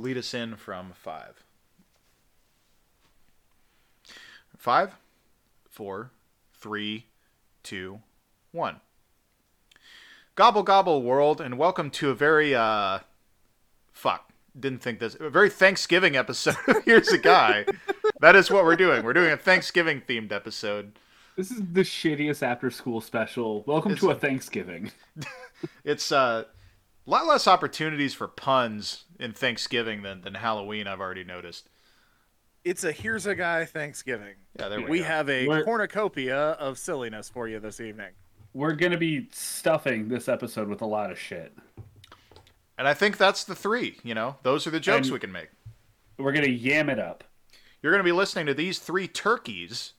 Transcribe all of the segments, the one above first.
lead us in from five. Five, four, three, two, one. Gobble gobble world, and welcome to a very uh, fuck. Didn't think this. A very Thanksgiving episode. Here's a guy. that is what we're doing. We're doing a Thanksgiving themed episode. This is the shittiest after school special. Welcome It's to a a- Thanksgiving. It's uh, a lot less opportunities for puns in Thanksgiving than, than Halloween. I've already noticed. It's a here's a guy Thanksgiving. Yeah, there we, We go. have a We're- cornucopia of silliness for you this evening. We're gonna be stuffing this episode with a lot of shit. And I think that's the three. You know, those are the jokes And- we can make. We're gonna yam it up. You're going to be listening to these three turkeys.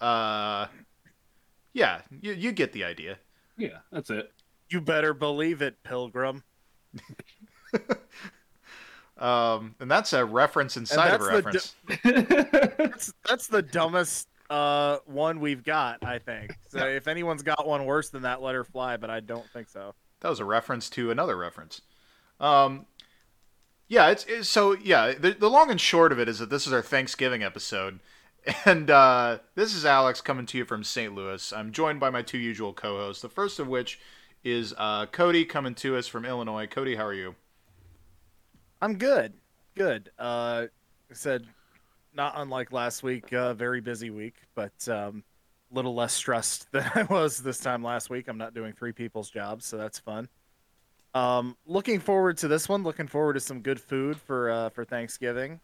Uh, yeah, you, you get the idea. Yeah, that's it. You better believe it, Pilgrim. Um, and that's a reference inside of a that's the reference. That's that's the dumbest uh one we've got, I think. So if anyone's got one worse than that, let her fly. But I don't think so. that was a reference to another reference. Um, yeah, it's, it's so yeah. The, the long and short of it is that this is our Thanksgiving episode, and uh, this is Alex coming to you from St. Louis. I'm joined by my two usual co-hosts. The first of which is uh, Cody coming to us from Illinois. Cody, how are you? I'm good. Good. Uh, I said, not unlike last week, uh, very busy week, but um, a little less stressed than I was this time last week. I'm not doing three people's jobs, so that's fun. Um, looking forward to this one. Looking forward to some good food for uh, for Thanksgiving.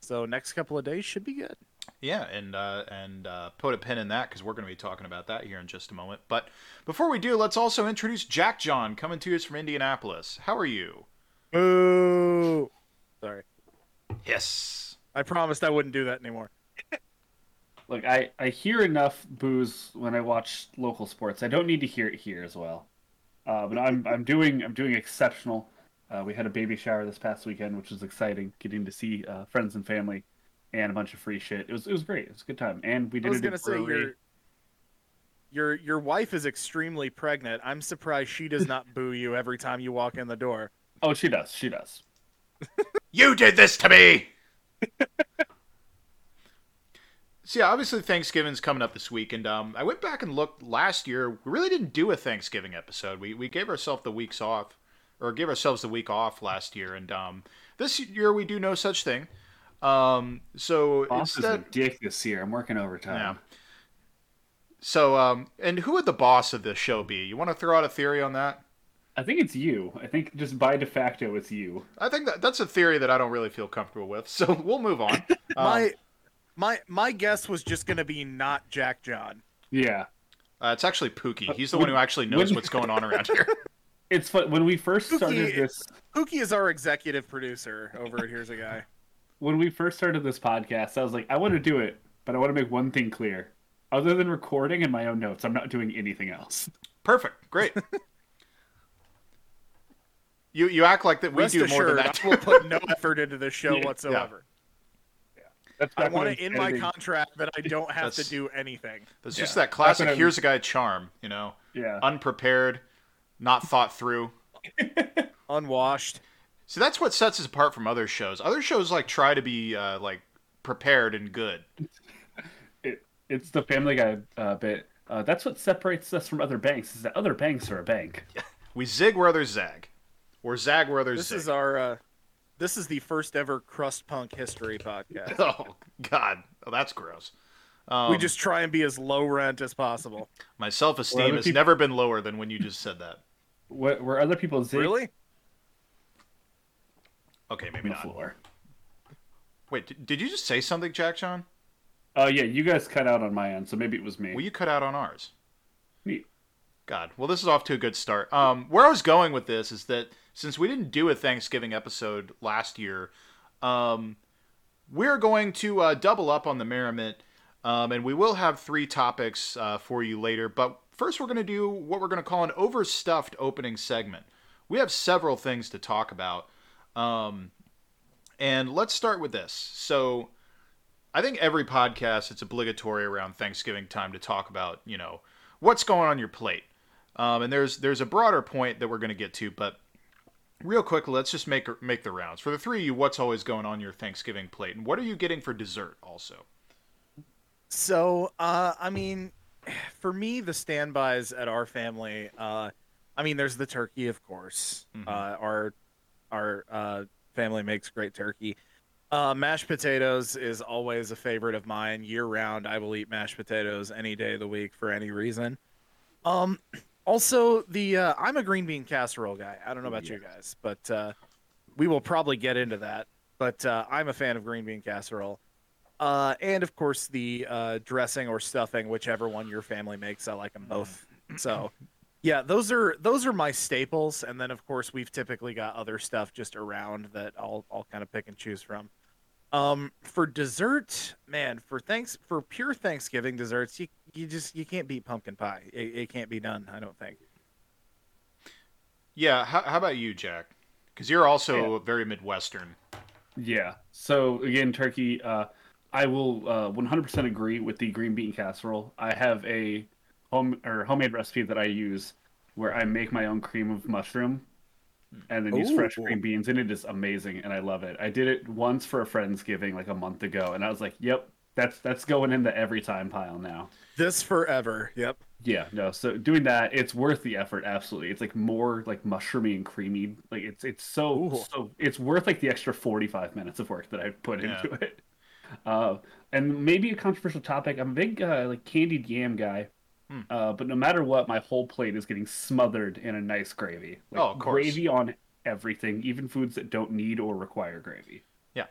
So next couple of days should be good. Yeah, and uh, and uh, put a pin in that because we're going to be talking about that here in just a moment. But before we do, let's also introduce Jack John coming to us from Indianapolis. How are you? Boo! Sorry, Yes. I promised I wouldn't do that anymore. Look, I, I hear enough boos when I watch local sports. I don't need to hear it here as well. Uh, but I'm I'm doing I'm doing exceptional. Uh, we had a baby shower this past weekend, which was exciting. Getting to see uh, friends and family, and a bunch of free shit. It was it was great. It was a good time, and we I did was it gonna say your your your wife is extremely pregnant. I'm surprised she does not boo you every time you walk in the door. Oh, she does. She does. You did this to me. so yeah, obviously Thanksgiving's coming up this week, and um, I went back and looked last year. We really didn't do a Thanksgiving episode. We we gave ourselves the weeks off, or gave ourselves the week off last year, and um, this year we do no such thing. Um, so Boss is instead, a dick this year. I'm working overtime. Yeah. so um, and who would the boss of this show be? You want to throw out a theory on that? I think it's you. I think just by de facto it's you. I think that that's a theory that I don't really feel comfortable with. So we'll move on. Um, My my my guess was just gonna be not Jack John. Yeah. Uh, it's actually Pookie. He's the one who actually knows when- what's going on around here. It's fun when we first started this Pookie is our executive producer over at Here's a Guy. When we first started this podcast, I was like, I want to do it, but I want to make one thing clear. Other than recording and my own notes, I'm not doing anything else. Perfect. Great. You you act like that we Rest do more than assured, that. I will put no effort into this show Yeah. whatsoever. That's I want was it in my contract that I don't have to do anything. It's Yeah. just that classic That's what I'm- here's a guy charm, you know. Yeah. Unprepared, not thought through. Unwashed. So that's what sets us apart from other shows. Other shows like try to be uh, like prepared and good. It, it's the Family Guy uh, bit. Uh, that's what separates us from other banks is that other banks are a bank. We zig where others zag, or zag where others This zig. is our uh, this is the first ever crust punk history podcast. Oh God, oh, that's gross. Um, we just try and be as low rent as possible. my self esteem has peop- never been lower than when you just said that. What where other people zig Really? Okay, maybe the not. floor. Wait, did, did you just say something, Jack John? Oh yeah, you guys cut out on my end, so maybe it was me. Well, you cut out on ours. Me. God. Well, this is off to a good start. Um, where I was going with this is that since we didn't do a Thanksgiving episode last year, um, we're going to uh, double up on the merriment, um, and we will have three topics uh, for you later. But first, we're going to do what we're going to call an overstuffed opening segment. We have several things to talk about, um, and let's start with this. So. I think every podcast it's obligatory around Thanksgiving time to talk about you know what's going on your plate. Um, and there's there's a broader point that we're going to get to, but real quick, let's just make make the rounds for the three of you. What's always going on your Thanksgiving plate, and what are you getting for dessert also? So, uh, I mean, for me, the standbys at our family, uh, I mean, there's the turkey, of course. Mhm. Uh, our our uh, family makes great turkey. Uh, mashed potatoes is always a favorite of mine year round. I will eat mashed potatoes any day of the week for any reason. Um, also the uh, I'm a green bean casserole guy. I don't know about you guys, but uh, we will probably get into that. But uh, I'm a fan of green bean casserole. Uh, and of course the uh, dressing or stuffing, whichever one your family makes. I like them both. So, yeah, those are those are my staples. And then of course we've typically got other stuff just around that I'll I'll kind of pick and choose from. Um, for dessert, man, for thanks for pure Thanksgiving desserts, you you just you can't beat pumpkin pie. It, it can't be done. I don't think. Yeah, how, how about you, Jack? Because you're also Yeah. very Midwestern. Yeah. So again, turkey. Uh, I will uh, 100% agree with the green bean casserole. I have a home or homemade recipe that I use where I make my own cream of mushroom and then use fresh green beans, and it is amazing, and I love it. I did it once for a friend's giving like a month ago, and I was like, "Yep, that's that's going in the every time pile now." This forever. Yep. Yeah, no. So doing that, it's worth the effort. Absolutely, it's like more like mushroomy and creamy. Like it's it's so Ooh. so it's worth like the extra forty five minutes of work that I put Yeah. into it. Uh, and maybe a controversial topic. I'm a big uh, like candied yam guy. Hmm. Uh, but no matter what, my whole plate is getting smothered in a nice gravy. Like, Oh, of course. Gravy on everything, even foods that don't need or require gravy. Yeah.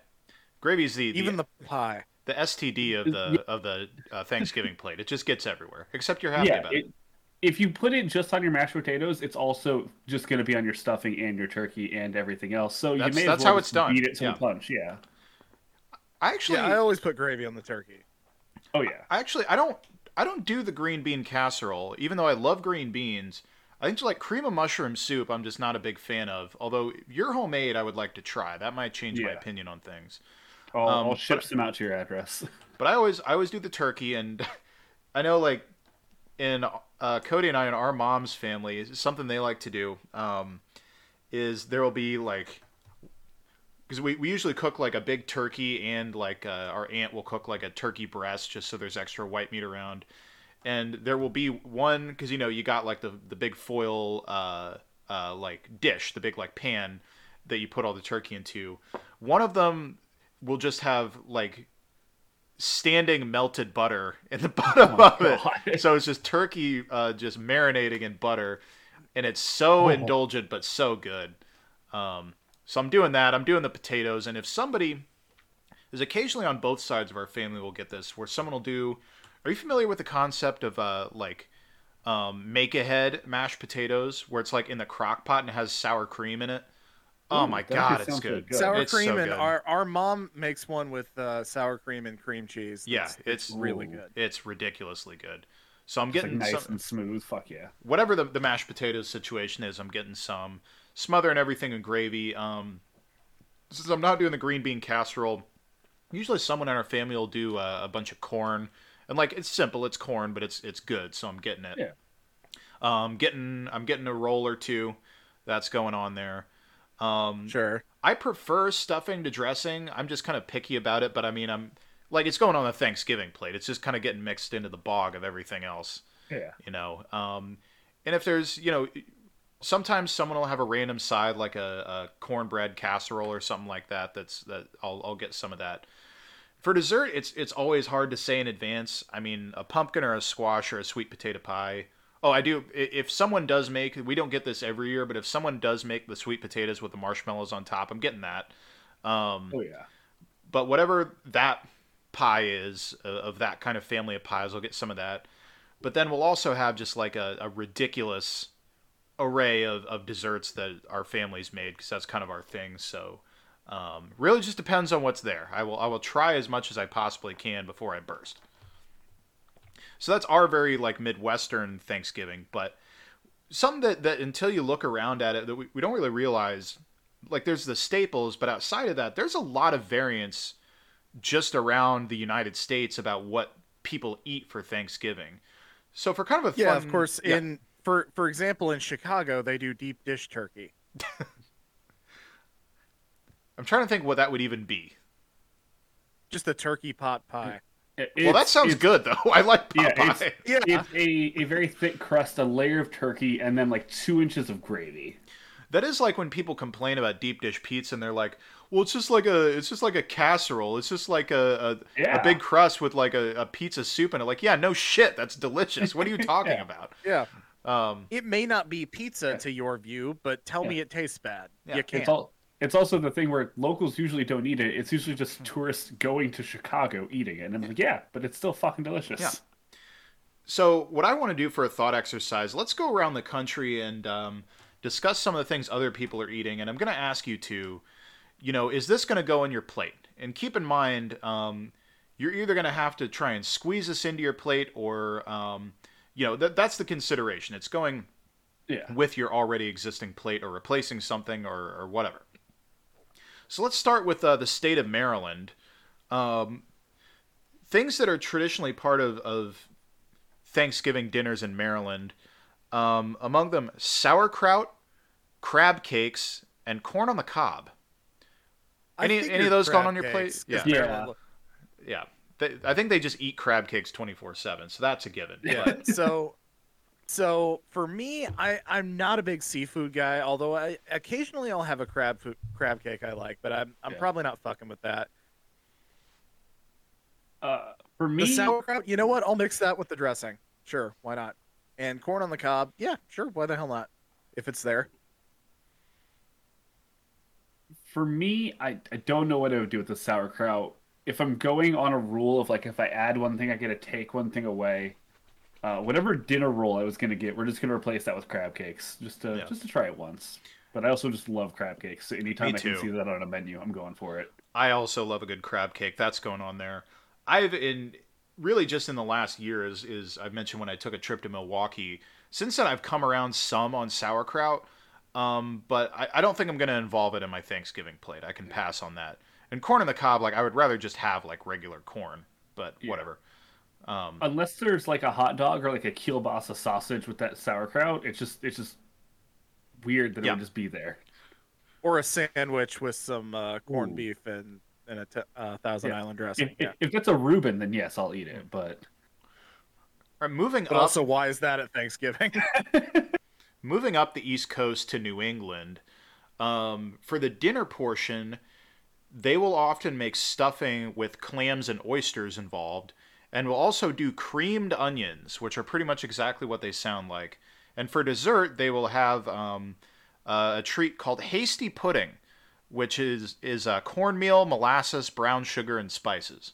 Gravy's the, the Even the pie. the STD of the of the uh, Thanksgiving plate. It just gets everywhere, except you're happy yeah, about it, it. if you put it just on your mashed potatoes, it's also just going to be on your stuffing and your turkey and everything else. So That's- you may that's as well how it's done. Beat it to Yeah. the punch. Yeah. I actually, Yeah, I always put gravy on the turkey. Oh yeah. I actually, I don't, I don't do the green bean casserole, even though I love green beans. I think like cream of mushroom soup, I'm just not a big fan of. Although your homemade, I would like to try. That might change my opinion on things. I'll, Um, I'll ship but- some out to your address. But I always, I always do the turkey, and I know like in uh, Cody and I and our mom's family, something they like to do um, is there will be like because we, we usually cook like a big turkey and like uh, our aunt will cook like a turkey breast just so there's extra white meat around. And there will be one because you know you got like the the big foil uh, uh, like dish the big like pan that you put all the turkey into. One of them will just have like standing melted butter in the bottom Oh, of it. So it's just turkey uh, just marinating in butter. And it's so Oh. indulgent but so good. Um, so i'm doing that i'm doing the potatoes and if somebody is occasionally on both sides of our family will get this where someone will do are you familiar with the concept of uh, like um, make ahead mashed potatoes where it's like in the crock pot and it has sour cream in it oh Ooh, my god it's good, good. Sour It's cream so and good. our our mom makes one with uh, sour cream and cream cheese. Yeah, That's- it's- really Ooh. good. it's ridiculously good so i'm It's like getting nice some, and smooth. Fuck yeah. whatever the, the mashed potatoes situation is, I'm getting some smothering everything in gravy. Um, since I'm not doing the green bean casserole, usually someone in our family will do a, a bunch of corn, and like it's simple, it's corn, but it's it's good, so I'm getting it. Yeah. Um, getting I'm getting a roll or two, that's going on there. Um, Sure. I prefer stuffing to dressing. I'm just kind of picky about it, but I mean, I'm like it's going on the Thanksgiving plate. It's just kind of getting mixed into the bog of everything else Yeah. you know um and if there's you know sometimes someone will have a random side like a, a cornbread casserole or something like that that's that I'll, I'll get some of that for dessert it's it's always hard to say in advance i mean a pumpkin or a squash or a sweet potato pie oh i do if someone does make we don't get this every year but if someone does make the sweet potatoes with the marshmallows on top i'm getting that um Oh yeah. but whatever that pie is uh, of that kind of family of pies, I'll get some of that. But then we'll also have just like a, a ridiculous array of, of desserts that our families made because that's kind of our thing. So um, really just depends on what's there. I will I will try as much as I possibly can before I burst. So that's our very like Midwestern Thanksgiving, but something that, that until you look around at it that we, we don't really realize like there's the staples, but outside of that, there's a lot of variance just around the United States about what people eat for Thanksgiving. So for kind of a Yeah, fun, of course. yeah. In for for example, in Chicago, they do deep dish turkey. I'm trying to think what that would even be. Just a turkey pot pie. It- well, that sounds good though. I like Yeah, pot it's- pie. Yeah. It's a, a very thick crust, a layer of turkey, and then like two inches of gravy. That is like when people complain about deep dish pizza and they're like, "Well, it's just like a it's just like a casserole. It's just like a a, Yeah. a big crust with like a, a pizza soup in it." Like, yeah, no shit, that's delicious. What are you talking Yeah. about? Yeah. Um, It may not be pizza Yeah. to your view, but tell me it tastes bad. Yeah. You can't. It's all. It's also the thing where locals usually don't eat it. It's usually just tourists going to Chicago eating it, and I'm like, yeah, but it's still fucking delicious. Yeah. So, what I want to do for a thought exercise, let's go around the country and um, discuss some of the things other people are eating. And I'm going to ask you to, you know, is this going to go on your plate? And keep in mind, um, you're either going to have to try and squeeze this into your plate, or, um, you know, that that's the consideration. It's going Yeah. with your already existing plate or replacing something or, or whatever. So let's start with uh, the state of Maryland. Um, things that are traditionally part of, of Thanksgiving dinners in Maryland, um, among them sauerkraut, crab cakes, and corn on the cob. I Any- any of those gone on your plate? Yeah. Yeah. Yeah, they, I think they just eat crab cakes twenty four seven, so that's a given. Yeah. so, so for me, I I'm not a big seafood guy. Although I occasionally I'll have a crab food, crab cake I like, but I'm I'm Yeah. probably not fucking with that. Uh, for The me, sauerkraut, you know what? I'll mix that with the dressing. Sure, why not? And corn on the cob, yeah, sure, why the hell not? If it's there. for me, I, I don't know what I would do with the sauerkraut. If I'm going on a rule of like if I add one thing, I get to take one thing away. Uh, whatever dinner roll I was gonna get, we're just gonna replace that with crab cakes, just to Yeah. just to try it once. But I also just love crab cakes. So anytime I can see that on a menu, I'm going for it. I also love a good crab cake. That's going on there. I've in really just in the last year is is I've mentioned when I took a trip to Milwaukee. Since then, I've come around some on sauerkraut, um, but I, I don't think I'm going to involve it in my Thanksgiving plate. I can pass on that. And corn on the cob, like I would rather just have like regular corn, but Yeah. whatever. Um, Unless there's like a hot dog or like a kielbasa sausage with that sauerkraut, it's just it's just weird that Yeah. it would just be there. Or a sandwich with some uh, corned Ooh. beef and and a t- uh, Thousand Yeah. Island dressing. If, yeah. if, if it's a Reuben, then yes, I'll eat it. But all right, moving But up, also, why is that at Thanksgiving? moving up the East Coast to New England, um, for the dinner portion, they will often make stuffing with clams and oysters involved, and will also do creamed onions, which are pretty much exactly what they sound like. And for dessert, they will have um, uh, a treat called hasty pudding, which is is uh, cornmeal, molasses, brown sugar, and spices.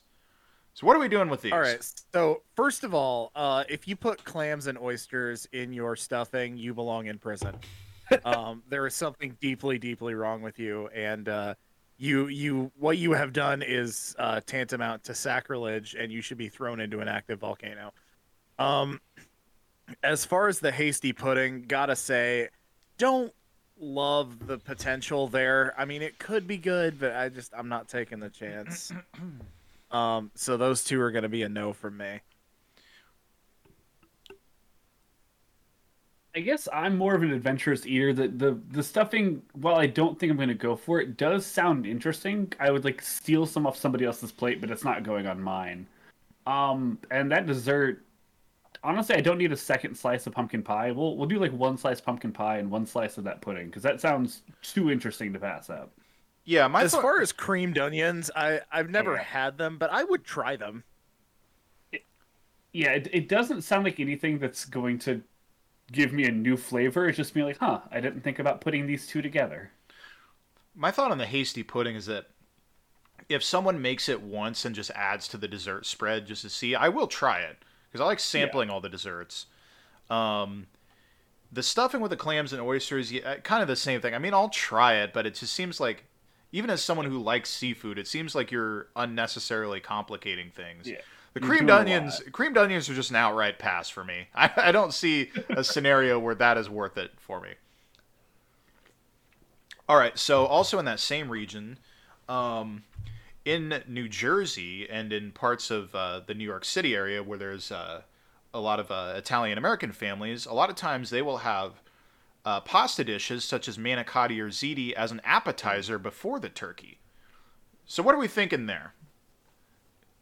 So what are we doing with these? All right. So first of all, uh, if you put clams and oysters in your stuffing, you belong in prison. um, there is something deeply, deeply wrong with you, and uh, you you what you have done is uh, tantamount to sacrilege, and you should be thrown into an active volcano. Um, as far as the hasty pudding, gotta say, don't love the potential there. I mean, it could be good, but I just I'm not taking the chance. Um, so those two are going to be a no from me. I guess I'm more of an adventurous eater. The the the stuffing, while I don't think I'm going to go for it, does sound interesting. I would like steal some off somebody else's plate, but it's not going on mine. Um, and that dessert, honestly, I don't need a second slice of pumpkin pie. We'll we'll do like one slice pumpkin pie and one slice of that pudding because that sounds too interesting to pass up. Yeah, my as thought- far as creamed onions, I I've never Yeah. had them, but I would try them. Yeah, it, it doesn't sound like anything that's going to give me a new flavor. It's just me like, huh, I didn't think about putting these two together. my thought on the hasty pudding is that if someone makes it once and just adds to the dessert spread just to see, I will try it because I like sampling all the desserts. Um, the stuffing with the clams and oysters, yeah, kind of the same thing. I mean, I'll try it, but it just seems like, even as someone who likes seafood, it seems like you're unnecessarily complicating things. Yeah. The creamed onions, creamed onions are just an outright pass for me. I, I don't see a scenario where that is worth it for me. All right, so also in that same region, um, in New Jersey and in parts of uh, the New York City area where there's uh, a lot of uh, Italian American families, a lot of times they will have uh, pasta dishes such as manicotti or ziti as an appetizer before the turkey. So what are we thinking there?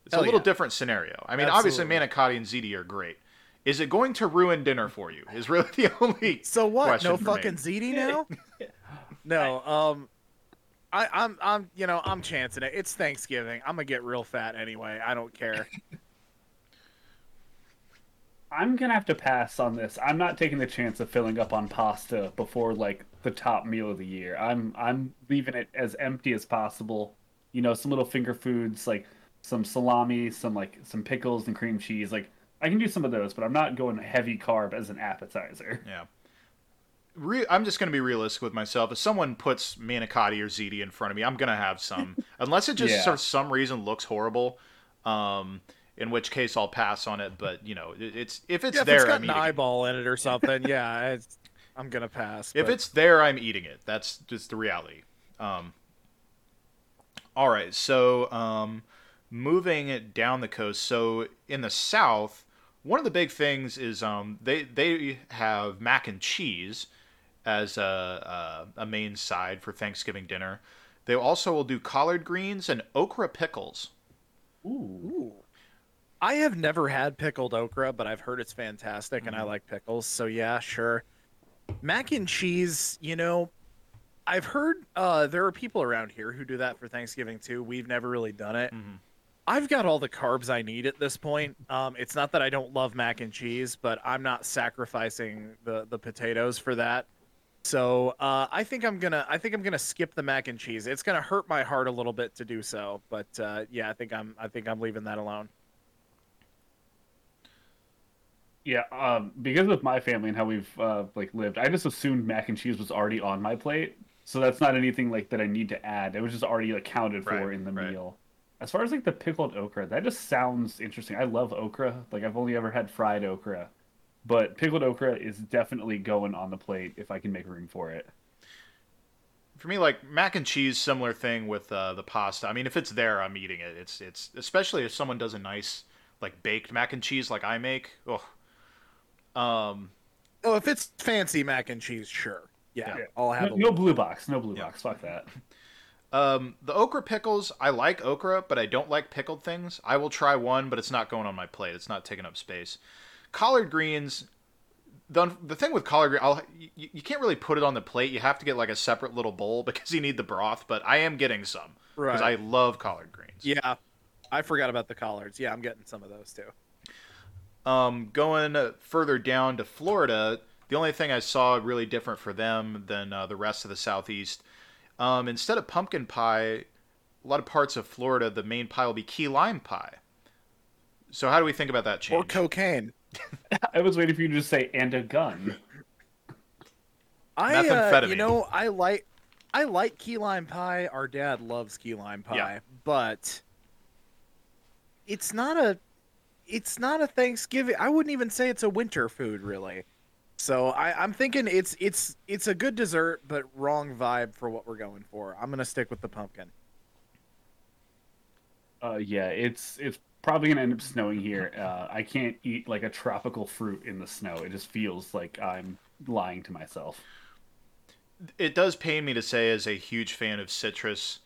It's Hell a little yeah. different scenario. I mean, Absolutely. obviously manicotti and ziti are great. Is it going to ruin dinner for you? Is really the only So what? question No for me. fucking ziti now? no. Um, I, I'm I'm you know I'm chancing it. It's Thanksgiving. I'm gonna get real fat anyway. I don't care. I'm gonna have to pass on this. I'm not taking the chance of filling up on pasta before like the top meal of the year. I'm I'm leaving it as empty as possible. You know, some little finger foods like some salami, some like some pickles and cream cheese. Like I can do some of those, but I'm not going heavy carb as an appetizer. Yeah. Re- I'm just going to be realistic with myself. If someone puts manicotti or ziti in front of me, I'm going to have some, unless it just Yeah. for some reason looks horrible. Um, in which case I'll pass on it. But you know, it, it's if it's yeah, if there, it's got I'm an eating. it. eyeball in it or something, yeah, it's, I'm gonna pass. If but- it's there, I'm eating it. That's just the reality. Um, all right, so um, moving down the coast. So in the south, one of the big things is um, they they have mac and cheese as a, a a main side for Thanksgiving dinner. They also will do collard greens and okra pickles. Ooh. Ooh. I have never had pickled okra, but I've heard it's fantastic, and I like pickles. So yeah, sure. Mac and cheese, you know, I've heard uh, there are people around here who do that for Thanksgiving too. We've never really done it. Mhm. I've got all the carbs I need at this point. Um, it's not that I don't love mac and cheese, but I'm not sacrificing the the potatoes for that. So uh, I think I'm gonna I think I'm gonna skip the mac and cheese. It's gonna hurt my heart a little bit to do so, but uh, yeah, I think I'm I think I'm leaving that alone. Yeah, um, because of my family and how we've uh, like lived, I just assumed mac and cheese was already on my plate, so that's not anything like that I need to add. It was just already accounted for Right, in the right. meal. As far as like the pickled okra, that just sounds interesting. I love okra. Like I've only ever had fried okra, but pickled okra is definitely going on the plate if I can make room for it. For me, like mac and cheese, similar thing with uh, the pasta. I mean, if it's there, I'm eating it. It's it's especially if someone does a nice like baked mac and cheese like I make. Oh, um, Oh, if it's fancy mac and cheese, sure. Yeah, Yeah. I'll have No, a no blue box, no blue Yeah. box. Fuck that. Um, the okra pickles. I like okra, but I don't like pickled things. I will try one, but it's not going on my plate. It's not taking up space. Collard greens. The, the thing with collard green, I'll, you, you can't really put it on the plate. You have to get like a separate little bowl because you need the broth. But I am getting some because Right. I love collard greens. Yeah, I forgot about the collards. Yeah, I'm getting some of those too. Um, going further down to Florida, the only thing I saw really different for them than uh, the rest of the Southeast, um, instead of pumpkin pie, a lot of parts of Florida, the main pie will be key lime pie. So how do we think about that change? Or cocaine. I was waiting for you to just say and a gun. I, uh, you know, I like, I like key lime pie. Our dad loves key lime pie, Yeah. but it's not a, it's not a Thanksgiving. I wouldn't even say it's a winter food, really. So I, I'm thinking it's it's it's a good dessert, but wrong vibe for what we're going for. I'm gonna stick with the pumpkin. Uh, yeah, it's it's probably gonna end up snowing here. Uh, I can't eat like a tropical fruit in the snow. It just feels like I'm lying to myself. it does pain me to say, as a huge fan of citrus,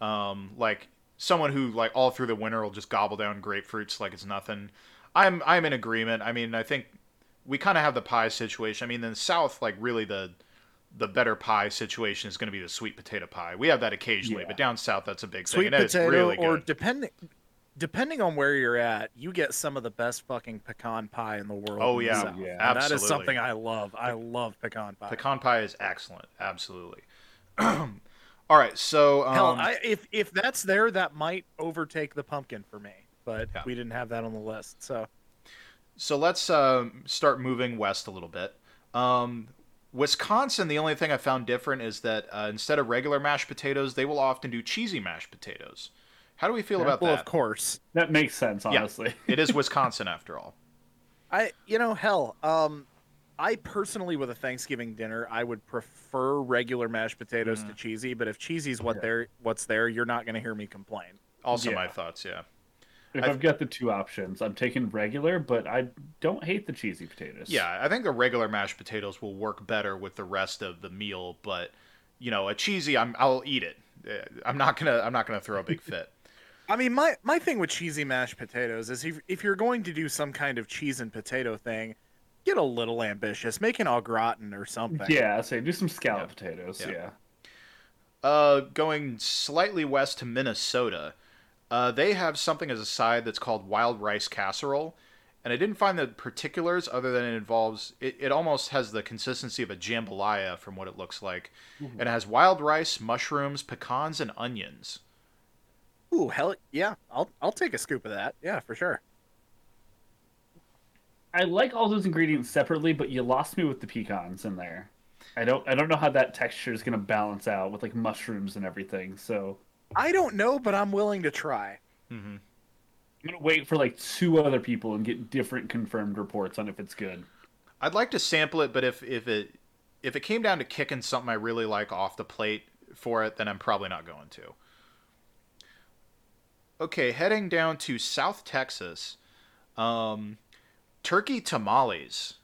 um, like someone who like all through the winter will just gobble down grapefruits like it's nothing. I'm I'm in agreement. I mean, I think we kind of have the pie situation. I mean, in the South, like really the the better pie situation is going to be the sweet potato pie. We have that occasionally, Yeah. but down south that's a big Sweet thing, and it's potato, really or good. depending depending on where you're at, you get some of the best fucking pecan pie in the world. Oh, yeah. South. Yeah. And that is something I love. I love pecan pie. Pecan pie is excellent, absolutely. all right, so um, Hell, I, if if that's there, that might overtake the pumpkin for me. But Yeah. we didn't have that on the list, so So let's um, start moving west a little bit. Um, Wisconsin, the only thing I found different is that uh, instead of regular mashed potatoes, they will often do cheesy mashed potatoes. How do we feel about well, that? of course. That makes sense, Yeah. honestly. it is Wisconsin after all. I you know hell, um, I personally with a Thanksgiving dinner, I would prefer regular mashed potatoes Mm. to cheesy. But if cheesy's what Yeah. there, what's there, you're not going to hear me complain. Also, Yeah. my thoughts. Yeah. If I- I've got the two options, I'm taking regular, but I don't hate the cheesy potatoes. Yeah, I think the regular mashed potatoes will work better with the rest of the meal, but you know, a cheesy, I'm I'll eat it. Uh, I'm not gonna I'm not gonna throw a big fit. I mean, my my thing with cheesy mashed potatoes is if if you're going to do some kind of cheese and potato thing, get a little ambitious. Make an au gratin or something. Yeah, say do some scallop Yeah. potatoes. Yeah. Yeah. Uh, going slightly west to Minnesota, uh, they have something as a side that's called wild rice casserole, and I didn't find the particulars other than it involves it. It almost has the consistency of a jambalaya from what it looks like, and it has wild rice, mushrooms, pecans, and onions. Ooh, hell yeah! I'll I'll take a scoop of that. Yeah, for sure. I like all those ingredients separately, but you lost me with the pecans in there. I don't I don't know how that texture is gonna balance out with like mushrooms and everything. So I don't know, but I'm willing to try. hmm I'm gonna wait for like two other people and get different confirmed reports on if it's good. I'd like to sample it, but if if it if it came down to kicking something I really like off the plate for it, then I'm probably not going to. Okay, heading down to South Texas, um, turkey tamales,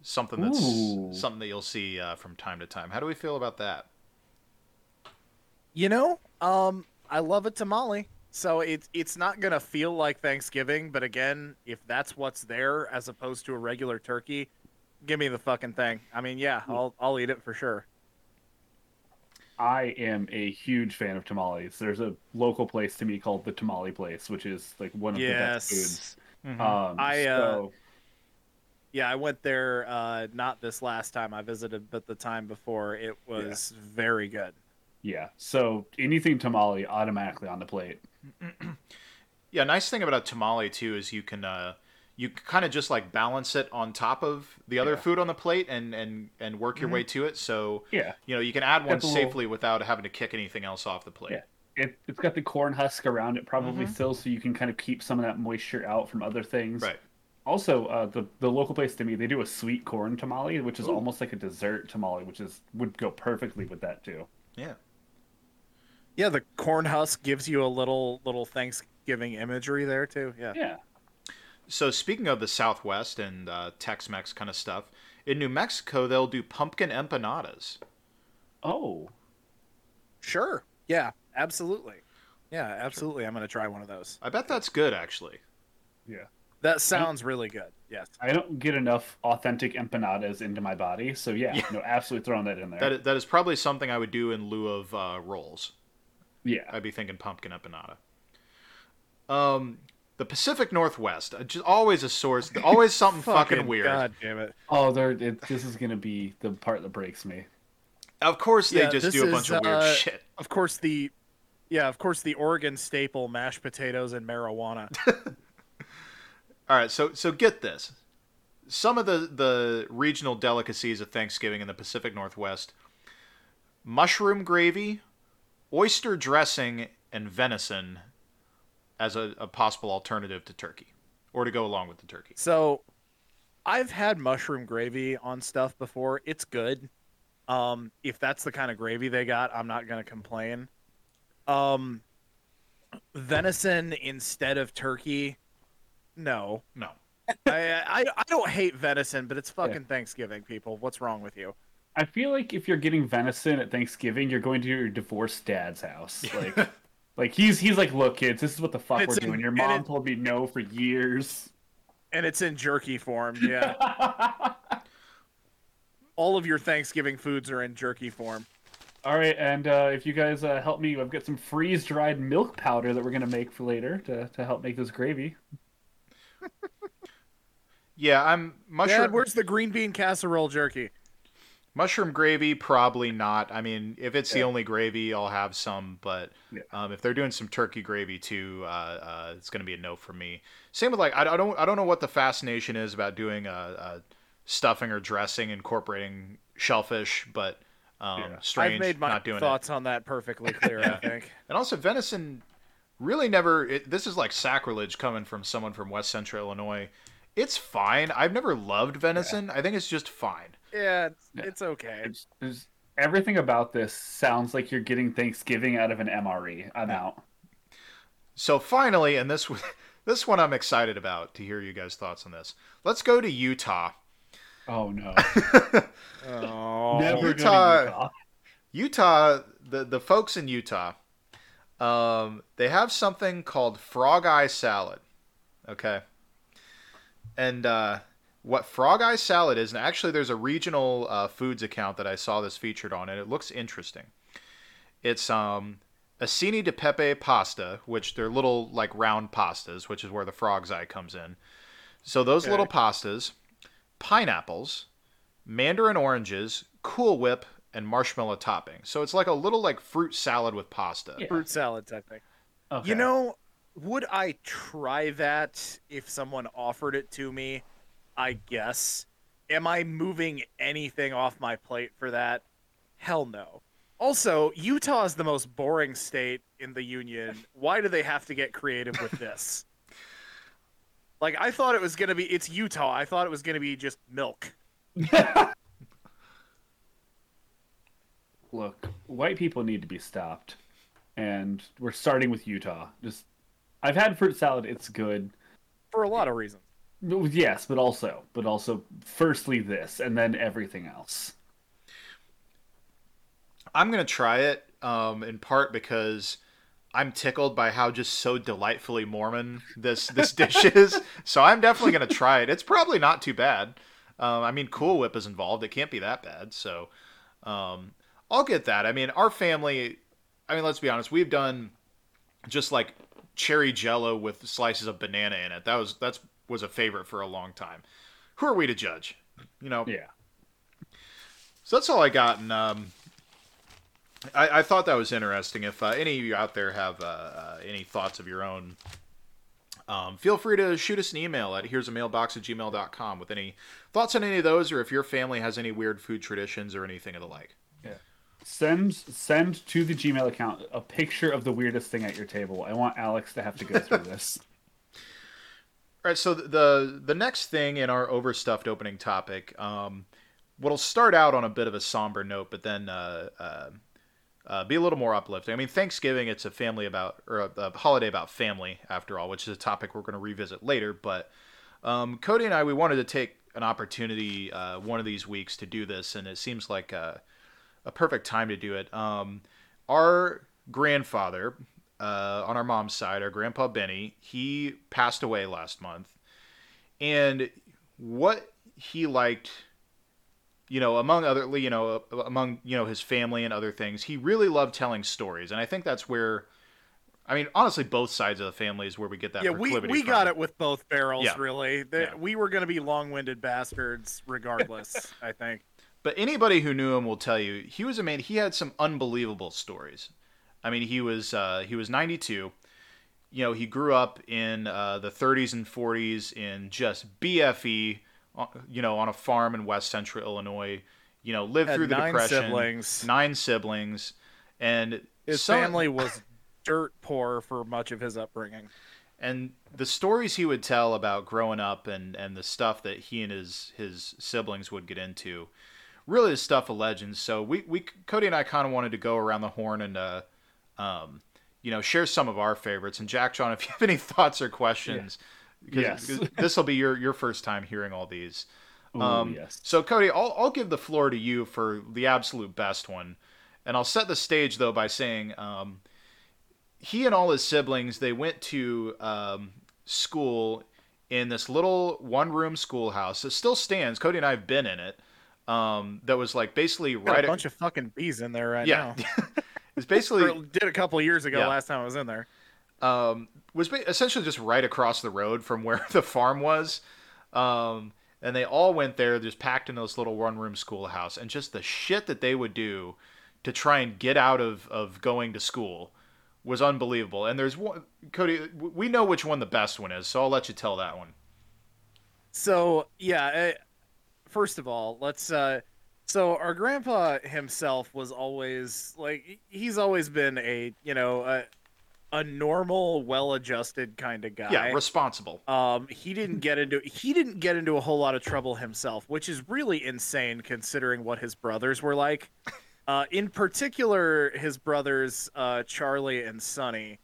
something that's Ooh. something that you'll see uh, from time to time. How do we feel about that? You know, um, I love a tamale. So it's it's not gonna feel like Thanksgiving, but again, if that's what's there as opposed to a regular turkey, give me the fucking thing. I mean, yeah, I'll I'll eat it for sure. I am a huge fan of tamales. There's a local place to me called the Tamale Place, which is like one of the best foods. Yes. Um, I, uh, Yeah, I went there uh not this last time I visited, but the time before. It was very good. Yeah. So anything tamale automatically on the plate. Yeah, nice thing about a tamale too is you can uh, you kind of just like balance it on top of the other Yeah. Mm-hmm. food on the plate and and and work your way to it. So Yeah. you know you can add one the little- safely without having to kick anything else off the plate. Yeah. It, it's got the corn husk around it probably Mhm. still, so you can kind of keep some of that moisture out from other things. Right. Also, uh, the the local place to me, they do a sweet corn tamale, which is almost like a dessert tamale, which is would go perfectly with that too. Yeah. Yeah, the corn husk gives you a little little Thanksgiving imagery there too. Yeah. Yeah. So speaking of the Southwest and uh, Tex-Mex kind of stuff, in New Mexico they'll do pumpkin empanadas. Oh, Sure. Yeah, absolutely. Yeah, absolutely. I'm gonna try one of those. I bet that's good actually. yeah. That sounds really good. Yes. I don't get enough authentic empanadas into my body, so yeah, Yeah. no, absolutely throwing that in there. That is, that is probably something I would do in lieu of uh, rolls. Yeah. I'd be thinking pumpkin empanada. Um, the Pacific Northwest, uh, just always a source, always something fucking, weird. God damn it. Oh, there. It, this is gonna be the part that breaks me. Of course, they Yeah, just do a is, bunch of weird uh, shit. Of course the yeah, of course the Oregon staple mashed potatoes and marijuana. All right, so so get this. Some of the the regional delicacies of Thanksgiving in the Pacific Northwest: mushroom gravy, oyster dressing, and venison as a, a possible alternative to turkey, or to go along with the turkey. So I've had mushroom gravy on stuff before. It's good. Um, if that's the kind of gravy they got, I'm not gonna complain. Um, venison instead of turkey, no. No, I, I I don't hate venison, but it's fucking Thanksgiving, people. What's wrong with you? I feel like if you're getting venison at Thanksgiving, you're going to your divorced dad's house. Like, like he's he's like, look, kids, this is what the fuck It's we're in- doing. Your mom it- told me no for years. And it's in jerky form. Yeah, all of your Thanksgiving foods are in jerky form. All right, and uh, if you guys uh, help me, I've got some freeze dried milk powder that we're gonna make for later to to help make this gravy. yeah, I'm mushroom. Dad, where's the green bean casserole jerky? Mushroom gravy, probably not. I mean, if it's the only gravy, I'll have some. But Yeah. um, if they're doing some turkey gravy too, uh, uh, it's going to be a no for me. Same with like I, I don't I don't know what the fascination is about doing a, a stuffing or dressing incorporating shellfish, but um, Yeah. strange I've made my not doing thoughts on that perfectly clear. I think. And also venison, really never. It, this is like sacrilege coming from someone from West Central Illinois. It's fine. I've never loved venison. I think it's just fine. Yeah, it's, Yeah. it's okay. It's, it's, everything about this sounds like you're getting Thanksgiving out of an MRE. I'm out. So finally, and this this one I'm excited about to hear you guys' thoughts on this. Let's go to Utah. Oh no. Oh, Never Utah- Utah. Utah, the the folks in Utah, um, they have something called frog eye salad. Okay. And uh, what frog eye salad is, and actually, there's a regional uh, foods account that I saw this featured on, and it looks interesting. It's um, acini de pepe pasta, which they're little like round pastas, which is where the frog's eye comes in. So those Okay. little pastas, pineapples, mandarin oranges, Cool Whip, and marshmallow topping. So it's like a little like fruit salad with pasta. Yeah. fruit salad type thing. Okay. You know, would I try that if someone offered it to me? I guess. Am I moving anything off my plate for that? Hell no. Also, Utah is the most boring state in the union. Why do they have to get creative with this? like I thought it was going to be it's Utah. I thought it was going to be just milk. Look, white people need to be stopped, and we're starting with Utah. Just, I've had fruit salad; it's good. for a lot of reasons. Yes, but also, but also, firstly this, and then everything else. I'm gonna try it um, in part because I'm tickled by how just so delightfully Mormon this this dish is. So I'm definitely gonna try it. It's probably not too bad. Um, I mean, Cool Whip is involved. It can't be that bad. So um, I'll get that. I mean, our family. I mean, let's be honest. We've done just like cherry Jello with slices of banana in it. That was that's was a favorite for a long time. Who are we to judge? You know. Yeah. So that's all I got, and um, I, I thought that was interesting. If uh, any of you out there have uh, uh, any thoughts of your own, um, feel free to shoot us an email at here's a mailbox at gmail.com with any thoughts on any of those, or if your family has any weird food traditions or anything of the like. Yeah send send to the Gmail account a picture of the weirdest thing at your table. I want Alex to have to go through this. All right, so the the next thing in our overstuffed opening topic, um, what'll start out on a bit of a somber note, but then uh, uh, uh, be a little more uplifting. I mean, Thanksgiving it's a family about or a, a holiday about family after all, which is a topic we're going to revisit later. But um, Cody and I, we wanted to take an opportunity uh, one of these weeks to do this, and it seems like a, a perfect time to do it. Um, our grandfather, uh, on our mom's side, our grandpa Benny, he passed away last month, and what he liked, you know, among other, you know, among you know his family and other things, he really loved telling stories, and I think that's where. I mean, honestly, both sides of the family is where we get that. yeah, we, we from. got it with both barrels, Yeah. really. The- Yeah. We were going to be long winded bastards regardless, I think. But anybody who knew him will tell you he was a man. He had some unbelievable stories. I mean, he was uh, he was 92. You know, he grew up in uh, the 30s and 40s in just BFE. uh, You know, on a farm in West Central Illinois. You know, lived Had through the nine depression. siblings. Nine siblings, and His some- family was dirt poor for much of his upbringing. and the stories he would tell about growing up and and the stuff that he and his his siblings would get into really is stuff of legends so we we cody and i kind of wanted to go around the horn and uh um you know share some of our favorites and jack john if you have any thoughts or questions Yes. this will be your your first time hearing all these Ooh, um, yes. So, Cody, I'll, I'll give the floor to you for the absolute best one. And I'll set the stage, though, by saying um, he and all his siblings, they went to um, school in this little one room schoolhouse. that still stands. Cody and I have been in it. Um, that was like basically Got right a bunch of fucking bees in there right yeah. now. it's basically Or did a couple of years ago Yeah. last time I was in there. um, was essentially just right across the road from where the farm was. Um, and they all went there, just packed in this little one room schoolhouse, and just the shit that they would do to try and get out of, of going to school was unbelievable. And there's one, Cody, we know which one the best one is, so I'll let you tell that one. So yeah, uh, first of all, let's. Uh, so our grandpa himself was always like he's always been a you know a, a normal, well-adjusted kind of guy. Yeah, responsible. Um, he didn't get into he didn't get into a whole lot of trouble himself, which is really insane considering what his brothers were like. Uh, in particular, his brothers uh, Charlie and Sonny.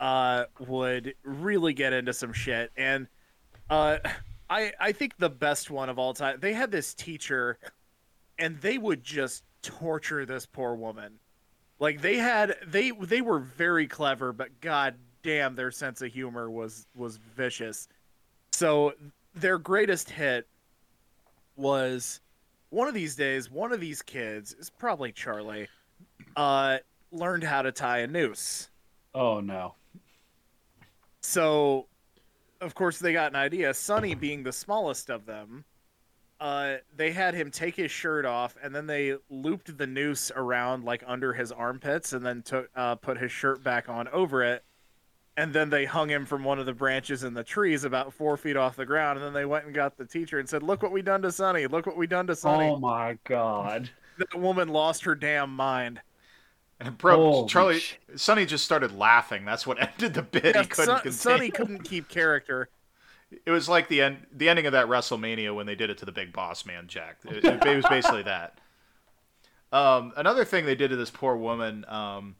uh, would really get into some shit, and uh, I I think the best one of all time. They had this teacher, and they would just torture this poor woman. Like they had they they were very clever, but god damn, their sense of humor was was vicious. So their greatest hit was one of these days, one of these kids is probably Charlie, uh, learned how to tie a noose. Oh no. So, of course, they got an idea. Sonny, being the smallest of them, uh, they had him take his shirt off, and then they looped the noose around like under his armpits, and then took uh, put his shirt back on over it. And then they hung him from one of the branches in the trees about four feet off the ground. And then they went and got the teacher and said, "Look what we done to Sonny! Look what we done to Sonny!" Oh my god. That woman lost her damn mind. And bro, Holy Charlie, sh- Sonny just started laughing. That's what ended the bit. Yeah, he couldn't Son- Sonny couldn't keep character. It was like the end, the ending of that WrestleMania when they did it to the Big Boss Man, Jack. It, it was basically that. Um, another thing they did to this poor woman um,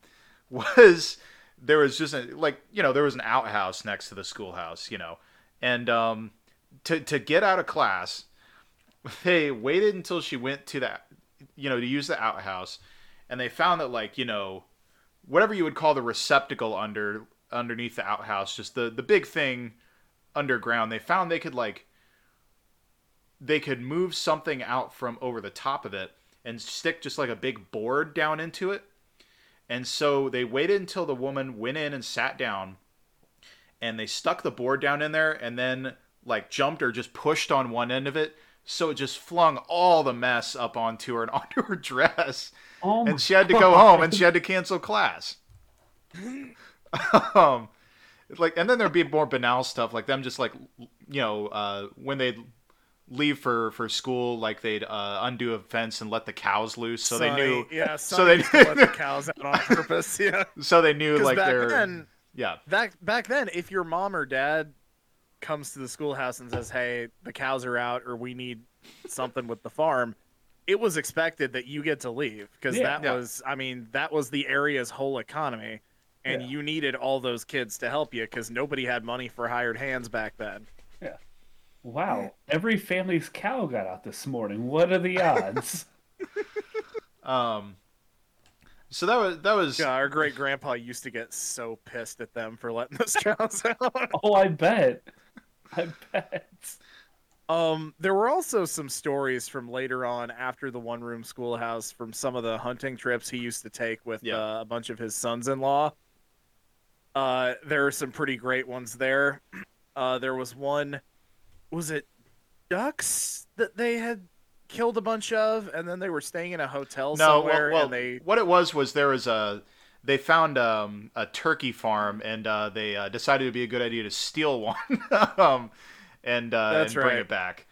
was there was just a, like you know there was an outhouse next to the schoolhouse, you know, and um, to to get out of class, they waited until she went to that, you know, to use the outhouse, and they found that like you know, whatever you would call the receptacle under underneath the outhouse, just the the big thing underground they found they could like they could move something out from over the top of it and stick just like a big board down into it. And so they waited until the woman went in and sat down and they stuck the board down in there and then like jumped or just pushed on one end of it. So it just flung all the mess up onto her and onto her dress. Oh and she had to go home and she had to cancel class. Um like and then there'd be more banal stuff like them just like you know uh when they'd leave for for school like they'd uh undo a fence and let the cows loose so they knew Yeah, so they they let the cows out on purpose. Yeah, so they knew like back they're then, yeah back back then, if your mom or dad comes to the schoolhouse and says, "Hey, the cows are out," or "We need something with the farm," it was expected that you get to leave because Yeah. that Yeah. was, I mean, that was the area's whole economy, and Yeah. you needed all those kids to help you because nobody had money for hired hands back then. Yeah. Wow. Every family's cow got out this morning. What are the odds? um so that was that was Yeah, our great grandpa used to get so pissed at them for letting those cows out. oh, I bet. I bet. Um, there were also some stories from later on after the one room schoolhouse from some of the hunting trips he used to take with Yeah. uh, a bunch of his sons in law. Uh, there are some pretty great ones there. Uh, there was one, was it ducks that they had killed a bunch of, and then they were staying in a hotel no well, somewhere, well and they what it was was there was a they found um, a turkey farm and uh, they uh, decided it'd be a good idea to steal one um, and, uh, and bring it back.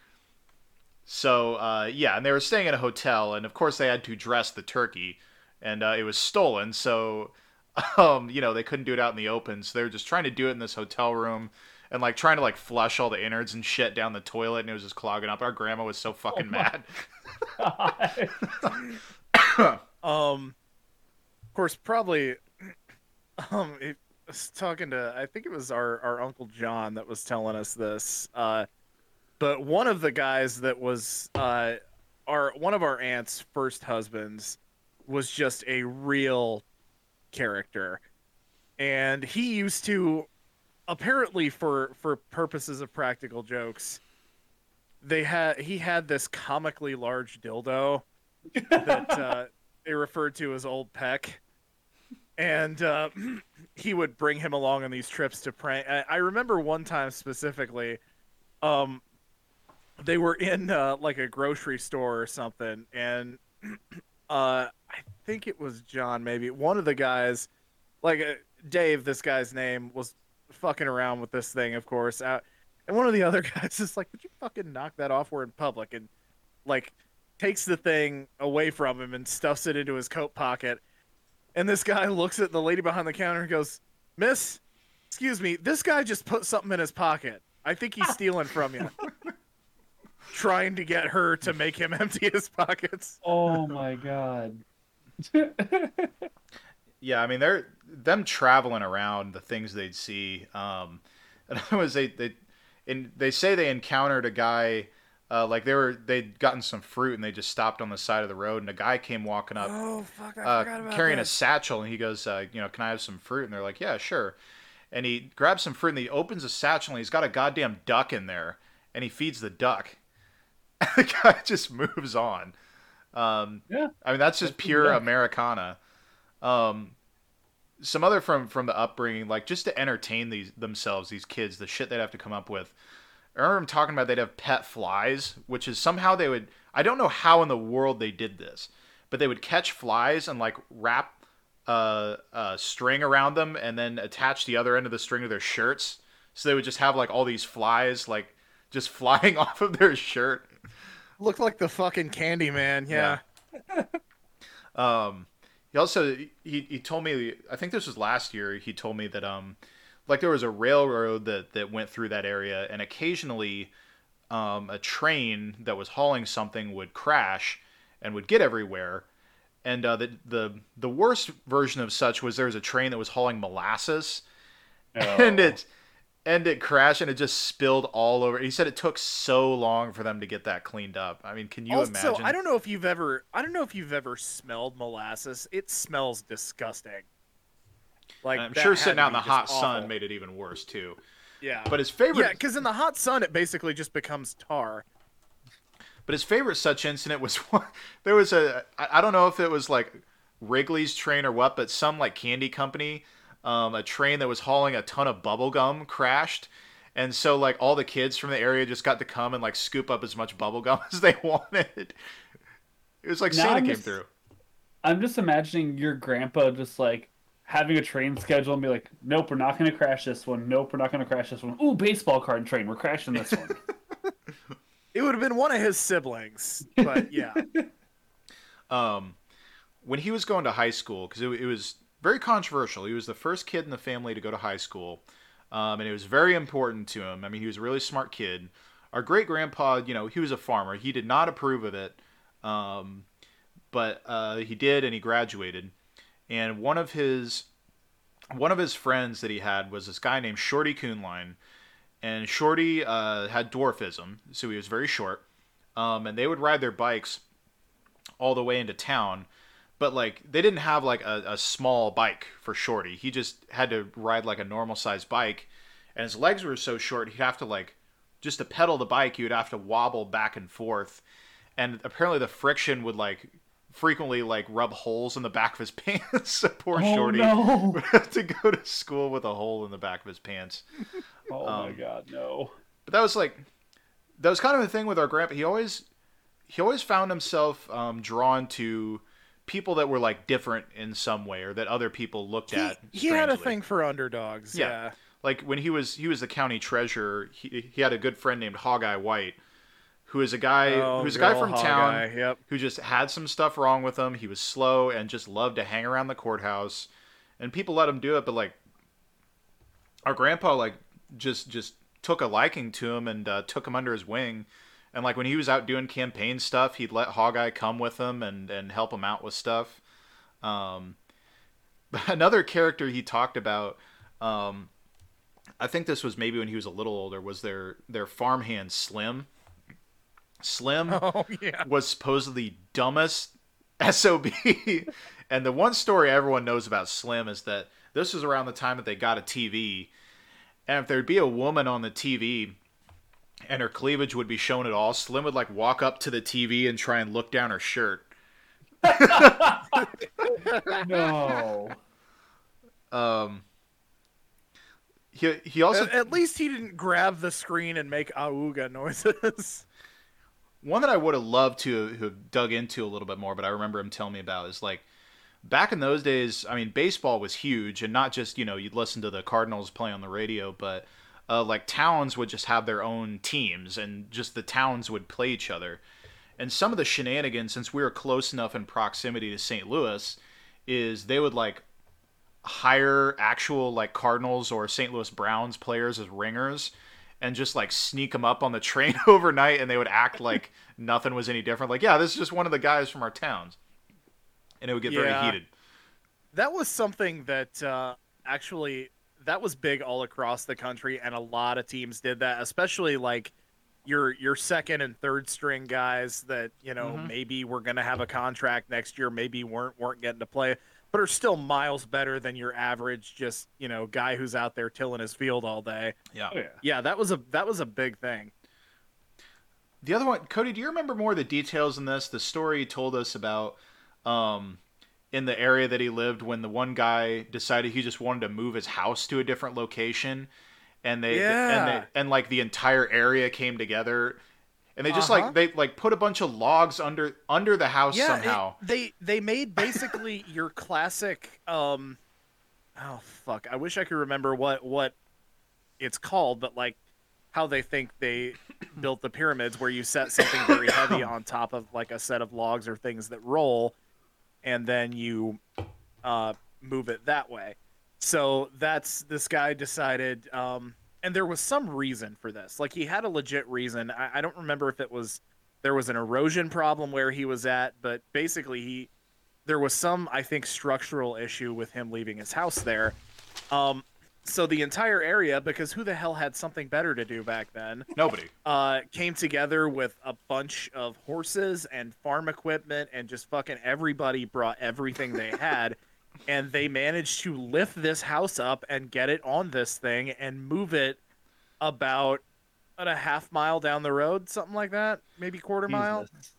So uh, yeah, and they were staying in a hotel, and of course they had to dress the turkey, and uh, it was stolen. So um, you know they couldn't do it out in the open, so they were just trying to do it in this hotel room. And like trying to like flush all the innards and shit down the toilet, and it was just clogging up. Our grandma was so fucking my- mad. Um, of course, probably. Um, it, I was talking to I think it was our our uncle John that was telling us this. Uh, but one of the guys that was uh our one of our aunt's first husbands was just a real character, and he used to apparently for for purposes of practical jokes. They had he had this comically large dildo that uh, they referred to as Old Peck, and uh, he would bring him along on these trips to prank. I, I remember one time specifically, um, they were in uh, like a grocery store or something, and uh, I think it was John, maybe one of the guys, like uh, Dave, this guy's name was fucking around with this thing, of course. Uh, and one of the other guys is like, "Would you fucking knock that off? We're in public." And like takes the thing away from him and stuffs it into his coat pocket. And this guy looks at the lady behind the counter and goes, "Miss, excuse me, this guy just put something in his pocket. I think he's stealing from you." Trying to get her to make him empty his pockets. oh my god. Yeah, I mean they're them traveling around the things they'd see. Um, and I was they they and they say they encountered a guy uh, like they were they'd gotten some fruit and they just stopped on the side of the road and a guy came walking up Oh fuck! I uh, forgot about carrying a satchel and he goes uh, you know can I have some fruit and they're like yeah sure and he grabs some fruit and he opens a satchel and he's got a goddamn duck in there and he feeds the duck and the guy just moves on um, Yeah. I mean that's just That's pure. Americana um, some other from from the upbringing like just to entertain these themselves these kids the shit they'd have to come up with I remember them talking about they'd have pet flies, which is somehow they would. I don't know how in the world they did this, but they would catch flies and like wrap uh, a string around them and then attach the other end of the string to their shirts. So they would just have like all these flies like just flying off of their shirt. Looked like the fucking Candyman. Yeah. Um, he also he, he told me I think this was last year. He told me that um like there was a railroad that that went through that area, and occasionally um, a train that was hauling something would crash and would get everywhere. And uh, the the the worst version of such was there was a train that was hauling molasses, and Oh. it and it crashed and it just spilled all over. He said it took so long for them to get that cleaned up. I mean, can you also, imagine? I don't know if you've ever, I don't know if you've ever smelled molasses. It smells disgusting. Like I'm sure sitting out in the hot sun made it even worse too. Yeah. But his favorite, yeah, because in the hot sun, it basically just becomes tar. but his favorite such incident was there was a I don't know if it was like Wrigley's train or what, but some like candy company, um, a train that was hauling a ton of bubble gum crashed. And so like all the kids from the area just got to come and like scoop up as much bubble gum as they wanted. It was like Now Santa I'm came just- through. I'm just imagining your grandpa just like having a train schedule and be like, "Nope, we're not going to crash this one. Nope, we're not going to crash this one. Ooh, baseball card train, we're crashing this one." It would have been one of his siblings, but yeah. um, when he was going to high school, because it, it was very controversial. He was the first kid in the family to go to high school, um, and it was very important to him. I mean, he was a really smart kid. Our great grandpa, you know, he was a farmer. He did not approve of it, um, but uh, he did, and he graduated. And one of his one of his friends that he had was this guy named Shorty Coonline, and Shorty uh, had dwarfism, so he was very short. Um, and they would ride their bikes all the way into town but like they didn't have like a, a small bike for shorty he just had to ride like a normal sized bike and his legs were so short he'd have to like just to pedal the bike he would have to wobble back and forth and apparently the friction would like frequently like rub holes in the back of his pants so poor oh shorty no! would have to go to school with a hole in the back of his pants Oh my Um, god, no! but that was like that was kind of the thing with our grandpa. He always he always found himself um, drawn to people that were like different in some way, or that other people looked He, at. he had a thing for underdogs. Yeah. Yeah. Like when he was he was the county treasurer. He he had a good friend named Hawkeye White, who is a guy Oh, who's a guy from town Yep. who just had some stuff wrong with him. He was slow and just loved to hang around the courthouse, and people let him do it. But like our grandpa, like just just took a liking to him and uh, took him under his wing. And like when he was out doing campaign stuff, he'd let Hawkeye come with him and and help him out with stuff. Um, but another character he talked about. Um, I think this was maybe when he was a little older. Was their their farmhand Slim? Slim Oh yeah. was supposedly dumbest SOB. and the one story everyone knows about Slim is that this was around the time that they got a TV. And if there'd be a woman on the TV and her cleavage would be shown at all, Slim would like walk up to the TV and try and look down her shirt. No. Um, he he also At, at least he didn't grab the screen and make auga noises. One that I would have loved to have dug into a little bit more, but I remember him telling me about is like back in those days. I mean, baseball was huge, and not just you know you'd listen to the Cardinals play on the radio, but uh, like towns would just have their own teams, and just the towns would play each other. And some of the shenanigans, since we were close enough in proximity to St. Louis, is they would like hire actual like Cardinals or St. Louis Browns players as ringers and just like sneak them up on the train overnight and they would act like nothing was any different like yeah this is just one of the guys from our towns and it would get very heated that was something that uh, actually that was big all across the country, and a lot of teams did that, especially like your your second and third string guys that you know Mhm. maybe were going to have a contract next year, maybe weren't weren't getting to play, but are still miles better than your average just you know guy who's out there tilling his field all day. Yeah. Oh yeah. Yeah, that was a that was a big thing. The other one, Cody, do you remember more of the details in this? The story he told us about um, in the area that he lived when the one guy decided he just wanted to move his house to a different location, and they and they and like the entire area came together, and they just Uh-huh. like they like put a bunch of logs under under the house yeah, it- somehow. they they made basically your classic. Um, oh fuck! I wish I could remember what what it's called, but like how they think they built the pyramids, where you set something very heavy on top of like a set of logs or things that roll, and then you uh, move it that way. So that's this guy decided, um, and there was some reason for this. Like he had a legit reason. I, I don't remember if it was there was an erosion problem where he was at, but basically he there was some I think structural issue with him leaving his house there. Um, so the entire area, because who the hell had something better to do back then, Nobody. uh, came together with a bunch of horses and farm equipment, and just fucking everybody brought everything they had, and they managed to lift this house up and get it on this thing and move it about a half mile down the road, something like that, maybe quarter mile. Jesus.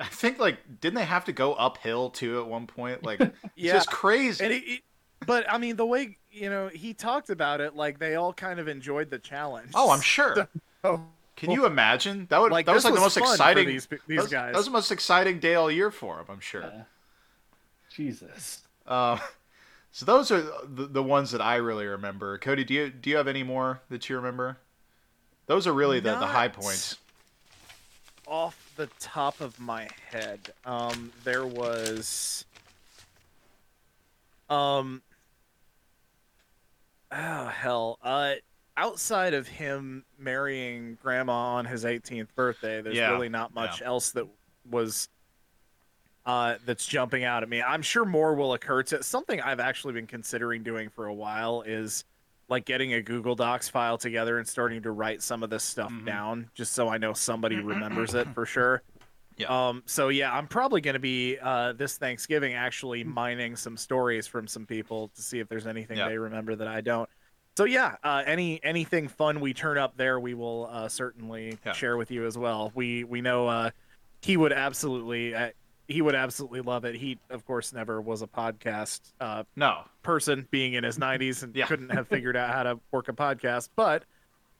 I think like didn't they have to go uphill too at one point? Like it's Yeah, just crazy. and it, it, but I mean the way you know he talked about it, like they all kind of enjoyed the challenge. oh, I'm sure. Oh, Can you imagine? That would like that was this like the most exciting these, that was, guys. That was the most exciting day all year for him, I'm sure. Yeah. Jesus. Uh, so those are the, the ones that I really remember. Cody, do you do you have any more that you remember? Those are really the, the high points. off the top of my head um there was um oh hell. Uh outside of him marrying grandma on his 18th birthday there's Yeah, really not much else that was uh that's jumping out at me. I'm sure more will occur to something i've actually been considering doing for a while is like getting a Google Docs file together and starting to write some of this stuff Mhm. down just so I know somebody remembers it for sure. Yeah. Um so yeah, I'm probably going to be uh this Thanksgiving actually mining some stories from some people to see if there's anything they remember that I don't. So yeah, uh any anything fun we turn up there we will uh certainly Yeah. share with you as well. We we know uh he would absolutely uh, he would absolutely love it. He of course never was a podcast uh No. person being in his 90s and Yeah. couldn't have figured out how to work a podcast but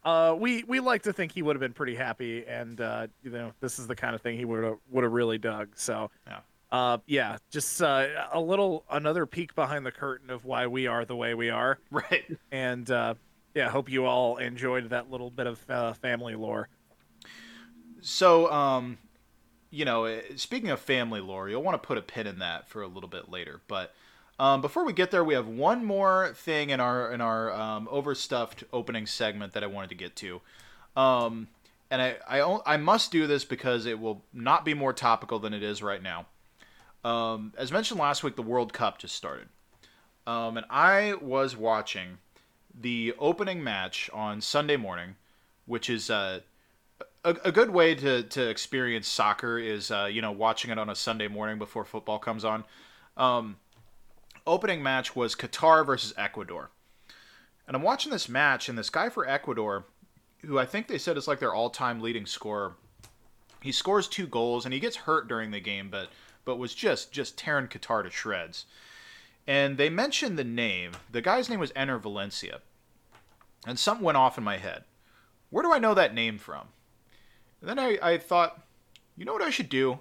uh, we we like to think he would have been pretty happy and uh, you know this is the kind of thing he would have would have really dug so Yeah. uh, yeah just uh, a little another peek behind the curtain of why we are the way we are Right. and uh, yeah hope you all enjoyed that little bit of uh, family lore So, um, you know, eh, speaking of family lore, you'll want to put a pin in that for a little bit later. But um, before we get there, we have one more thing in our in our um, overstuffed opening segment that I wanted to get to. Um, and I, I I must do this because it will not be more topical than it is right now. Um, as mentioned last week, the World Cup just started, um, and I was watching the opening match on Sunday morning, which is uh, a, a good way to, to experience soccer is uh, you know watching it on a Sunday morning before football comes on. Um, opening match was Qatar versus Ecuador, and I'm watching this match, and this guy for Ecuador, who I think they said is like their all-time leading scorer, he scores two goals, and he gets hurt during the game, but but was just just tearing Qatar to shreds. And they mentioned the name. The guy's name was Enner Valencia, and something went off in my head. Where do I know that name from? And then I, I thought, you know what I should do?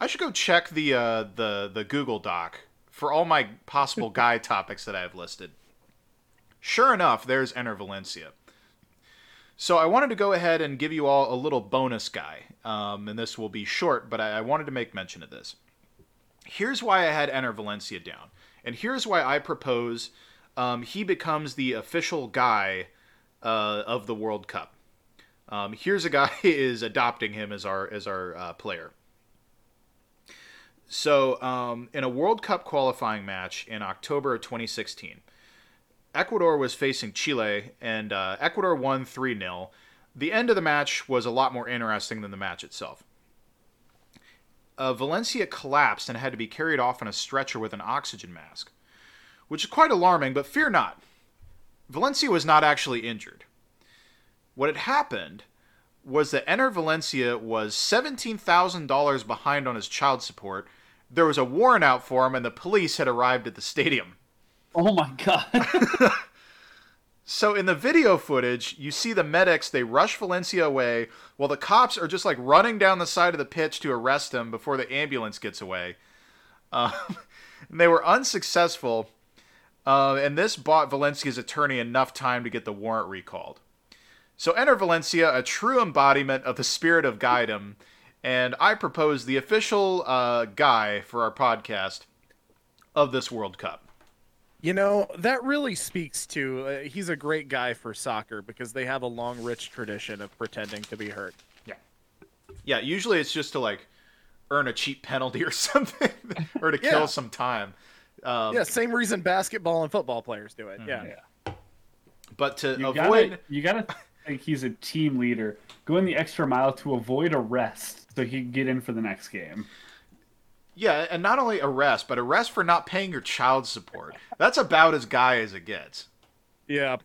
I should go check the uh, the the Google Doc for all my possible guy topics that I have listed. Sure enough, there's Enner Valencia. So I wanted to go ahead and give you all a little bonus guy, um, and this will be short, but I, I wanted to make mention of this. Here's why I had Enner Valencia down, and here's why I propose um, he becomes the official guy uh, of the World Cup. Um, here's a guy is adopting him as our as our uh, player. So, um, in a World Cup qualifying match in October of 2016, Ecuador was facing Chile, and uh, Ecuador won 3 0. The end of the match was a lot more interesting than the match itself. Uh, Valencia collapsed and had to be carried off on a stretcher with an oxygen mask, which is quite alarming, but fear not. Valencia was not actually injured. What had happened was that Enner Valencia was $17,000 behind on his child support. There was a warrant out for him, and the police had arrived at the stadium. Oh my god. So in the video footage, you see the medics, they rush Valencia away while the cops are just like running down the side of the pitch to arrest him before the ambulance gets away. And they were unsuccessful, uh, and this bought Valencia's attorney enough time to get the warrant recalled. So Enner Valencia, a true embodiment of the spirit of Guidem, and I propose the official uh, guy for our podcast of this World Cup. You know, that really speaks to uh, he's a great guy for soccer because they have a long, rich tradition of pretending to be hurt. Yeah. Yeah, usually it's just to like earn a cheap penalty or something or to Yeah. kill some time. Um, yeah, same reason basketball and football players do it. Yeah. yeah. But to You avoid. gotta, you gotta think he's a team leader, going the extra mile to avoid arrest so he can get in for the next game. Yeah, and not only arrest, but arrest for not paying your child support. That's about as guy as it gets. Yeah.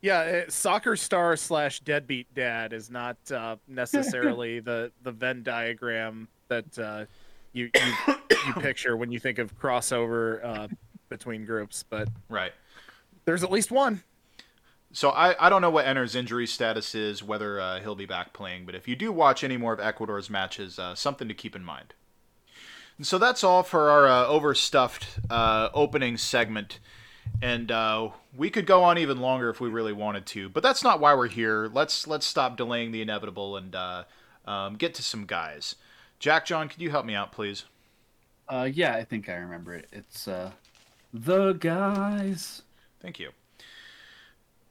Yeah, uh, soccer star slash deadbeat dad is not uh, necessarily the, the Venn diagram that uh, you, you you picture when you think of crossover uh, between groups, but Right. there's at least one. So I, I don't know what Enner's injury status is, whether uh, he'll be back playing, but if you do watch any more of Ecuador's matches, uh, something to keep in mind. And so that's all for our uh, overstuffed uh, opening segment. And uh, we could go on even longer if we really wanted to, but that's not why we're here. Let's let's stop delaying the inevitable and uh, um, get to some guys. Jack John, could you help me out, please? Uh, yeah, I think I remember it. It's uh, the guys. Thank you.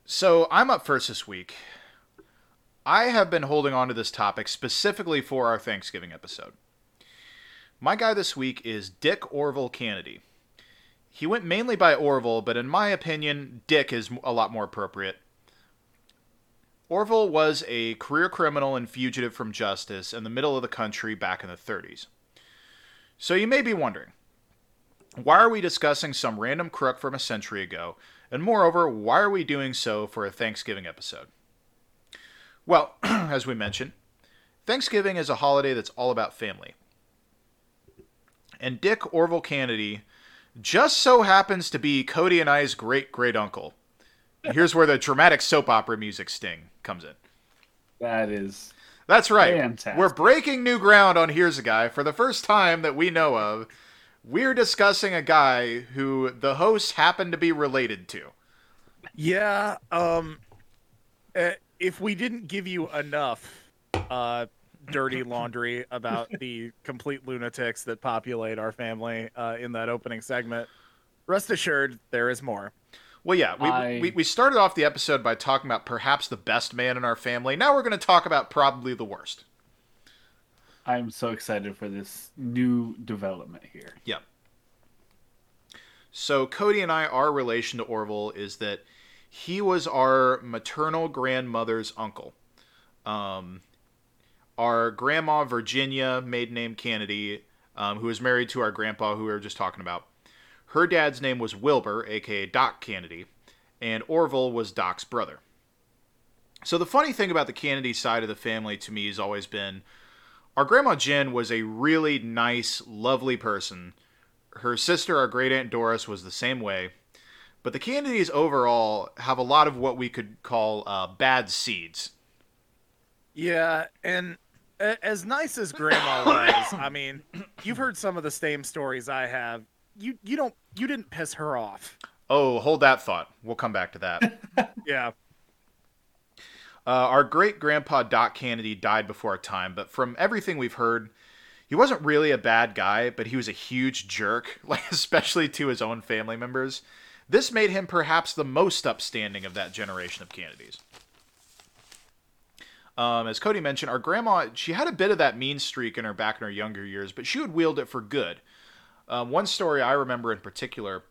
So I'm up first this week. I have been holding on to this topic specifically for our Thanksgiving episode. My guy this week is Dick Orval Cannedy. He went mainly by Orval, but in my opinion, Dick is a lot more appropriate. Orval was a career criminal and fugitive from justice in the middle of the country back in the 30s. So you may be wondering, why are we discussing some random crook from a century ago? And moreover, why are we doing so for a Thanksgiving episode? Well, as we mentioned, Thanksgiving is a holiday that's all about family. And Dick Orval Cannedy just so happens to be Cody and I's great great uncle. Here's where the dramatic soap opera music sting comes in. That is That's right. Fantastic. We're breaking new ground on Here's a Guy. For the first time that we know of, we're discussing a guy who the hosts happen to be related to. Yeah. Um, uh, if we didn't give you enough uh, dirty laundry about the complete lunatics that populate our family uh, in that opening segment, rest assured there is more. Well, yeah, we, I- we, we started off the episode by talking about perhaps the best man in our family. Now we're going to talk about probably the worst. I'm so excited for this new development here. Yeah. So Cody and I, our relation to Orval is that he was our maternal grandmother's uncle. Um, our grandma Virginia, maiden name Cannedy, um, who was married to our grandpa, who we were just talking about. Her dad's name was Wilbur, aka Doc Cannedy, and Orval was Doc's brother. So the funny thing about the Cannedy side of the family to me has always been our grandma Jen was a really nice, lovely person. Her sister, our great aunt Doris, was the same way. But the Cannedys overall have a lot of what we could call uh, bad seeds. Yeah, and as nice as Grandma was, I mean, you've heard some of the same stories I have. You you don't you didn't piss her off. Oh, hold that thought. We'll come back to that. Yeah. Uh, our great grandpa Doc Cannedy died before our time, but from everything we've heard, he wasn't really a bad guy, but he was a huge jerk, like especially to his own family members. This made him perhaps the most upstanding of that generation of Cannedys. Um, as Cody mentioned, our grandma she had a bit of that mean streak in her back in her younger years, but she would wield it for good. Um, one story I remember in particular,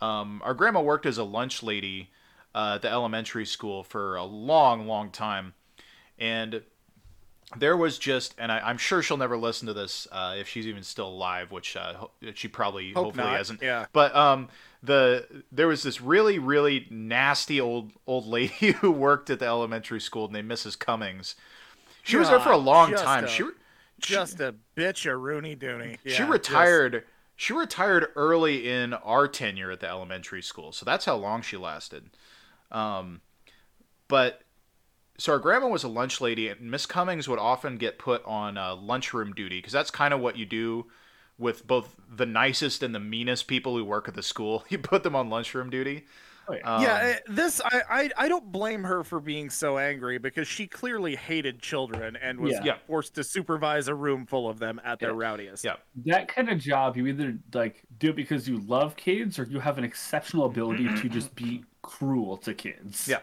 um, our grandma worked as a lunch lady uh, the elementary school for a long, long time, and there was just, and I, am sure she'll never listen to this uh, if she's even still alive, which uh, she probably Hope hopefully not. hasn't. Yeah. But um, the there was this really, really nasty old old lady who worked at the elementary school named Mrs. Cummings. She was there for a long just time. a- she she- Just a bitch, a Rooney Dooney. she Yeah, retired. She retired early in our tenure at the elementary school, so that's how long she lasted. Um, but so our grandma was a lunch lady, and Miss Cummings would often get put on uh, lunchroom duty because that's kind of what you do with both the nicest and the meanest people who work at the school. You put them on lunchroom duty. Oh, yeah. Um, yeah, this I, I I don't blame her for being so angry because she clearly hated children and was Yeah. Yeah. forced to supervise a room full of them at their Yeah. rowdiest. Yeah. that kind of job you either like do it because you love kids or you have an exceptional ability to just be cruel to kids Yeah.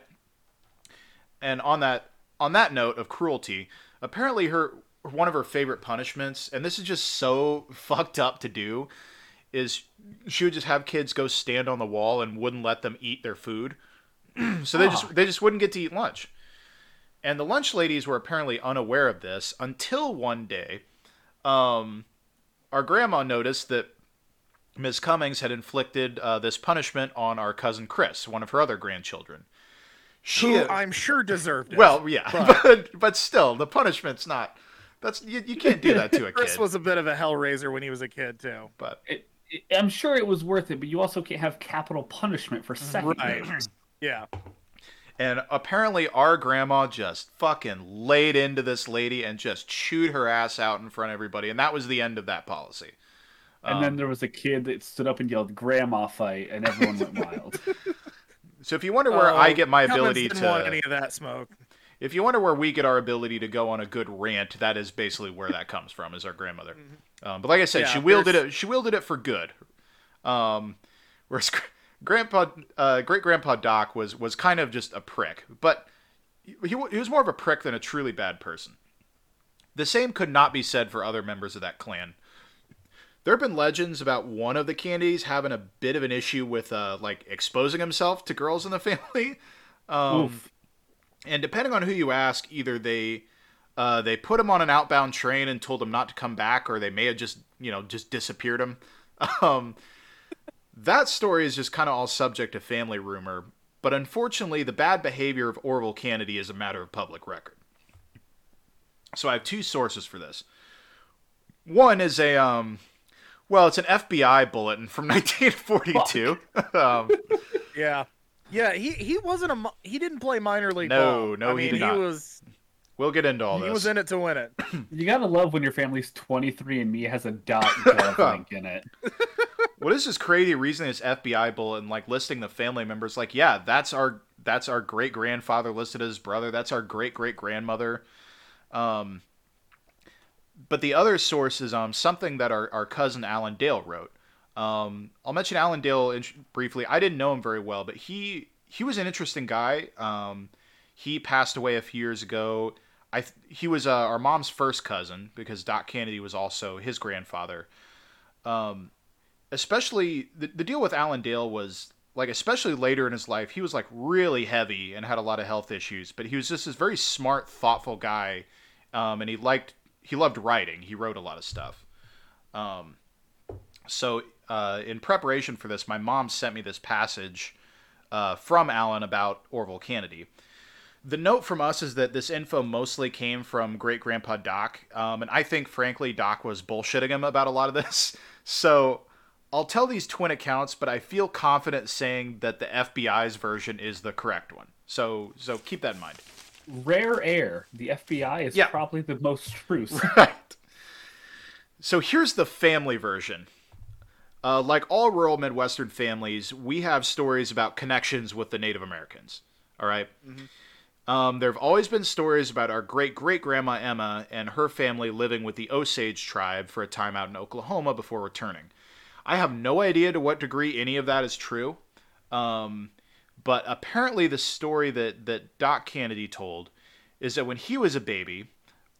And on that on that note of cruelty, apparently her one of her favorite punishments, and this is just so fucked up to do, is she would just have kids go stand on the wall and wouldn't let them eat their food. so they just they just wouldn't get to eat lunch. And the lunch ladies were apparently unaware of this until one day, um, our grandma noticed that Ms. Cummings had inflicted uh, this punishment on our cousin Chris, one of her other grandchildren. She, Who I'm sure deserved it. well, yeah, but- but, but still, the punishment's not. That's you, you can't do that to a kid. Chris was a bit of a hellraiser when he was a kid too. but it, it- i'm sure it was worth it but you also can't have capital punishment for second Right. Yeah. and apparently our grandma just fucking laid into this lady and just chewed her ass out in front of everybody, and that was the end of that policy. And Um, then there was a kid that stood up and yelled grandma fight and everyone went wild So if you wonder where I Oh, get my Cummins ability didn't want any of that smoke. if you wonder where we get our ability to go on a good rant, that is basically where that comes from. Is our grandmother. Um, but like I said, Yeah, she wielded there's- it. She wielded it for good. Um, whereas Grandpa, uh, great Grandpa Doc was was kind of just a prick, but he, he was more of a prick than a truly bad person. The same could not be said for other members of that clan. There have been legends about one of the Cannedys having a bit of an issue with uh, like exposing himself to girls in the family. Um, and depending on who you ask, either they uh, they put him on an outbound train and told him not to come back, or they may have just you know just disappeared him. Um, that story is just kind of all subject to family rumor, but unfortunately, the bad behavior of Orval Cannedy is a matter of public record. So I have two sources for this. One is a um, well, it's an FBI bulletin from 1942. um, Yeah. Yeah, he, he wasn't a he didn't play minor league No, ball. no, I he mean, did not. was we'll get into all he this. was in it to win it. you gotta love when your family's 23 and me has a dot gov link in it What is this crazy reason this FBI bulletin like listing the family members? Like, yeah, that's our that's our great grandfather listed as brother. That's our great great grandmother. Um, but the other source is um something that our, our cousin Alan Dale wrote. Um, I'll mention Alan Dale in, briefly. I didn't know him very well, but he he was an interesting guy. Um, he passed away a few years ago. I th- he was uh, our mom's first cousin because Doc Cannedy was also his grandfather. Um, especially the, the deal with Alan Dale was like especially later in his life he was like really heavy and had a lot of health issues but he was just this very smart thoughtful guy um, and he liked he loved writing he wrote a lot of stuff um, so uh, in preparation for this my mom sent me this passage uh, from Alan about Orval Cannedy the note from us is that this info mostly came from great grandpa Doc, um, and I think frankly Doc was bullshitting him about a lot of this. So I'll tell these twin accounts, but I feel confident saying that the FBI's version is the correct one. So so keep that in mind. Rare air the fbi is Yeah. probably the most true Right. So here's the family version. Uh, like all rural Midwestern families, we have stories about connections with the Native Americans. All right? Um, there have always been stories about our great great grandma Emma and her family living with the Osage tribe for a time out in Oklahoma before returning. I have no idea to what degree any of that is true, um, but apparently the story that that Doc Cannedy told is that when he was a baby,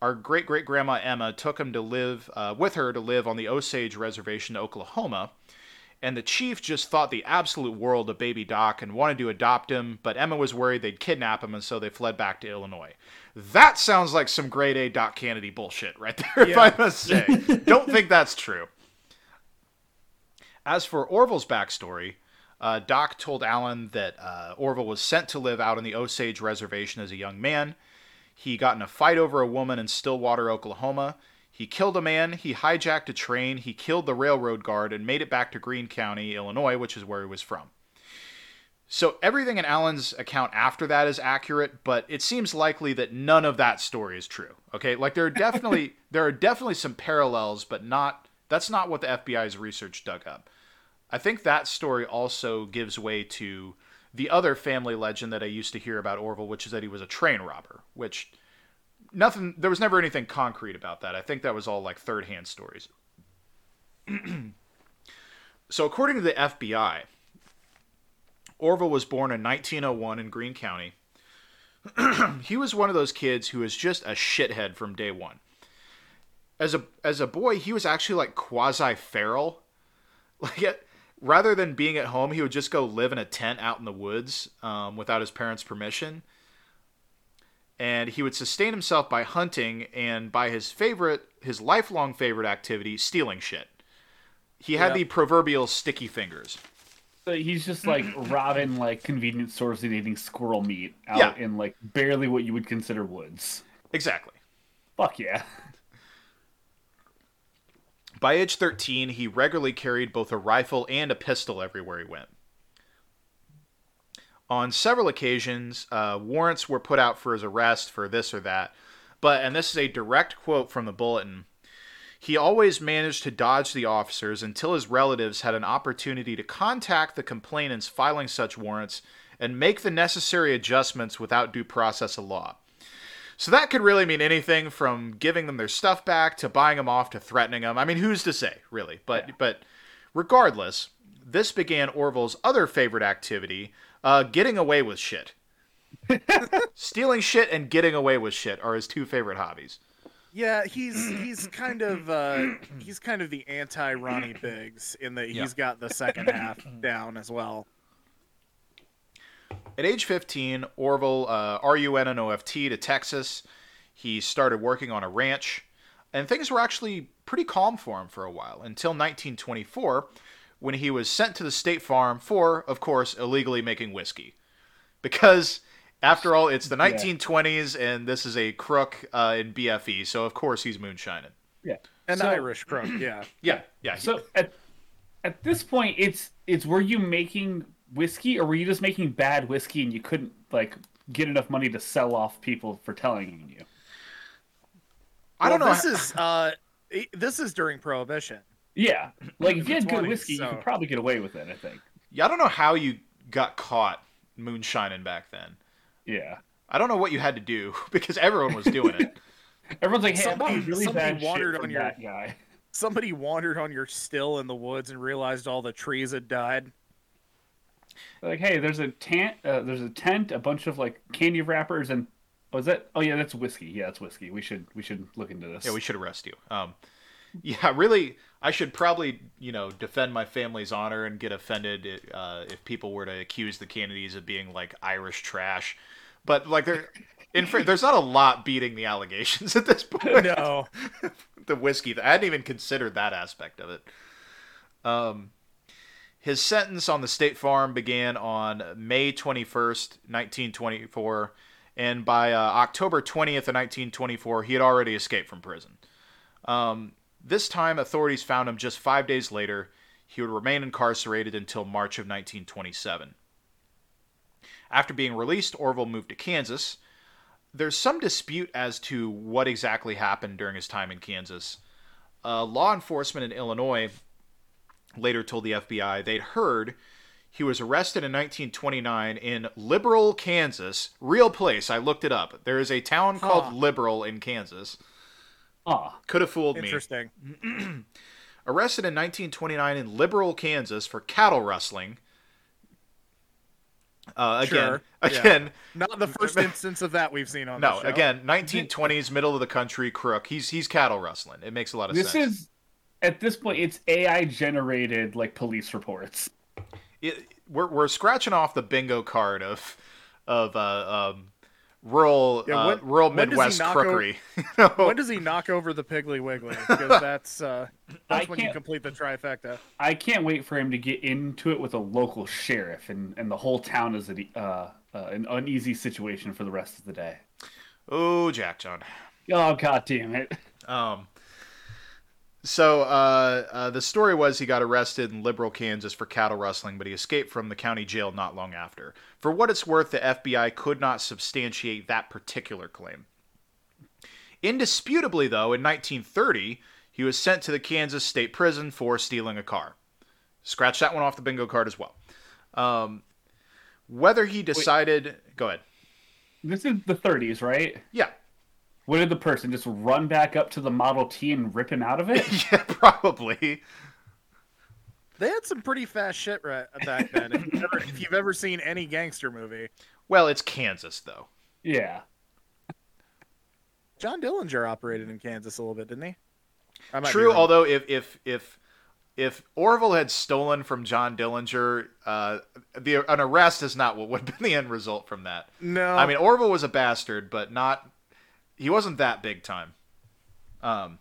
our great great grandma Emma took him to live uh, with her to live on the Osage Reservation, in Oklahoma. And the chief just thought the absolute world of baby Doc and wanted to adopt him, but Emma was worried they'd kidnap him, and so they fled back to Illinois. That sounds like some grade A Doc Cannedy bullshit right there, if I must say. Don't think that's true. As for Orval's backstory, uh, Doc told Alan that uh, Orval was sent to live out on the Osage Reservation as a young man. He got in a fight over a woman in Stillwater, Oklahoma. He killed a man, he hijacked a train, he killed the railroad guard, and made it back to Greene County, Illinois, which is where he was from. So everything in Alan's account after that is accurate, but it seems likely that none of that story is true. Okay, like there are definitely there are definitely some parallels, but not that's not what the FBI's research dug up. I think that story also gives way to the other family legend that I used to hear about Orval, which is that he was a train robber, which nothing there was never anything concrete about that. I think that was all like third-hand stories. so according to the FBI, Orval was born in 1901 in Greene County. he was one of those kids who was just a shithead from day one. As a as a boy, he was actually like quasi feral. Like rather than being at home, he would just go live in a tent out in the woods um, without his parents' permission. And he would sustain himself by hunting and by his favorite, his lifelong favorite activity, stealing shit. He had Yeah. the proverbial sticky fingers. So he's just like robbing like convenience stores and eating squirrel meat out Yeah. in like barely what you would consider woods. Exactly. Fuck yeah. By age 13, he regularly carried both a rifle and a pistol everywhere he went. On several occasions, uh, warrants were put out for his arrest for this or that, but, and this is a direct quote from the bulletin, he always managed to dodge the officers until his relatives had an opportunity to contact the complainants filing such warrants and make the necessary adjustments without due process of law. So that could really mean anything from giving them their stuff back to buying them off to threatening them. I mean, who's to say, really? But but regardless, this began Orval's other favorite activity, uh, getting away with shit. Stealing shit and getting away with shit are his two favorite hobbies. Yeah, he's he's kind of uh, he's kind of the anti Ronnie Biggs in that Yeah. he's got the second half down as well. At age 15, Orval uh, RUNNOFT to Texas. He started working on a ranch, and things were actually pretty calm for him for a while until 1924, when he was sent to the state farm for, of course, illegally making whiskey. Because, after all, it's the 1920s, and this is a crook uh, in BFE, so of course he's moonshining. Yeah. An So- Irish crook, yeah. Yeah, yeah. So at at this point, it's it's were you making whiskey or were you just making bad whiskey and you couldn't like get enough money to sell off people for telling you? I don't Well, know. This is uh, this is during Prohibition. Yeah, like if you had good 20s, whiskey, you could probably get away with it. I think. yeah, I don't know how you got caught moonshining back then. Yeah, I don't know what you had to do because everyone was doing it. everyone's like, "Hey, Somebody- really somebody wandered on your- guy." Somebody wandered on your still in the woods and realized all the trees had died. They're like, hey, there's a tent, uh, there's a tent, a bunch of like candy wrappers, and was that? Oh yeah, that's whiskey. Yeah, that's whiskey. We should we should look into this. Yeah, we should arrest you. Um, yeah, really, I should probably, you know, defend my family's honor and get offended uh, if people were to accuse the Cannedys of being like Irish trash. But like, there, in fact, there's not a lot beating the allegations at this point. No, the whiskey. I hadn't even considered that aspect of it. Um, his sentence on the state farm began on May 21st, 1924, and by uh, October 20th of 1924, he had already escaped from prison. Um, this time, authorities found him just five days later. He would remain incarcerated until March of 1927. After being released, Orval moved to Kansas. There's some dispute as to what exactly happened during his time in Kansas. Uh, law enforcement in Illinois later told the FBI they'd heard he was arrested in 1929 in Liberal, Kansas. Real place. I looked it up. There is a town called Liberal in Kansas. Ah, Could have fooled me. interesting. Arrested in 1929 in Liberal, Kansas for cattle rustling. Uh, again, Sure, yeah. again, Not the first instance of that we've seen on no, show. again, 1920s, middle of the country crook. He's he's cattle rustling. It makes a lot of This sense. is at this point it's AI generated like police reports. it, we're we're scratching off the bingo card of of uh, um, rural Yeah, uh, rural when does he Midwest knock crookery. You know? When does he knock over the Piggly Wiggly? Because that's uh, that's I when you complete the trifecta. I can't wait for him to get into it with a local sheriff, and, and the whole town is a, uh, uh, an uneasy situation for the rest of the day. oh, Jack John. Oh god damn it! Um, so uh, uh, the story was he got arrested in Liberal, Kansas for cattle rustling, but he escaped from the county jail not long after. For what it's worth, the FBI could not substantiate that particular claim. Indisputably, though, in 1930, he was sent to the Kansas State Prison for stealing a car. Scratch that one off the bingo card as well. Um, whether he decided, go ahead. This is the 30s, right? Yeah, What did the person just run back up to the Model T and rip him out of it? yeah, probably. They had some pretty fast shit right back then. if, you've ever, if you've ever seen any gangster movie, Well, it's Kansas, though. yeah. John Dillinger operated in Kansas a little bit, didn't he? I might be True, although if if if if Orval had stolen from John Dillinger, uh, the an arrest is not what would have been the end result from that. no, I mean, Orval was a bastard, but not he wasn't that big time. Um,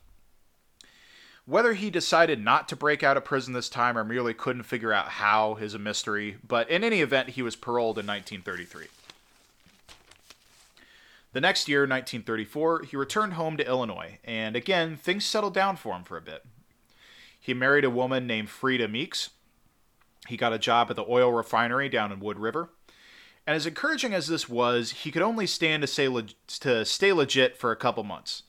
whether he decided not to break out of prison this time or merely couldn't figure out how is a mystery. But in any event, he was paroled in 1933. The next year, 1934, he returned home to Illinois, and again, things settled down for him for a bit. He married a woman named Frida Meeks. He got a job at the oil refinery down in Wood River. And as encouraging as this was, he could only stand to, say leg- to stay legit for a couple months.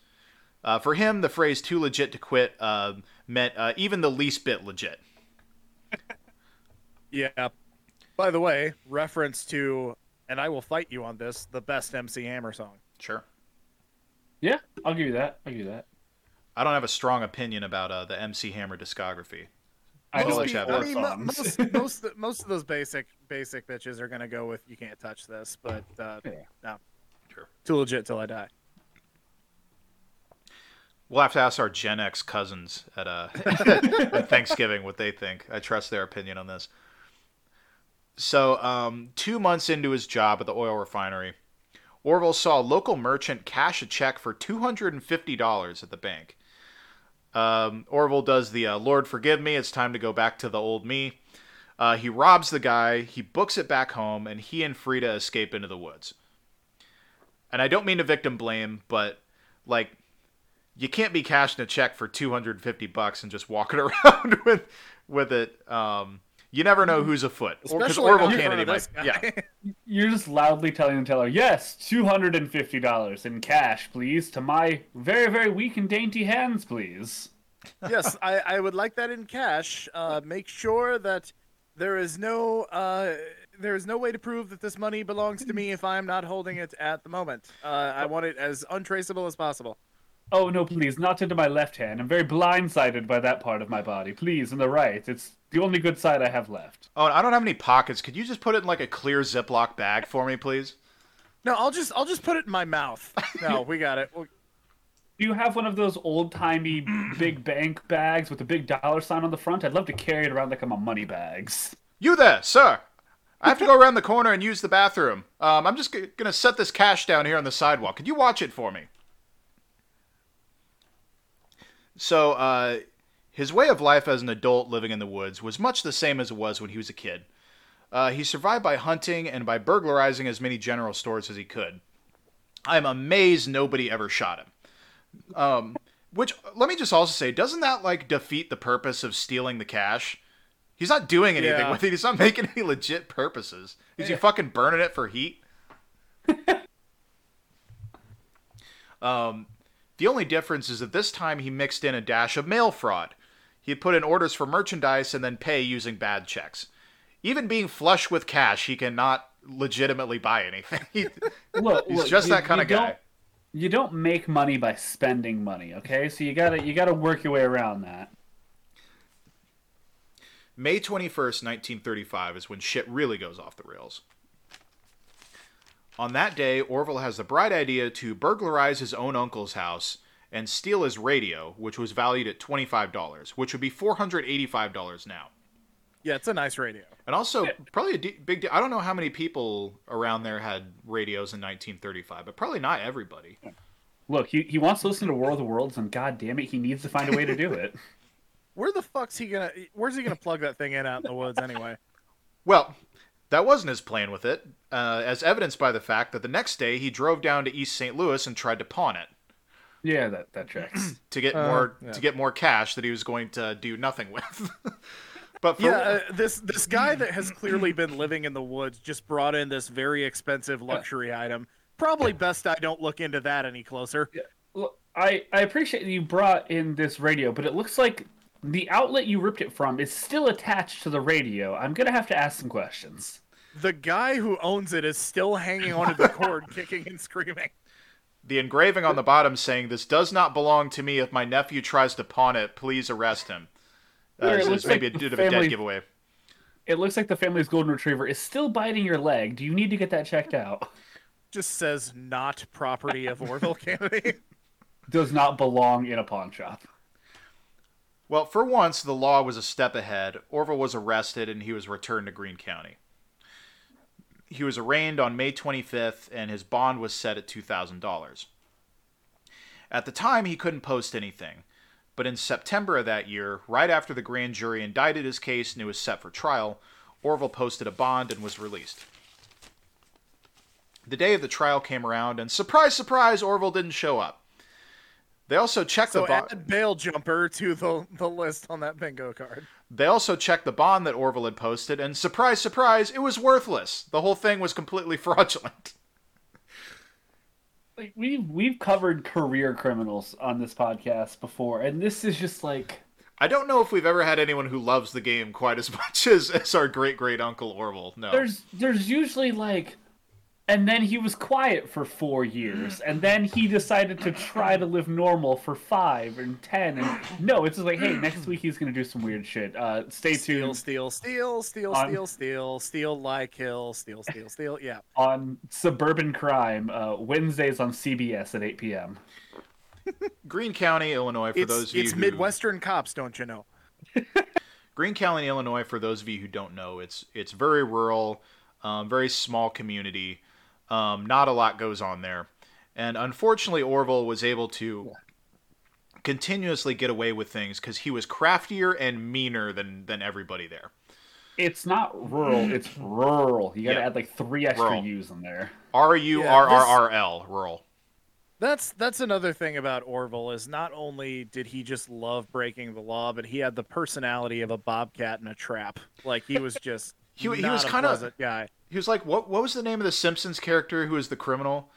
Uh, for him, the phrase too legit to quit uh, meant uh, even the least bit legit. yeah. By the way, reference to, and I will fight you on this, the best MC Hammer song. Sure. Yeah, I'll give you that. I'll give you that. I don't have a strong opinion about uh, the MC Hammer discography. I know Most what people- you I have mean, songs. most most most of those basic basic bitches are gonna go with "You can't touch this," but uh, Yeah. no, Sure. too legit till I die. We'll have to ask our Gen X cousins at, uh, at Thanksgiving what they think. I trust their opinion on this. So, um, two months into his job at the oil refinery, Orval saw a local merchant cash a check for $250 at the bank. Um, Orval does the uh, Lord forgive me, it's time to go back to the old me. Uh, he robs the guy, he books it back home, and he and Frida escape into the woods. And I don't mean to victim blame, but like you can't be cashing a check for 250 bucks and just walking around with with it. Um, you never know who's afoot. Because Especially Orval not in Cannedy of might. Yeah, You're just loudly telling the teller, yes, $250 in cash, please, to my very, very weak and dainty hands, please. yes, I, I would like that in cash. Uh, make sure that there is no uh, there is no way to prove that this money belongs to me if I am not holding it at the moment. Uh, I want it as untraceable as possible. Oh, no, please, not into my left hand. I'm very blindsided by that part of my body. Please, in the right. It's the only good side I have left. Oh, I don't have any pockets. Could you just put it in like a clear Ziploc bag for me, please? No, I'll just I'll just put it in my mouth. No, we got it. Well, Do you have one of those old timey big bank bags with a big dollar sign on the front? I'd love to carry it around like I'm a money bags. You there, sir? I have to go around the corner and use the bathroom. Um, I'm just g- gonna set this cash down here on the sidewalk. Could you watch it for me? So, uh, his way of life as an adult living in the woods was much the same as it was when he was a kid. Uh, he survived by hunting and by burglarizing as many general stores as he could. I'm amazed nobody ever shot him. Um, which, let me just also say, doesn't that like defeat the purpose of stealing the cash? He's not doing anything Yeah. with it. He's not making any legit purposes. Is he fucking burning it for heat? um, the only difference is that this time he mixed in a dash of mail fraud. He had put in orders for merchandise and then pay using bad checks. Even being flush with cash, he cannot legitimately buy anything. He- Look, he's look, just you- that kind of guy. You don't make money by spending money, okay? So you gotta you gotta work your way around that. May 21st, 1935 is when shit really goes off the rails. On that day, Orval has the bright idea to burglarize his own uncle's house and steal his radio, which was valued at $25, which would be $485 now. Yeah, it's a nice radio. And also, probably a de- big. De- I don't know how many people around there had radios in 1935, but probably not everybody. Look, he, he wants to listen to War of the Worlds, and god damn it, he needs to find a way to do it. Where the fuck's he gonna? Where's he gonna plug that thing in out in the woods anyway? Well, that wasn't his plan with it, uh, as evidenced by the fact that the next day he drove down to East St. Louis and tried to pawn it Yeah, that, that tracks. to get Uh, more yeah. to get more cash that he was going to do nothing with. but for, Yeah, uh, this this guy that has clearly been living in the woods just brought in this very expensive luxury item. Probably best I don't look into that any closer. Look, I, I appreciate that you brought in this radio, but it looks like the outlet you ripped it from is still attached to the radio. I'm gonna have to ask some questions. The guy who owns it is still hanging onto the cord, kicking and screaming. the engraving on the bottom saying, "This does not belong to me. If my nephew tries to pawn it, please arrest him." Uh, Here, it is- is maybe like a the bit of a dead giveaway. It looks like the family's golden retriever is still biting your leg. Do you need to get that checked out? Just says not property of Orval Cannedy. Does not belong in a pawn shop. Well, for once, the law was a step ahead. Orval was arrested and he was returned to Greene County. He was arraigned on May 25th and his bond was set at $2,000. At the time, he couldn't post anything, but in September of that year, right after the grand jury indicted his case and it was set for trial, Orval posted a bond and was released. The day of the trial came around, and surprise, surprise, Orval didn't show up. They also checked So the bond. add bail jumper to the the list on that bingo card. They also checked the bond that Orval had posted, and surprise, surprise, it was worthless. The whole thing was completely fraudulent. Like we've we've covered career criminals on this podcast before, and this is just like I don't know if we've ever had anyone who loves the game quite as much as, as our great great uncle Orval. No. there's there's usually like and then he was quiet for four years and then he decided to try to live normal for five and ten and no it's just like hey next week he's gonna do some weird shit uh stay Steal, tuned steal, steal, steal, On- steal, steal, steal, like kill, steal, steal, steal. Yeah. on suburban crime uh wednesdays on cbs at 8 p.m Greene County, Illinois, for It's, those of you it's who Midwestern cops, don't you know? Greene County, Illinois, for those of you who don't know, it's it's very rural, um, very small community. Um, not a lot goes on there, and unfortunately, Orval was able to continuously get away with things because he was craftier and meaner than than everybody there. it's not rural it's rural you gotta Yeah. add like three extra Rural. u's in there R U R R R L, rural. That's that's another thing about Orval is not only did he just love breaking the law, but he had the personality of a bobcat in a trap. Like he was just He- he was kinda- guy. He was like, what? What was the name of the Simpsons character who was the criminal?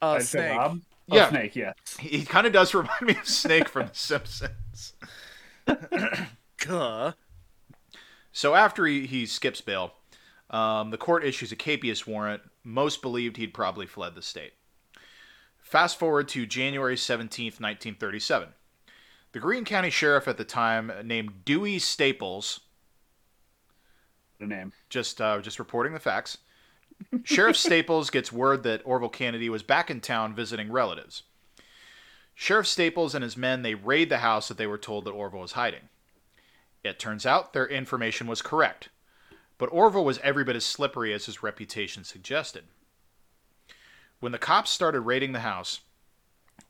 Uh, I'd say Snake. Bob? Oh, Yeah. snake yeah He, he kind of does remind me of Snake from The Simpsons. Guh. So after he, he skips bail, um, the court issues a capias warrant. Most believed he'd probably fled the state. Fast forward to January 17th, 1937. The Greene County Sheriff at the time, named Dewey Staples, the name just uh, just reporting the facts. Sheriff Staples gets word that Orval Cannedy was back in town visiting relatives. Sheriff Staples and his men they raid the house that they were told that Orval was hiding. It turns out their information was correct, but Orval was every bit as slippery as his reputation suggested. When the cops started raiding the house,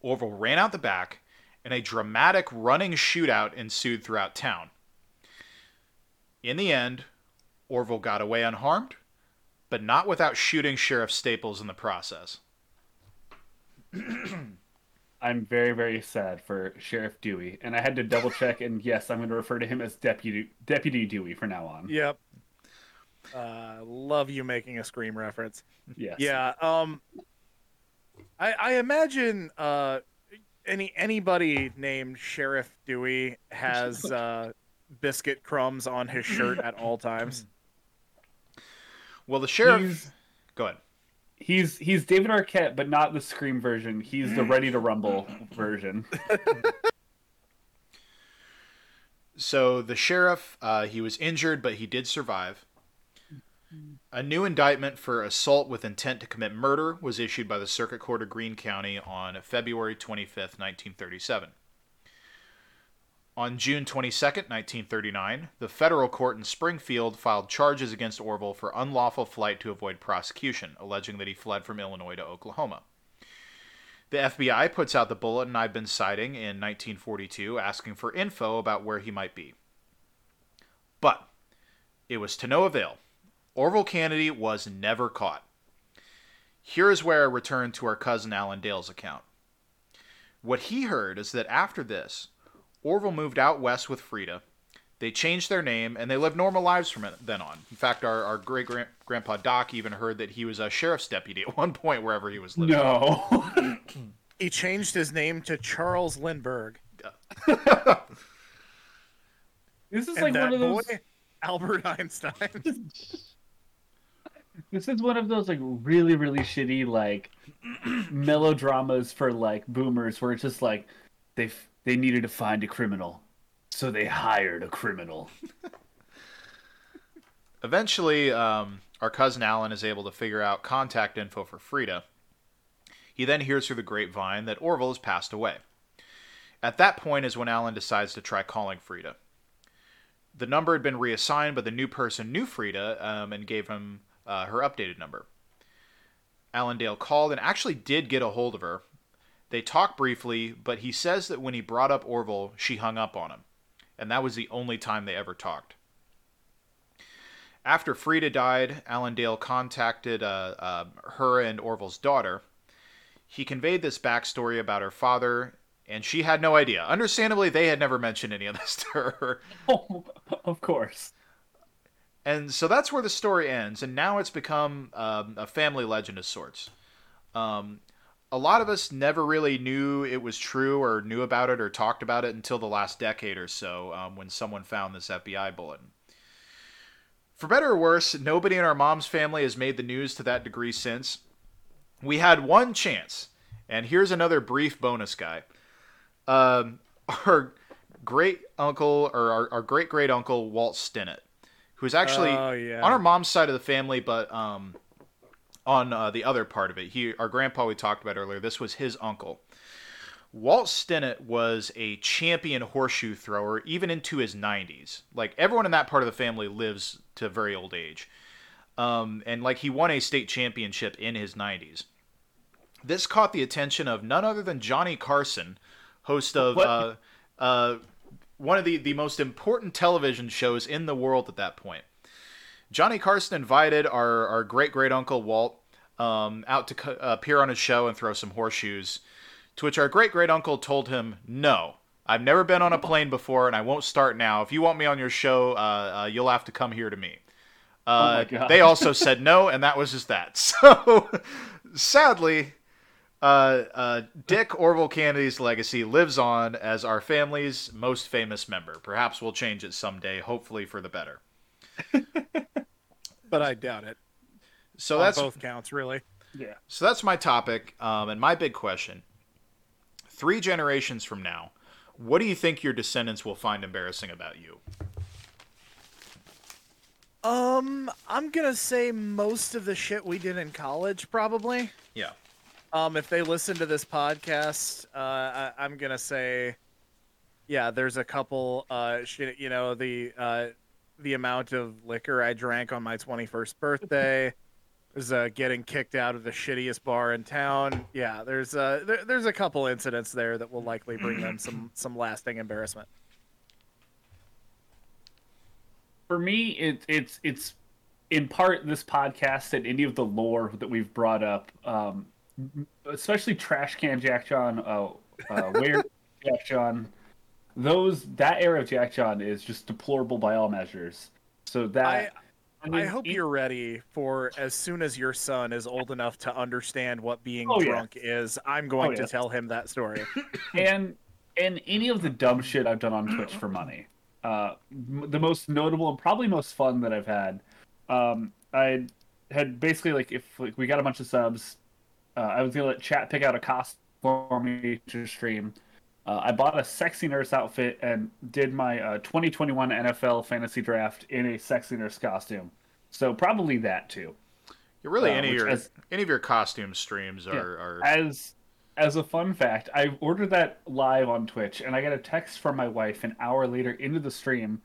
Orval ran out the back, and a dramatic running shootout ensued throughout town. In the end, Orval got away unharmed, but not without shooting Sheriff Staples in the process. I'm very, very sad for Sheriff Dewey, and I had to double check. And yes, I'm going to refer to him as Deputy Deputy Dewey from now on. Yep. Uh, love you making a scream reference. Yes. Yeah. Um. I I imagine uh any anybody named Sheriff Dewey has uh biscuit crumbs on his shirt at all times. Well, the sheriff. He's, Go ahead. he's he's David Arquette, but not the Scream version. He's the Ready to Rumble version. So the sheriff, uh, he was injured, but he did survive. A new indictment for assault with intent to commit murder was issued by the Circuit Court of Greene County on February 25th, 1937. On June 22, 1939, the federal court in Springfield filed charges against Orval for unlawful flight to avoid prosecution, alleging that he fled from Illinois to Oklahoma. The FBI puts out the bulletin I've been citing in 1942 asking for info about where he might be. But it was to no avail. Orval Cannedy was never caught. Here is where I return to our cousin Alan Dale's account. What he heard is that after this, Orval moved out west with Frida. They changed their name and they lived normal lives from then on. In fact, our, our great grandpa Doc even heard that he was a sheriff's deputy at one point wherever he was living. No. he changed his name to Charles Lindbergh. this is and like one of those. Boy, Albert Einstein. this is one of those like really really shitty like melodramas for like boomers where it's just like they they needed to find a criminal, so they hired a criminal. Eventually, um, our cousin Alan is able to figure out contact info for Frida. He then hears through the grapevine that Orval has passed away. At that point is when Alan decides to try calling Frida. The number had been reassigned, but the new person knew Frida um, and gave him uh, her updated number. Alan Dale called and actually did get a hold of her, they talk briefly, but he says that when he brought up Orval, she hung up on him. And that was the only time they ever talked. After Frida died, Alan Dale contacted uh, uh, her and Orval's daughter. He conveyed this backstory about her father, and she had no idea. Understandably, they had never mentioned any of this to her. Oh, of course. And so that's where the story ends, and now it's become um, a family legend of sorts. Um, a lot of us never really knew it was true or knew about it or talked about it until the last decade or so um, when someone found this FBI bulletin. For better or worse, nobody in our mom's family has made the news to that degree since. We had one chance, and here's another brief bonus guy. Um, our great uncle, or our, our great great uncle, Walt Stinnett, who's actually oh, yeah. on our mom's side of the family, but um, on uh, the other part of it. He, our grandpa, we talked about earlier. This was his uncle. Walt Stinnett was a champion horseshoe thrower, even into his 90s. Like everyone in that part of the family lives to very old age, um, and like he won a state championship in his 90s. This caught the attention of none other than Johnny Carson, host of uh, uh, one of the, the most important television shows in the world at that point. Johnny Carson invited our, our great great uncle Walt um, out to appear on his show and throw some horseshoes. To which our great great uncle told him, No, I've never been on a plane before and I won't start now. If you want me on your show, uh, uh, you'll have to come here to me. Uh, oh they also said no, and that was just that. So, sadly, uh, uh, Dick Orval Cannedy's legacy lives on as our family's most famous member. Perhaps we'll change it someday, hopefully for the better. but I doubt it. So On that's both counts, really. Yeah. So that's my topic, um, and my big question: Three generations from now, what do you think your descendants will find embarrassing about you? Um, I'm gonna say most of the shit we did in college, probably. Yeah. Um, if they listen to this podcast, uh, I, am gonna say, yeah, there's a couple, uh, shit, you know, the uh, the amount of liquor I drank on my 21st birthday. was uh, getting kicked out of the shittiest bar in town. Yeah, there's uh, there, there's a couple incidents there that will likely bring them some some lasting embarrassment. For me, it, it's it's in part this podcast and any of the lore that we've brought up, um, especially Trash Can Jack John, uh, uh, where Jack John, those that era of Jack John is just deplorable by all measures. So that I, I, mean, I hope it, you're ready for as soon as your son is old enough to understand what being oh, drunk yeah. is. I'm going oh, to tell him that story. and and any of the dumb shit I've done on Twitch for money. Uh, the most notable and probably most fun that I've had. Um, I had basically like if like, we got a bunch of subs, uh, I was gonna let chat pick out a costume for me to stream. Uh, I bought a sexy nurse outfit and did my uh, 2021 NFL fantasy draft in a sexy nurse costume. So probably that too. Yeah, really, Uh, any of your as- any of your costume streams are, Yeah. are As as a fun fact, I ordered that live on Twitch, and I got a text from my wife an hour later into the stream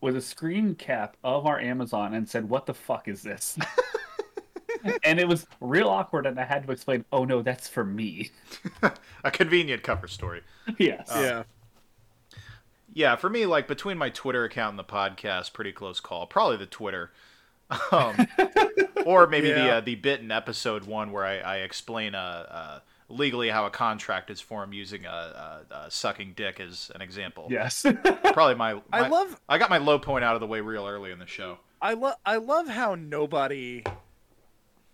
with a screen cap of our Amazon and said, "What the fuck is this?" and it was real awkward, and I had to explain, "Oh no, that's for me." a convenient cover story. yes. yeah. Yeah, for me, like between my Twitter account and the podcast, pretty close call. Probably the Twitter, um, or maybe the uh, the bit in episode one where I, I explain uh, uh, legally how a contract is formed using a, a, a sucking dick as an example. Yes. probably my, my. I love I got my low point out of the way real early in the show. I love I love how nobody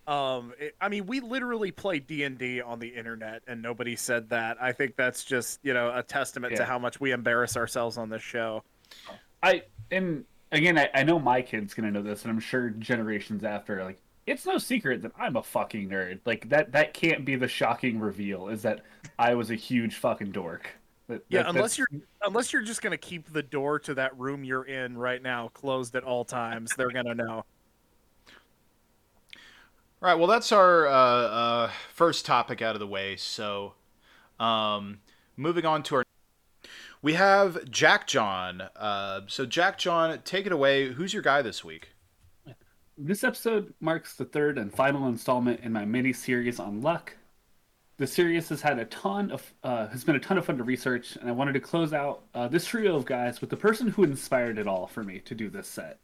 um it- I mean we literally play D&D on the internet and nobody said that. I think that's just, you know, a testament to how much we embarrass ourselves on this show. I and again, I, I know my kid's gonna know this, and I'm sure generations after, like, it's no secret that I'm a fucking nerd. Like that that can't be the shocking reveal is that I was a huge fucking dork. That- Yeah, that- unless that's- you're unless you're just going to keep the door to that room you're in right now closed at all times, they're going to know. All right, well, that's our uh, uh, first topic out of the way. So, um, moving on to our. We have Jack John. Uh, so, Jack John, take it away. Who's your guy this week? This episode marks the third and final installment in my mini series on luck. The series has had a ton of uh, has been a ton of fun to research, and I wanted to close out uh, this trio of guys with the person who inspired it all for me to do this set.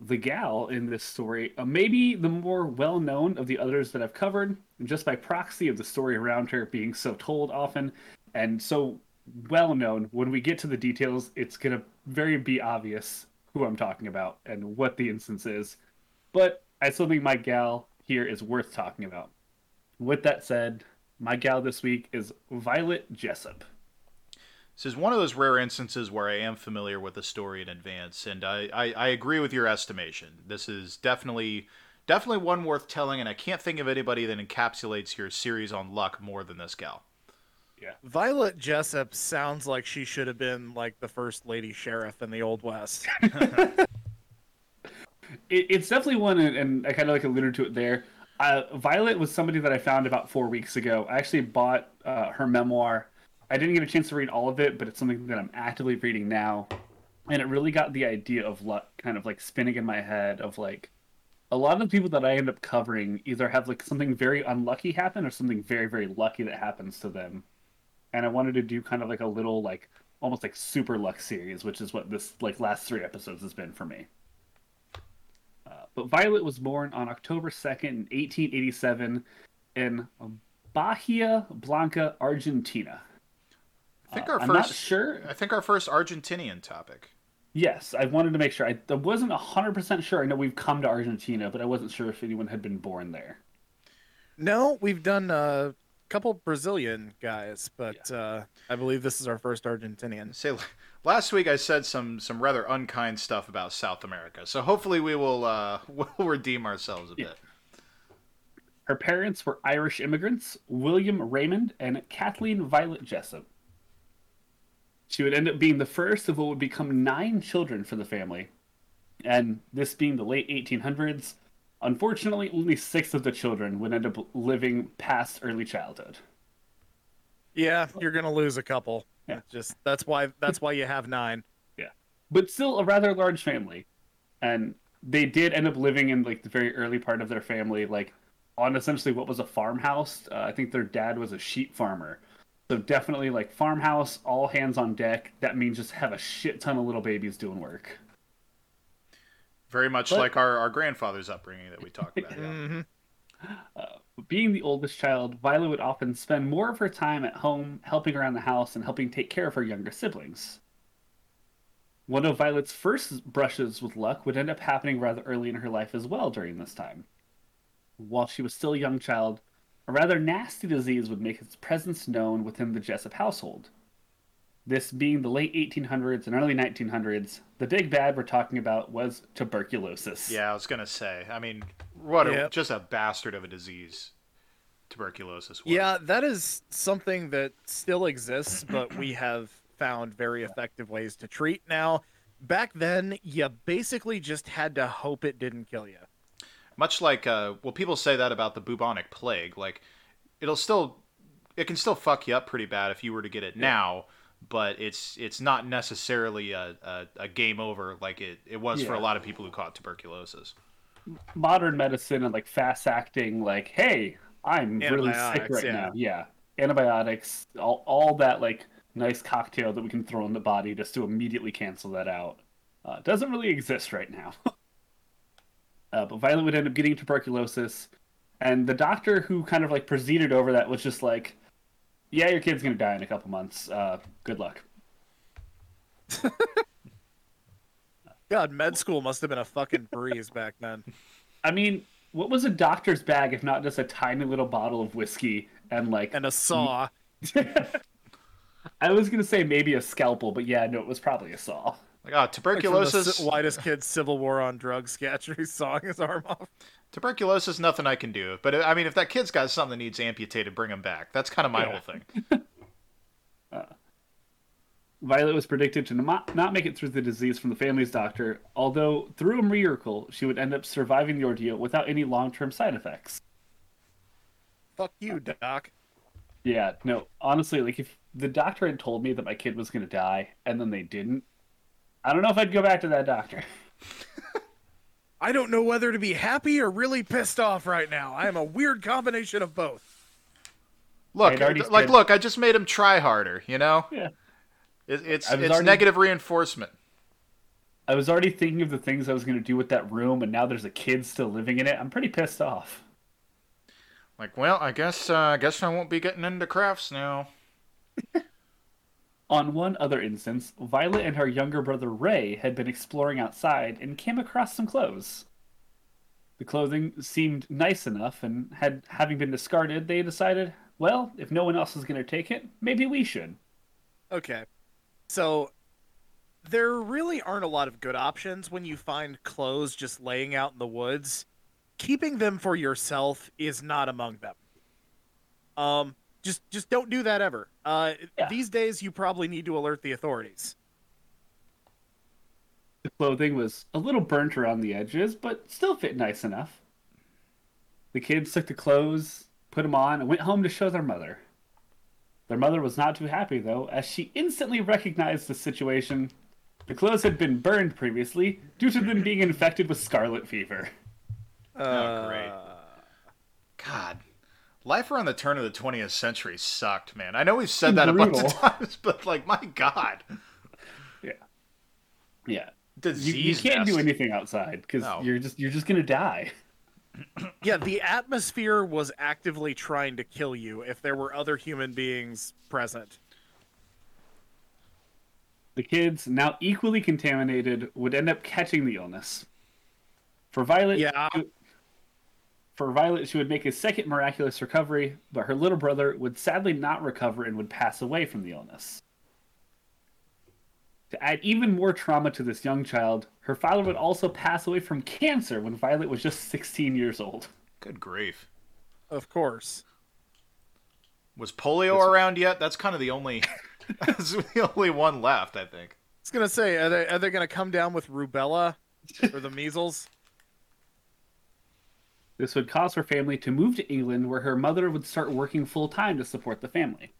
The gal in this story, uh, maybe the more well known of the others that I've covered, just by proxy of the story around her being so told often and so well known. When we get to the details, it's gonna very be obvious who I'm talking about and what the instance is. But I still think my gal here is worth talking about. With that said, my gal this week is Violet Jessup. This is one of those rare instances where I am familiar with the story in advance, and I, I, I agree with your estimation. This is definitely definitely one worth telling, and I can't think of anybody that encapsulates your series on luck more than this gal. Yeah. Violet Jessup sounds like she should have been like the first lady sheriff in the old west. It, it's definitely one, and- and I kind of like alluded to it there. Uh, Violet was somebody that I found about four weeks ago. I actually bought uh, her memoir. I didn't get a chance to read all of it, but it's something that I'm actively reading now. And it really got the idea of luck kind of like spinning in my head of like a lot of the people that I end up covering either have like something very unlucky happen or something very, very lucky that happens to them. And I wanted to do kind of like a little like almost like super luck series, which is what this like last three episodes has been for me. Uh, but Violet was born on October 2nd, in 1887, in Bahia Blanca, Argentina. I think Uh, our I'm first not sure. I think our first Argentinian topic. Yes, I wanted to make sure. I, I wasn't 100% sure. I know we've come to Argentina, but I wasn't sure if anyone had been born there. no, we've done a couple Brazilian guys, but uh, I believe this is our first Argentinian. Say last week I said some some rather unkind stuff about South America, so hopefully we will uh, we'll redeem ourselves a Yeah. bit. Her parents were Irish immigrants, William Raymond and Kathleen Violet Jessup. She would end up being the first of what would become nine children for the family. And this being the late 1800s, unfortunately, only six of the children would end up living past early childhood. Yeah, you're gonna lose a couple. Yeah. Just that's why that's why you have nine. Yeah. but still a rather large family. And they did end up living in like the very early part of their family, like on essentially what was a farmhouse. Uh, I think their dad was a sheep farmer. So definitely like farmhouse, all hands on deck. That means just have a shit ton of little babies doing work. Very much But- like our, our grandfather's upbringing that we talked about. yeah. hmm Being the oldest child, Violet would often spend more of her time at home helping around the house and helping take care of her younger siblings. One of Violet's first brushes with luck would end up happening rather early in her life as well during this time. While she was still a young child, a rather nasty disease would make its presence known within the Jessup household. This being the late 1800s and early 1900s, the big bad we're talking about was tuberculosis. Yeah, I was gonna say. I mean, what a, Yep. just a bastard of a disease. Tuberculosis. Was. Yeah, that is something that still exists, but we have found very effective ways to treat now. back then you basically just had to hope it didn't kill you. Much like, uh, well, people say that about the bubonic plague. Like, it'll still, it can still fuck you up pretty bad if you were to get it now, but it's it's not necessarily a, a, a game over like it, it was for a lot of people who caught tuberculosis. Modern medicine and like fast acting, like, hey, I'm really sick right yeah. now. Yeah, antibiotics, all all that like nice cocktail that we can throw in the body just to immediately cancel that out. Uh, doesn't really exist right now. uh, but Violet would end up getting tuberculosis, and the doctor who kind of like proceeded over that was just like, "Yeah, your kid's gonna die in a couple months. Uh, good luck." God, med school must have been a fucking breeze back then. I mean, what was a doctor's bag if not just a tiny little bottle of whiskey and like And a saw. I was gonna say maybe a scalpel, but yeah, no, it was probably a saw. Like, ah, Like the tuberculosis. ci- whitest kid civil war on drugs sketch where he's sawing his arm off. Tuberculosis, nothing I can do. But I mean, if that kid's got something that needs amputated, bring him back. That's kind of my Yeah. whole thing. Violet was predicted to not not make it through the disease from the family's doctor, although through a miracle, she would end up surviving the ordeal without any long-term side effects. Fuck you, Doc. Yeah, no, honestly, like if the doctor had told me that my kid was gonna die and then they didn't, I don't know if I'd go back to that doctor. I don't know whether to be happy or really pissed off right now. I am a weird combination of both. Look, I'd like, said- look, I just made him try harder. You know, Yeah. it, it's it's already- negative reinforcement. I was already thinking of the things I was gonna do with that room, and now there's a kid still living in it. I'm pretty pissed off. Like, well, I guess uh, I guess I won't be getting into crafts now. On one other instance, Violet and her younger brother Ray had been exploring outside and came across some clothes. The clothing seemed nice enough, and had having been discarded, they decided, well, if no one else is going to take it, maybe we should. Okay. So there really aren't a lot of good options when you find clothes just laying out in the woods. Keeping them for yourself is not among them. Um just just don't do that ever. Uh Yeah. these days you probably need to alert the authorities. The clothing was a little burnt around the edges, but still fit nice enough. The kids took the clothes, put them on, and went home to show their mother. Their mother was not too happy, though, as she instantly recognized the situation. The clothes had been burned previously due to them being infected with scarlet fever. Oh, great. God, life around the turn of the 20th century sucked, man. I know we've said that a bunch of times, but like, my God, Yeah. Yeah. You, disease. you can't do anything outside because No. you're just you're just gonna die. Yeah, the atmosphere was actively trying to kill you if there were other human beings present. The kids, now equally contaminated, would end up catching the illness. For Violet, Yeah. For Violet, she would make a second miraculous recovery, but her little brother would sadly not recover and would pass away from the illness. To add even more trauma to this young child, her father would also pass away from cancer when Violet was just 16 years old. Good grief. Of course. Was polio around yet? That's kind of the only. that's the only one left, I think. I was gonna say, are they are they gonna come down with rubella or the measles? This would cause her family to move to England, where her mother would start working full time to support the family.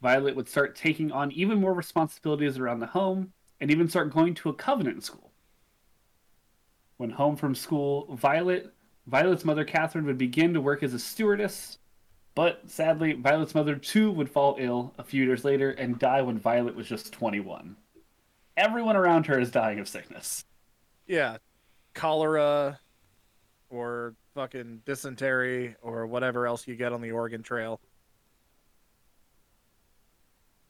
Violet would start taking on even more responsibilities around the home and even start going to a covenant school. When home from school, Violet Violet's mother Catherine would begin to work as a stewardess, but sadly, Violet's mother too would fall ill a few years later and die when Violet was just 21. Everyone around her is dying of sickness. Yeah, cholera, or fucking dysentery, or whatever else you get on the Oregon Trail.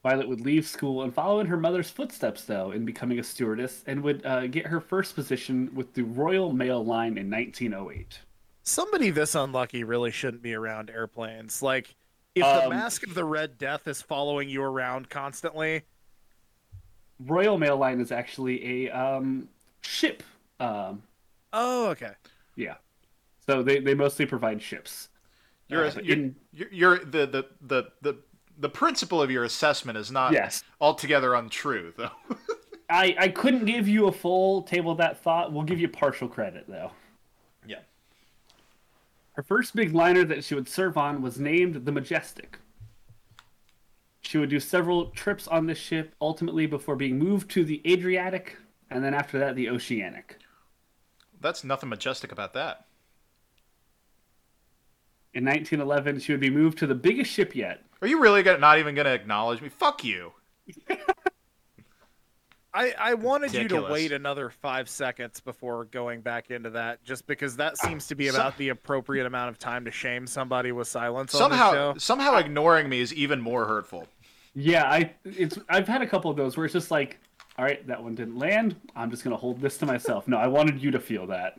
Violet would leave school and follow in her mother's footsteps, though, in becoming a stewardess, and would uh, get her first position with the Royal Mail Line in 1908. Somebody this unlucky really shouldn't be around airplanes. Like, if the Um, Masque of the Red Death is following you around constantly, Royal Mail Line is actually a um, ship. Um, oh, okay. yeah. So they, they mostly provide ships. You're, Uh, you're, in- you're, you're the, the the the the principle of your assessment is not Yes. altogether untrue, though. I I couldn't give you a full table of that thought. We'll give you partial credit though. Yeah. Her first big liner that she would serve on was named the Majestic. She would do several trips on this ship, ultimately before being moved to the Adriatic, and then after that the Oceanic. That's nothing majestic about that. In 1911, she would be moved to the biggest ship yet, Are you really gonna, not even going to acknowledge me? Fuck you. I, I wanted you to wait another five seconds before going back into that, just because that seems to be So- about the appropriate amount of time to shame somebody with silence on Somehow, show. somehow ignoring me is even more hurtful. Yeah, I it's I've had a couple of those where it's just like, all right, that one didn't land. I'm just gonna hold this to myself. No, I wanted you to feel that.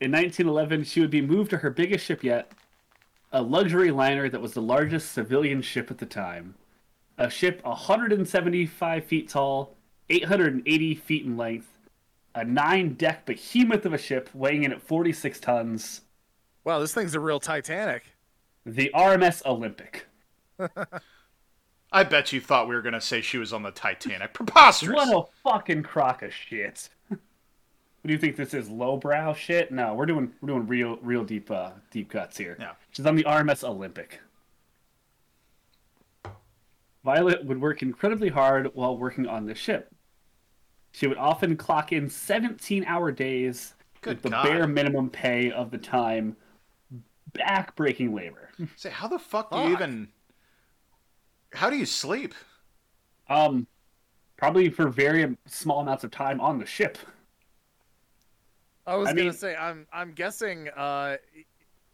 In 1911, she would be moved to her biggest ship yet, a luxury liner that was the largest civilian ship at the time. A ship 175 feet tall, 880 feet in length, a nine-deck behemoth of a ship weighing in at 46 tons. Wow, this thing's a real Titanic. The RMS Olympic. I bet you thought we were going to say she was on the Titanic. Preposterous. What a fucking crock of shit. What do you think this is? Lowbrow shit? No, we're doing we're doing real real deep uh deep cuts here. Yeah. She's on the RMS Olympic. Violet would work incredibly hard while working on the ship. She would often clock in 17 hour days Good with the God. bare minimum pay of the time. backbreaking labor. Say, how the fuck do you even? How do you sleep? Um, probably for very small amounts of time on the ship. I was I gonna mean- say I'm I'm guessing uh,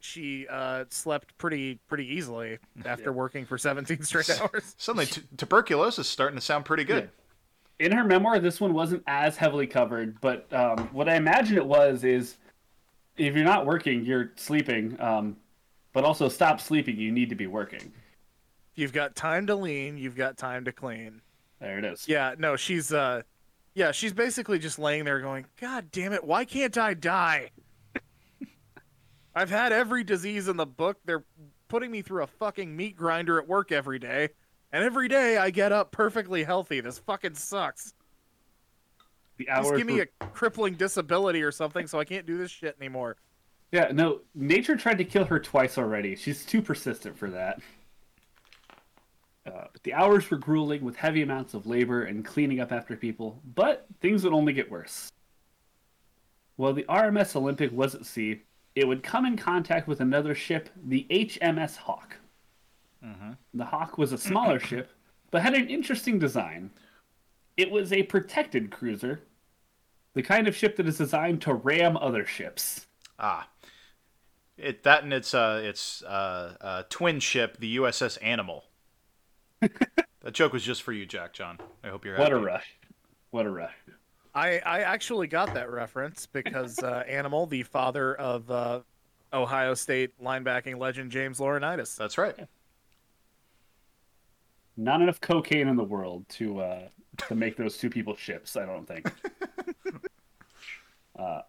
she uh, slept pretty pretty easily after working for 17 straight hours. Suddenly, t- tuberculosis is starting to sound pretty good. in her memoir, this one wasn't as heavily covered, but um, what I imagine it was is if you're not working, you're sleeping. Um, but also, stop sleeping. You need to be working. You've got time to lean. You've got time to clean. There it is. Yeah, no, she's uh, yeah, she's basically just laying there going, God damn it, why can't I die? I've had every disease in the book. They're putting me through a fucking meat grinder at work every day, and every day I get up perfectly healthy. This fucking sucks. The hours. Just give me were- a crippling disability or something so I can't do this shit anymore. Yeah, no. Nature tried to kill her twice already. She's too persistent for that. Uh, but the hours were grueling with heavy amounts of labor and cleaning up after people, but things would only get worse. While the RMS Olympic was at sea, it would come in contact with another ship, the HMS Hawke. The Hawke was a smaller ship, but had an interesting design. It was a protected cruiser, the kind of ship that is designed to ram other ships. Ah, it that and its uh its uh, uh twin ship, the USS Animal. that joke was just for you, Jack John. I hope you're What happy. a rush. What a rush. I, I actually got that reference because uh, Animal, the father of uh, Ohio State linebacking legend James Laurinaitis. That's right. Not enough cocaine in the world to uh, to make those two people ships. I don't think. uh,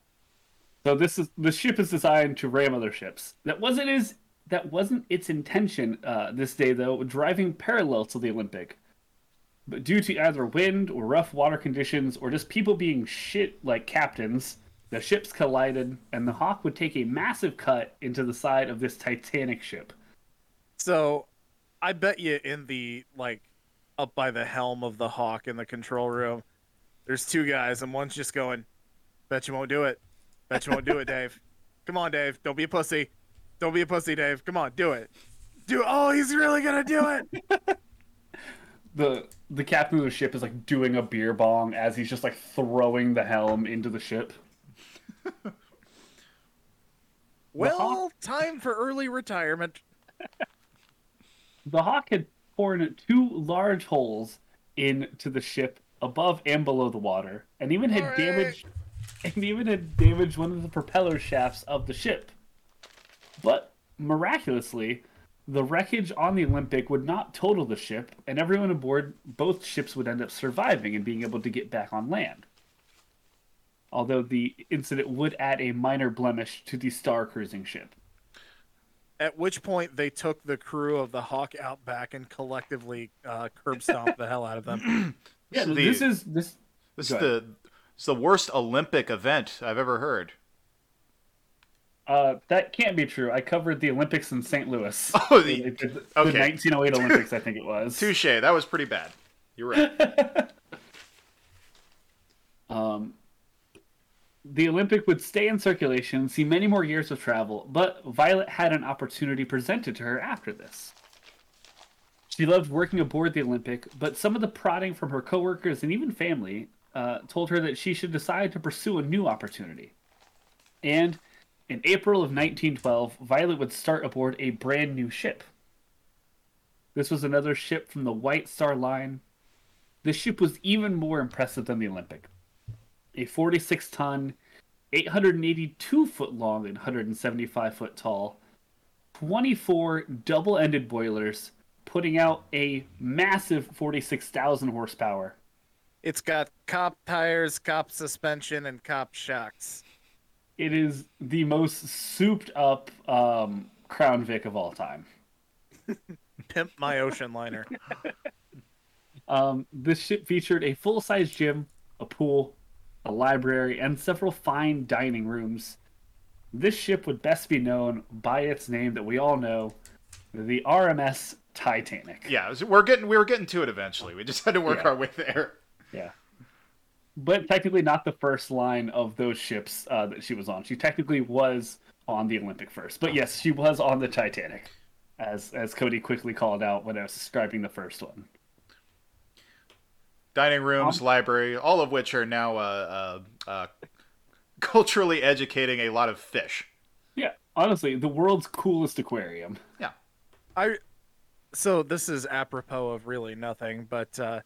so this is the ship is designed to ram other ships. That wasn't his. That wasn't its intention. Uh, this day though, driving parallel to the Olympic, but due to either wind or rough water conditions or just people being shit like captains, the ships collided, and the Hawke would take a massive cut into the side of this Titanic ship. So, I bet you in the like up by the helm of the Hawke in the control room, there's two guys, and one's just going, "Bet you won't do it. Bet you won't do it, Dave. Come on, Dave. Don't be a pussy. Don't be a pussy, Dave. Come on, do it. Do. Oh, he's really gonna do it. the the captain of the ship is like doing a beer bong as he's just like throwing the helm into the ship. Well, time for early retirement. The Hawke had torn two large holes into the ship above and below the water, and even had Alright. damaged and even had damaged one of the propeller shafts of the ship. But miraculously, the wreckage on the Olympic would not total the ship, and everyone aboard both ships would end up surviving and being able to get back on land. Although the incident would add a minor blemish to the star cruising ship. At which point they took the crew of the Hawke out back and collectively uh, curb stomped the hell out of them. Yeah, the- this is this. This is the it's the worst Olympic event I've ever heard. Uh, that can't be true. I covered the Olympics in St. Louis. Oh, They the, the, okay. the 1908 Olympics, I think it was. touche. That was pretty bad. You're right. Um, the Olympic would stay in circulation see many more years of travel, but Violet had an opportunity presented to her after this. She loved working aboard the Olympic, but some of the prodding from her coworkers and even family uh, told her that she should decide to pursue a new opportunity. And in April of 1912, Violet would start aboard a brand new ship. This was another ship from the White Star Line. This ship was even more impressive than the Olympic a 46 ton, 882 foot long, and 175 foot tall, 24 double ended boilers, putting out a massive 46,000 horsepower. It's got cop tires, cop suspension, and cop shocks. It is the most souped up um, Crown Vic of all time. Pimp my ocean liner. Um, this ship featured a full size gym, a pool, a library, and several fine dining rooms. This ship would best be known by its name that we all know, the RMS Titanic. yeah, so we're getting we were getting to it eventually. We just had to work Yeah. our way there. Yeah. But technically not the first line of those ships uh, that she was on. She technically was on the Olympic first. But yes, she was on the Titanic, as as Cody quickly called out when I was describing the first one. Dining rooms, Um, library, all of which are now uh, uh, uh, culturally educating a lot of fish. Yeah, honestly, the world's coolest aquarium. Yeah. I so this is apropos of really nothing, but uh,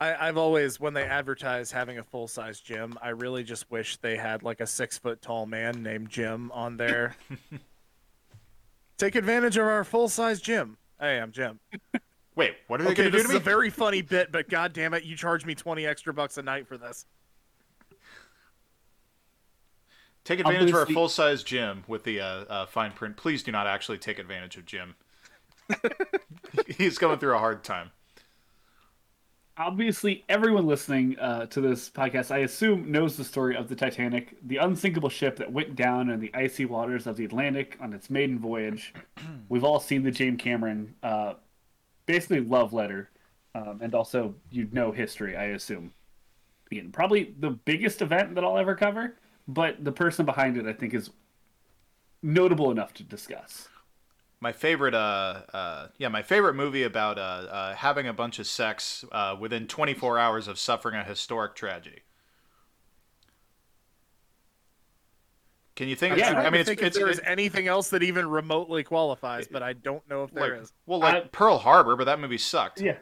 I, I've always when they advertise having a full size gym, I really just wish they had like a six foot tall man named Jim on there. Take advantage of our full size gym. Hey, I'm Jim. Wait, what are they Okay, going to do to me? this is a very funny bit, but god damn it, you charge me twenty extra bucks a night for this. Take advantage of our full size gym with the uh, uh, fine print. Please do not actually take advantage of Jim. He's going through a hard time. Obviously, everyone listening uh, to this podcast, I assume, knows the story of the Titanic, the unsinkable ship that went down in the icy waters of the Atlantic on its maiden voyage. We've all seen the James Cameron, uh, basically love letter, um, and also you know history, I assume. Again, probably the biggest event that I'll ever cover, but the person behind it, I think, is notable enough to discuss. My favorite, uh, uh, yeah, my favorite movie about uh, uh, having a bunch of sex uh, within 24 hours of suffering a historic tragedy. Can you think? I'm of, Yeah, I to mean, it's, think if it's there's it- anything else that even remotely qualifies, but I don't know if there like, is. well, like I- Pearl Harbor, but that movie sucked. Yeah.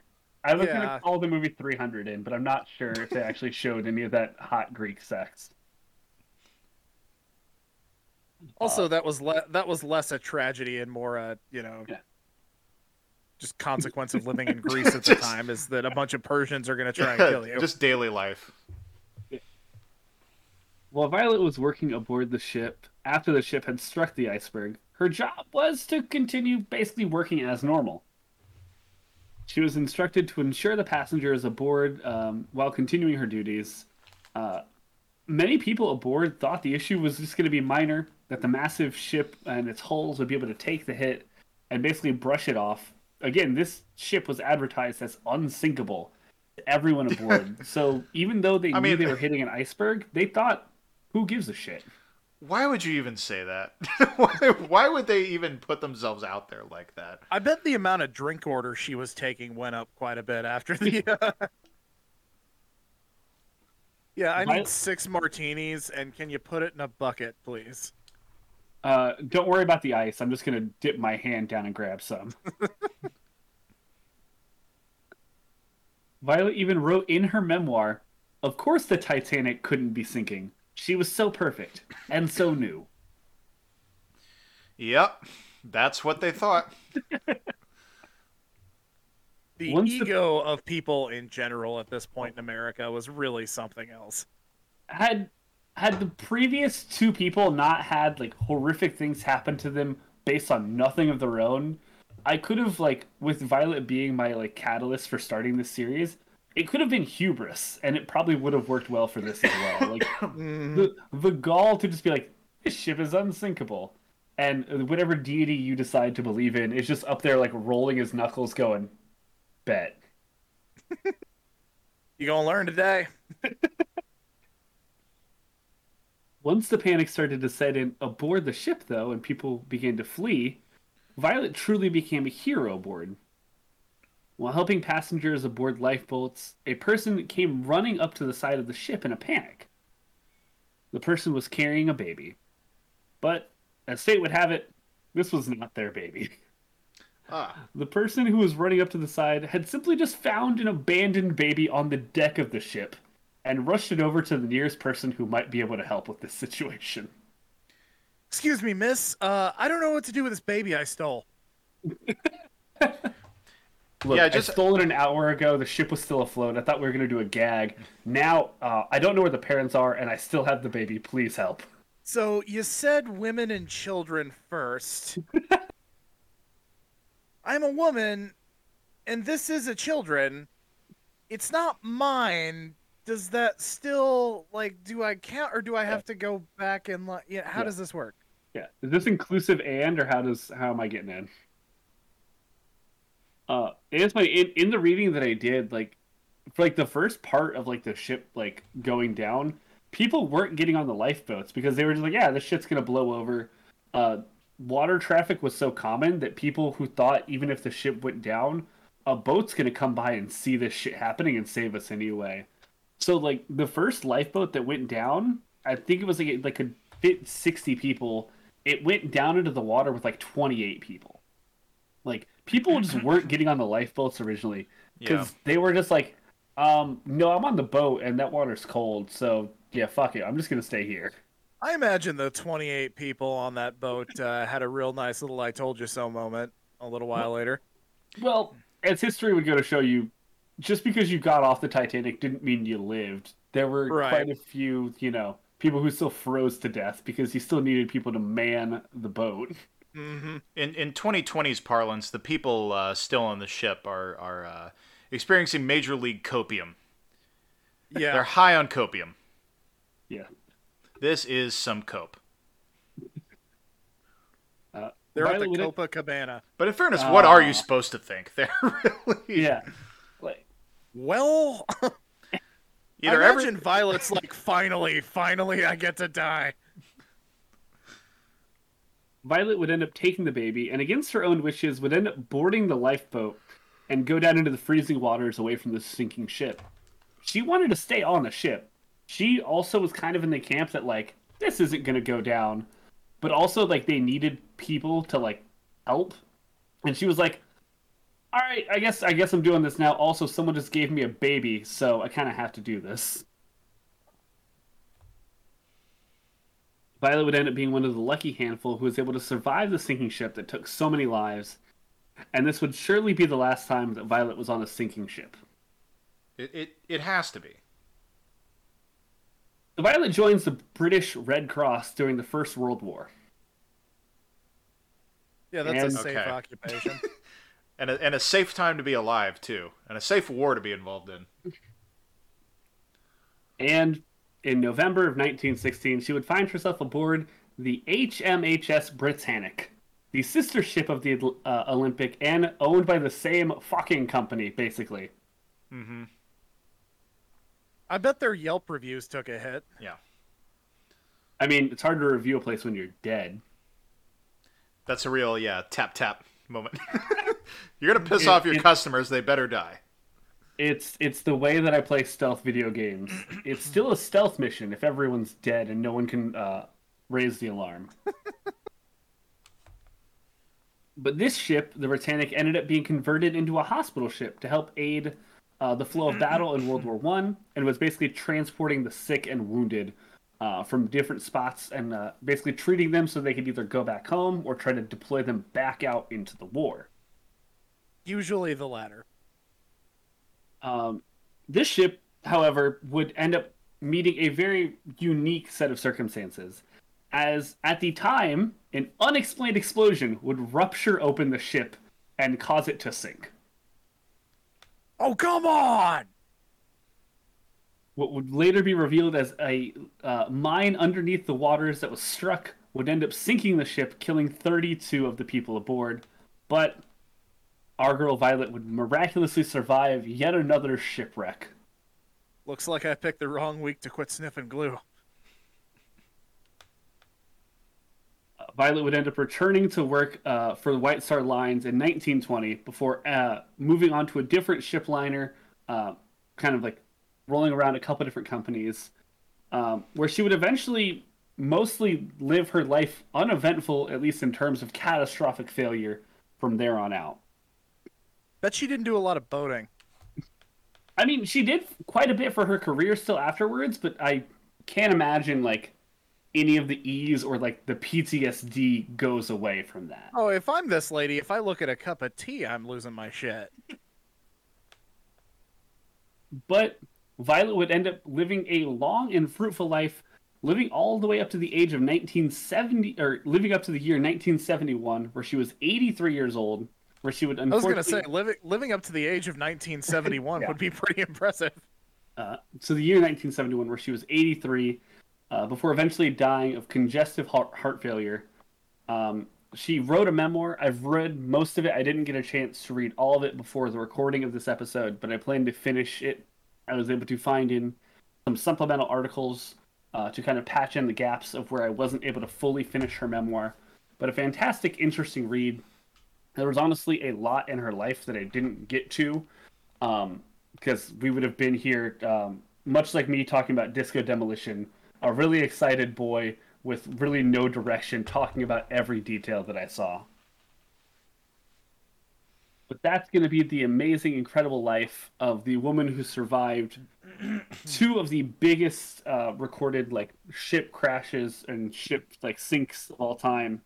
I was Yeah. gonna call the movie 300 in, but I'm not sure if they actually showed any of that hot Greek sex. Also, that was le- that was less a tragedy and more a you know, Yeah. just consequence of living in Greece at the Just- time is that a bunch of Persians are going to try and kill you. Just daily life. While Violet was working aboard the ship after the ship had struck the iceberg, her job was to continue basically working as normal. She was instructed to ensure the passengers aboard um, while continuing her duties. Uh, many people aboard thought the issue was just going to be minor, that the massive ship and its hulls would be able to take the hit and basically brush it off. Again, this ship was advertised as unsinkable to everyone aboard. so even though they I knew mean- they were hitting an iceberg, they thought, who gives a shit? Why would you even say that? why, why would they even put themselves out there like that? I bet the amount of drink order she was taking went up quite a bit after the. Uh... Yeah, I need six martinis, and can you put it in a bucket, please? Uh, don't worry about the ice. I'm just gonna dip my hand down and grab some. Violet even wrote in her memoir, "Of course, the Titanic couldn't be sinking. She was so perfect and so new." Yep, that's what they thought. The Once the- ego of people in general at this point in America was really something else. Had had the previous two people not had like horrific things happen to them based on nothing of their own, I could have like with Violet being my like catalyst for starting this series, it could have been hubris, and it probably would have worked well for this as well. Like the the gall to just be like, this ship is unsinkable, and whatever deity you decide to believe in is just up there like rolling his knuckles, going, bet. You gonna learn today? Once the panic started to set in aboard the ship, though, and people began to flee, Violet truly became a hero aboard. While helping passengers aboard lifeboats, a person came running up to the side of the ship in a panic. The person was carrying a baby. But, as fate would have it, this was not their baby. Ah, The person who was running up to the side had simply just found an abandoned baby on the deck of the ship and rushed it over to the nearest person who might be able to help with this situation. Excuse me, miss. Uh, I don't know what to do with this baby I stole. Look, Yeah, just- I stole it an hour ago. The ship was still afloat. I thought we were going to do a gag. Now, uh, I don't know where the parents are, and I still have the baby. Please help. So you said women and children first. I'm a woman, and this is a children. It's not mine. Does that still like? Do I count, or do I have to go back and like? Yeah, how Yeah. does this work? Yeah, is this inclusive and, or how does how am I getting in? Uh, it's funny in in the reading that I did, like for like the first part of like the ship like going down, people weren't getting on the lifeboats because they were just like, yeah, this shit's gonna blow over. Uh, water traffic was so common that people who thought even if the ship went down, a boat's gonna come by and see this shit happening and save us anyway. So like the first lifeboat that went down, I think it was like it, like could fit sixty people. It went down into the water with like twenty eight people. Like people just weren't getting on the lifeboats originally because they were just like, um, no, I'm on the boat and that water's cold, so yeah, fuck it, I'm just gonna stay here. I imagine the 28 people on that boat uh, had a real nice little "I told you so" moment a little while later. Well, as history would go to show you, just because you got off the Titanic didn't mean you lived. There were Right. quite a few, you know, people who still froze to death because you still needed people to man the boat. hmm in in 2020's parlance, the people uh, still on the ship are are uh, experiencing major league copium. Yeah, They're high on copium. Yeah. This is some cope. Uh, they're at Violet the would- Copacabana. But in fairness, what are you supposed to think? They're really Yeah. Like, Well, either I every imagine Violet's like, finally, finally, I get to die. Violet would end up taking the baby and, against her own wishes, would end up boarding the lifeboat and go down into the freezing waters away from the sinking ship. She wanted to stay on the ship. She also was kind of in the camp that, like, this isn't going to go down, but also, like, they needed people to, like, help. And she was like, all right, I guess I guess I'm doing this now. Also, someone just gave me a baby, so I kind of have to do this. Violet would end up being one of the lucky handful who was able to survive the sinking ship that took so many lives, and this would surely be the last time that Violet was on a sinking ship. it, it it has to be. Violet joins the British Red Cross during the First World War. Yeah, that's And- a safe Okay. occupation. And a, and a safe time to be alive too, and a safe war to be involved in. And in November of 1916, she would find herself aboard the HMHS Britannic, the sister ship of the uh, Olympic and owned by the same fucking company, basically. Mm-hmm. I bet their Yelp reviews took a hit. Yeah, I mean, it's hard to review a place when you're dead. that's a real yeah tap tap moment. You're gonna piss It- off your it- customers; they better die. It's it's the way that I play stealth video games. It's still a stealth mission if everyone's dead and no one can uh, raise the alarm. but this ship, the Britannic, ended up being converted into a hospital ship to help aid uh, the flow of battle in World War One, and was basically transporting the sick and wounded uh, from different spots and uh, basically treating them so they could either go back home or try to deploy them back out into the war. Usually the latter. Um, this ship, however, would end up meeting a very unique set of circumstances, as at the time, an unexplained explosion would rupture open the ship and cause it to sink. Oh, come on! what would later be revealed as a uh, mine underneath the waters that was struck would end up sinking the ship, killing 32 of the people aboard. But our girl Violet would miraculously survive yet another shipwreck. Looks like I picked the wrong week to quit sniffing glue. Uh, Violet would end up returning to work uh, for the White Star Lines in 1920 before uh, moving on to a different ship liner, uh, kind of like rolling around a couple different companies, um, where she would eventually mostly live her life uneventful, at least in terms of catastrophic failure from there on out. Bet she didn't do a lot of boating. I mean, she did quite a bit for her career still afterwards, but I can't imagine like any of the ease or like the PTSD goes away from that. Oh, if I'm this lady, if I look at a cup of tea, I'm losing my shit. But Violet would end up living a long and fruitful life, living all the way up to the age of 1970, or living up to the year 1971, where she was 83 years old, where she would I was gonna say living living up to the age of 1971 Yeah. would be pretty impressive. uh, to the year 1971, where she was 83, uh, before eventually dying of congestive heart, heart failure. Um, she wrote a memoir. I've read most of it. I didn't get a chance to read all of it before the recording of this episode, but I plan to finish it. I was able to find in some supplemental articles uh, to kind of patch in the gaps of where I wasn't able to fully finish her memoir. But a fantastic, interesting read. There was honestly a lot in her life that I didn't get to. Um, because we would have been here, um, much like me talking about Disco Demolition, a really excited boy with really no direction, talking about every detail that I saw. But that's going to be the amazing, incredible life of the woman who survived two of the biggest uh, recorded like ship crashes and ship like sinks of all time.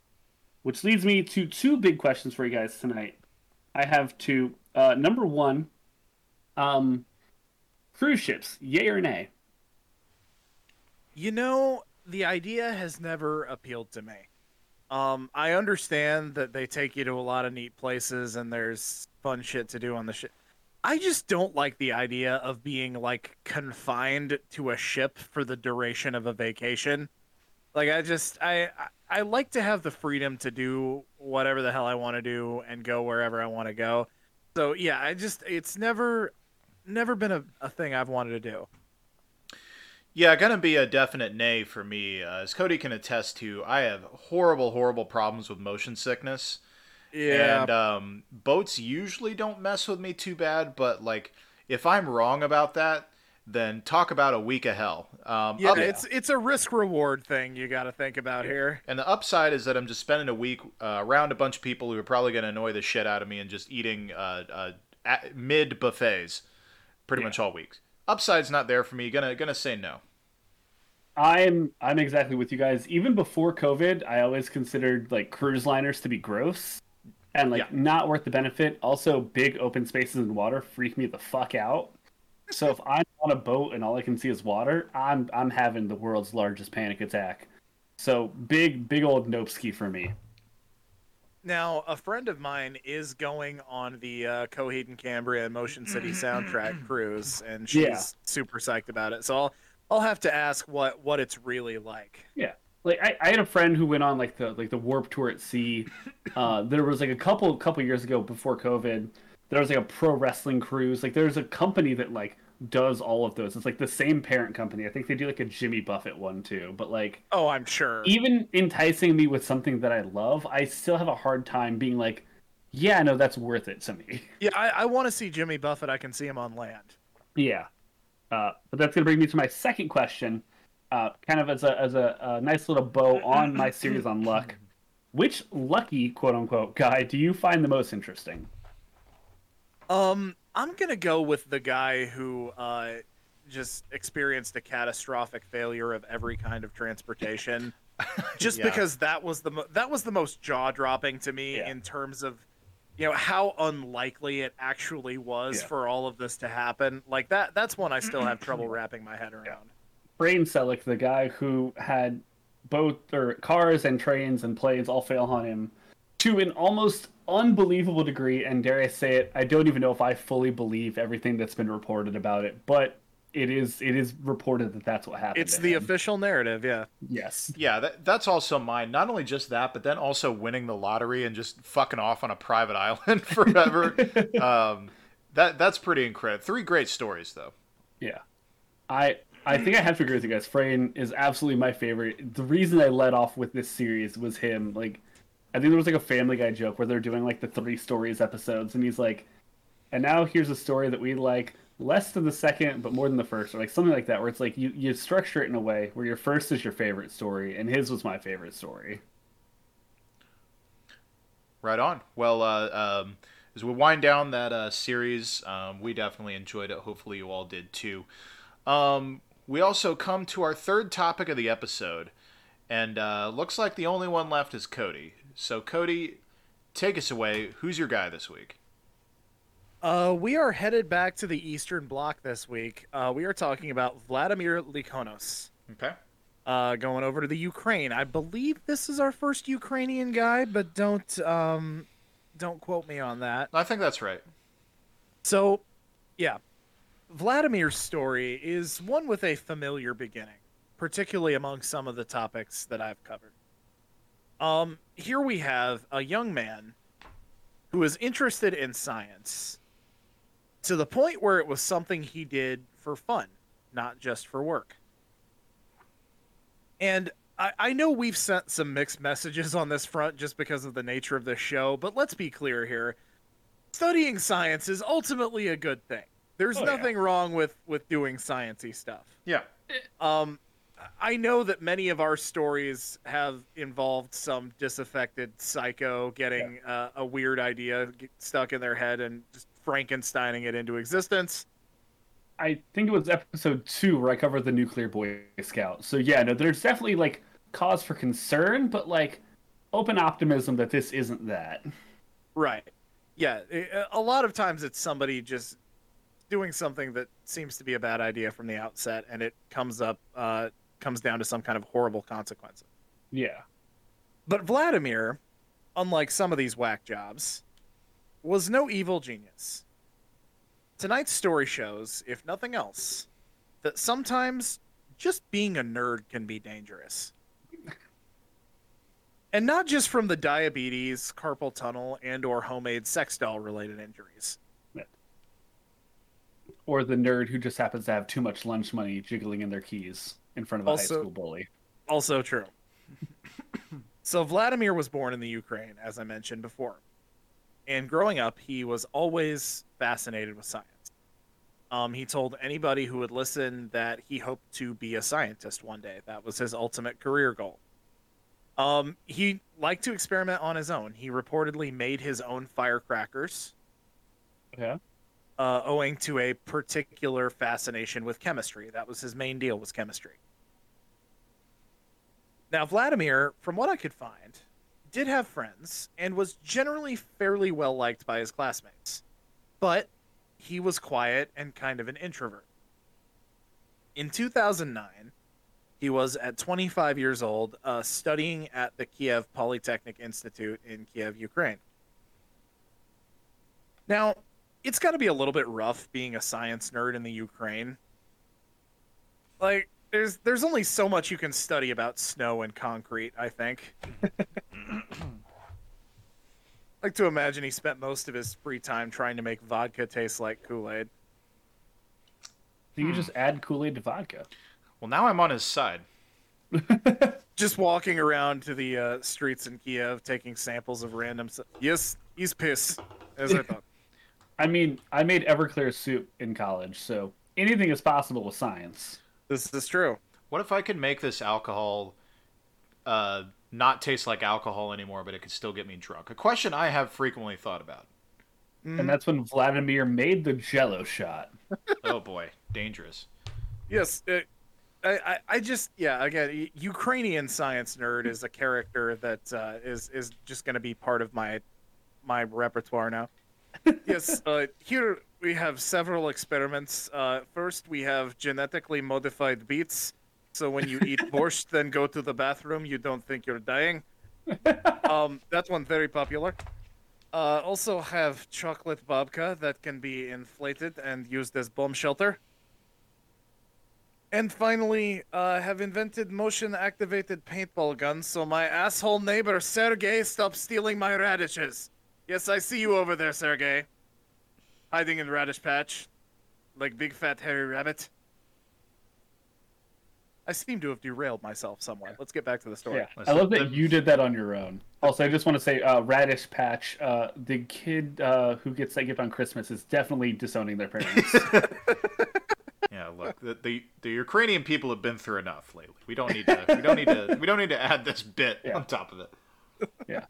Which leads me to two big questions for you guys tonight. I have two. Uh, number one, um, cruise ships, yay or nay? You know, the idea has never appealed to me. Um, I understand that they take you to a lot of neat places and there's fun shit to do on the ship. I just don't like the idea of being like confined to a ship for the duration of a vacation. Like I just I I- like to have the freedom to do whatever the hell I want to do and go wherever I want to go. So yeah, I just it's never never been a, a thing I've wanted to do. Yeah, gonna be a definite nay for me. Uh, as Cody can attest to, I have horrible, horrible problems with motion sickness. Yeah. And um, boats usually don't mess with me too bad, but like if I'm wrong about that, then talk about a week of hell. Um, Yeah, up- it's it's a risk reward thing you got to think about here. and the upside is that I'm just spending a week uh, around a bunch of people who are probably going to annoy the shit out of me and just eating uh, uh, mid buffets pretty Yeah. much all week. Upside's not there for me. Gonna gonna say no. I'm I'm exactly with you guys. Even before COVID, I always considered like cruise liners to be gross and like Yeah. not worth the benefit. Also, big open spaces in water freak me the fuck out. So if I'm on a boat and all I can see is water, I'm I'm having the world's largest panic attack. So big big old nope ski for me. Now, a friend of mine is going on the uh, Coheed and Cambria and Motion City soundtrack cruise, and she's Yeah. super psyched about it. So I'll I'll have to ask what what it's really like. Yeah, like I, I had a friend who went on like the like the warp tour at sea uh there was like a couple couple years ago before covid there was like a pro wrestling cruise like there's a company that like does all of those it's like the same parent company i think they do like a jimmy buffett one too but like Oh, I'm sure. even enticing me with something that i love i still have a hard time being like yeah no that's worth it to me Yeah, I, I want to see Jimmy Buffett. I can see him on land. Yeah. Uh, but that's going to bring me to my second question, uh, kind of as a, as a, a nice little bow on my series on luck. Which lucky, quote unquote, guy do you find the most interesting? Um, I'm gonna go with the guy who uh, just experienced a catastrophic failure of every kind of transportation. just Yeah. because that was the mo- that was the most jaw dropping to me Yeah. in terms of you know how unlikely it actually was Yeah. for all of this to happen. Like that that's one I still have trouble wrapping my head around. Frane Selak, the guy who had both or cars and trains and planes all fail on him to an almost unbelievable degree. And dare I say it, I don't even know if I fully believe everything that's been reported about it. But it is it is reported that that's what happened. It's the him. official narrative, yeah. yes. Yeah, that, that's also mine. Not only just that, but then also winning the lottery and just fucking off on a private island forever. um, that that's pretty incredible. Three great stories, though. Yeah, I I think I have to agree with you guys. Frane is absolutely my favorite. The reason I led off with this series was him. Like, I think there was like a Family Guy joke where they're doing like the three stories episodes, and he's like, "And now here's a story that we like less than the second, but more than the first, or like something like that." Where it's like you you structure it in a way where your first is your favorite story, and his was my favorite story. Right on. Well, uh, um, as we wind down that uh, series, um, we definitely enjoyed it. Hopefully, you all did too. Um, we also come to our third topic of the episode, and uh, looks like the only one left is Cody. So, Cody, take us away. Who's your guy this week? Uh, we are headed back to the Eastern Bloc this week. Uh, we are talking about Vladimir Likhonos. Okay. Uh, going over to the Ukraine. I believe this is our first Ukrainian guy, but don't um, don't quote me on that. I think that's right. So, yeah, Vladimir's story is one with a familiar beginning, particularly among some of the topics that I've covered. Um, here we have a young man who is interested in science to the point where it was something he did for fun, not just for work. And I, I know we've sent some mixed messages on this front just because of the nature of the show, but let's be clear here. Studying science is ultimately a good thing. There's Oh, yeah. nothing wrong with with doing sciencey stuff. Yeah. Um, I know that many of our stories have involved some disaffected psycho getting uh, a weird idea stuck in their head and just Frankensteining it into existence. I think it was episode two where I covered the nuclear boy scout. So yeah, no, there's definitely like cause for concern, but like open optimism that this isn't that. Right. Yeah. A lot of times it's somebody just doing something that seems to be a bad idea from the outset, and it comes up, uh, comes down to some kind of horrible consequences. Yeah. But Vladimir, unlike some of these whack jobs, was no evil genius. Tonight's story shows, if nothing else, that sometimes just being a nerd can be dangerous. and not just from the diabetes, carpal tunnel, and or homemade sex doll related injuries. Or the nerd who just happens to have too much lunch money jiggling in their keys in front of a high school bully. Also true. so Vladimir was born in the Ukraine, as I mentioned before. And growing up, he was always fascinated with science. Um, he told anybody who would listen that he hoped to be a scientist one day. That was his ultimate career goal. Um, he liked to experiment on his own. He reportedly made his own firecrackers, Yeah. Uh, owing to a particular fascination with chemistry. That was his main deal was chemistry. Now, Vladimir, from what I could find, did have friends and was generally fairly well liked by his classmates. But he was quiet and kind of an introvert. In 2009, he was at 25 years old, uh, studying at the Kiev Polytechnic Institute in Kiev, Ukraine. Now, it's got to be a little bit rough being a science nerd in the Ukraine. Like, there's there's only so much you can study about snow and concrete. I think. like to imagine he spent most of his free time trying to make vodka taste like Kool Aid. You can just add Kool Aid to vodka. Well, now I'm on his side. Just walking around to the uh, streets in Kiev, taking samples of random. s- Yes, he's piss. As I thought. I mean, I made Everclear soup in college, so anything is possible with science. This is true. What if I could make this alcohol uh, not taste like alcohol anymore, but it could still get me drunk? A question I have frequently thought about. Mhm. And that's when Vladimir made the Jello shot. Oh boy, dangerous. Yes, it, I, I, I just yeah. Again, Ukrainian science nerd is a character that uh, is is just going to be part of my my repertoire now. yes, uh, here we have several experiments. Uh, first, we have genetically modified beets, so when you eat borscht, then go to the bathroom, you don't think you're dying. Um, that one very popular. Uh, also have chocolate babka that can be inflated and used as bomb shelter. And finally, uh, have invented motion-activated paintball guns, so my asshole neighbor Sergey stops stealing my radishes. Yes, I see you over there, Sergey. Hiding in the radish patch, like big fat hairy rabbit. I seem to have derailed myself somewhere. Let's get back to the story. Yeah, I love that you did that on your own. Also, I just want to say, uh, Radish Patch, uh, the kid uh, who gets that gift on Christmas is definitely disowning their parents. Yeah, look, the, the the Ukrainian people have been through enough lately. We don't need to. We don't need to. We don't need to add this bit Yeah. on top of it. yeah,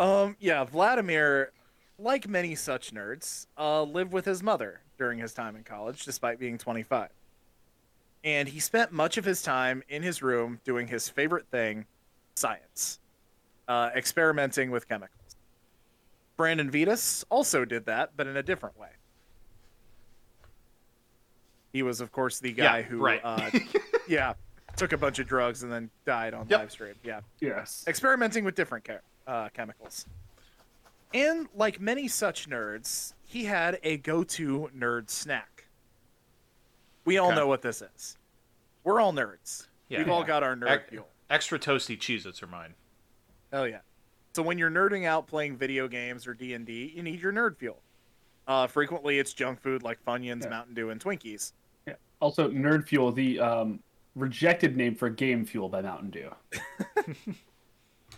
Um, yeah, Vladimir, like many such nerds, uh, lived with his mother during his time in college, despite being 25. And he spent much of his time in his room doing his favorite thing, science, uh, experimenting with chemicals. Brandon Vedas also did that, but in a different way. He was, of course, the guy Yeah, who, right. uh, yeah, took a bunch of drugs and then died on Yep. live stream. Yeah yes. experimenting with different che- uh, chemicals. And like many such nerds, he had a go-to nerd snack. We all Okay. know what this is. We're all nerds. Yeah. We've all got our nerd Ec- fuel. Extra toasty Cheez-Its are mine. Hell yeah. So when you're nerding out playing video games or D&D, you need your nerd fuel. Uh, frequently it's junk food like Funyuns, Yeah. Mountain Dew, and Twinkies. Yeah. Also, Nerd Fuel, the um, rejected name for Game Fuel by Mountain Dew.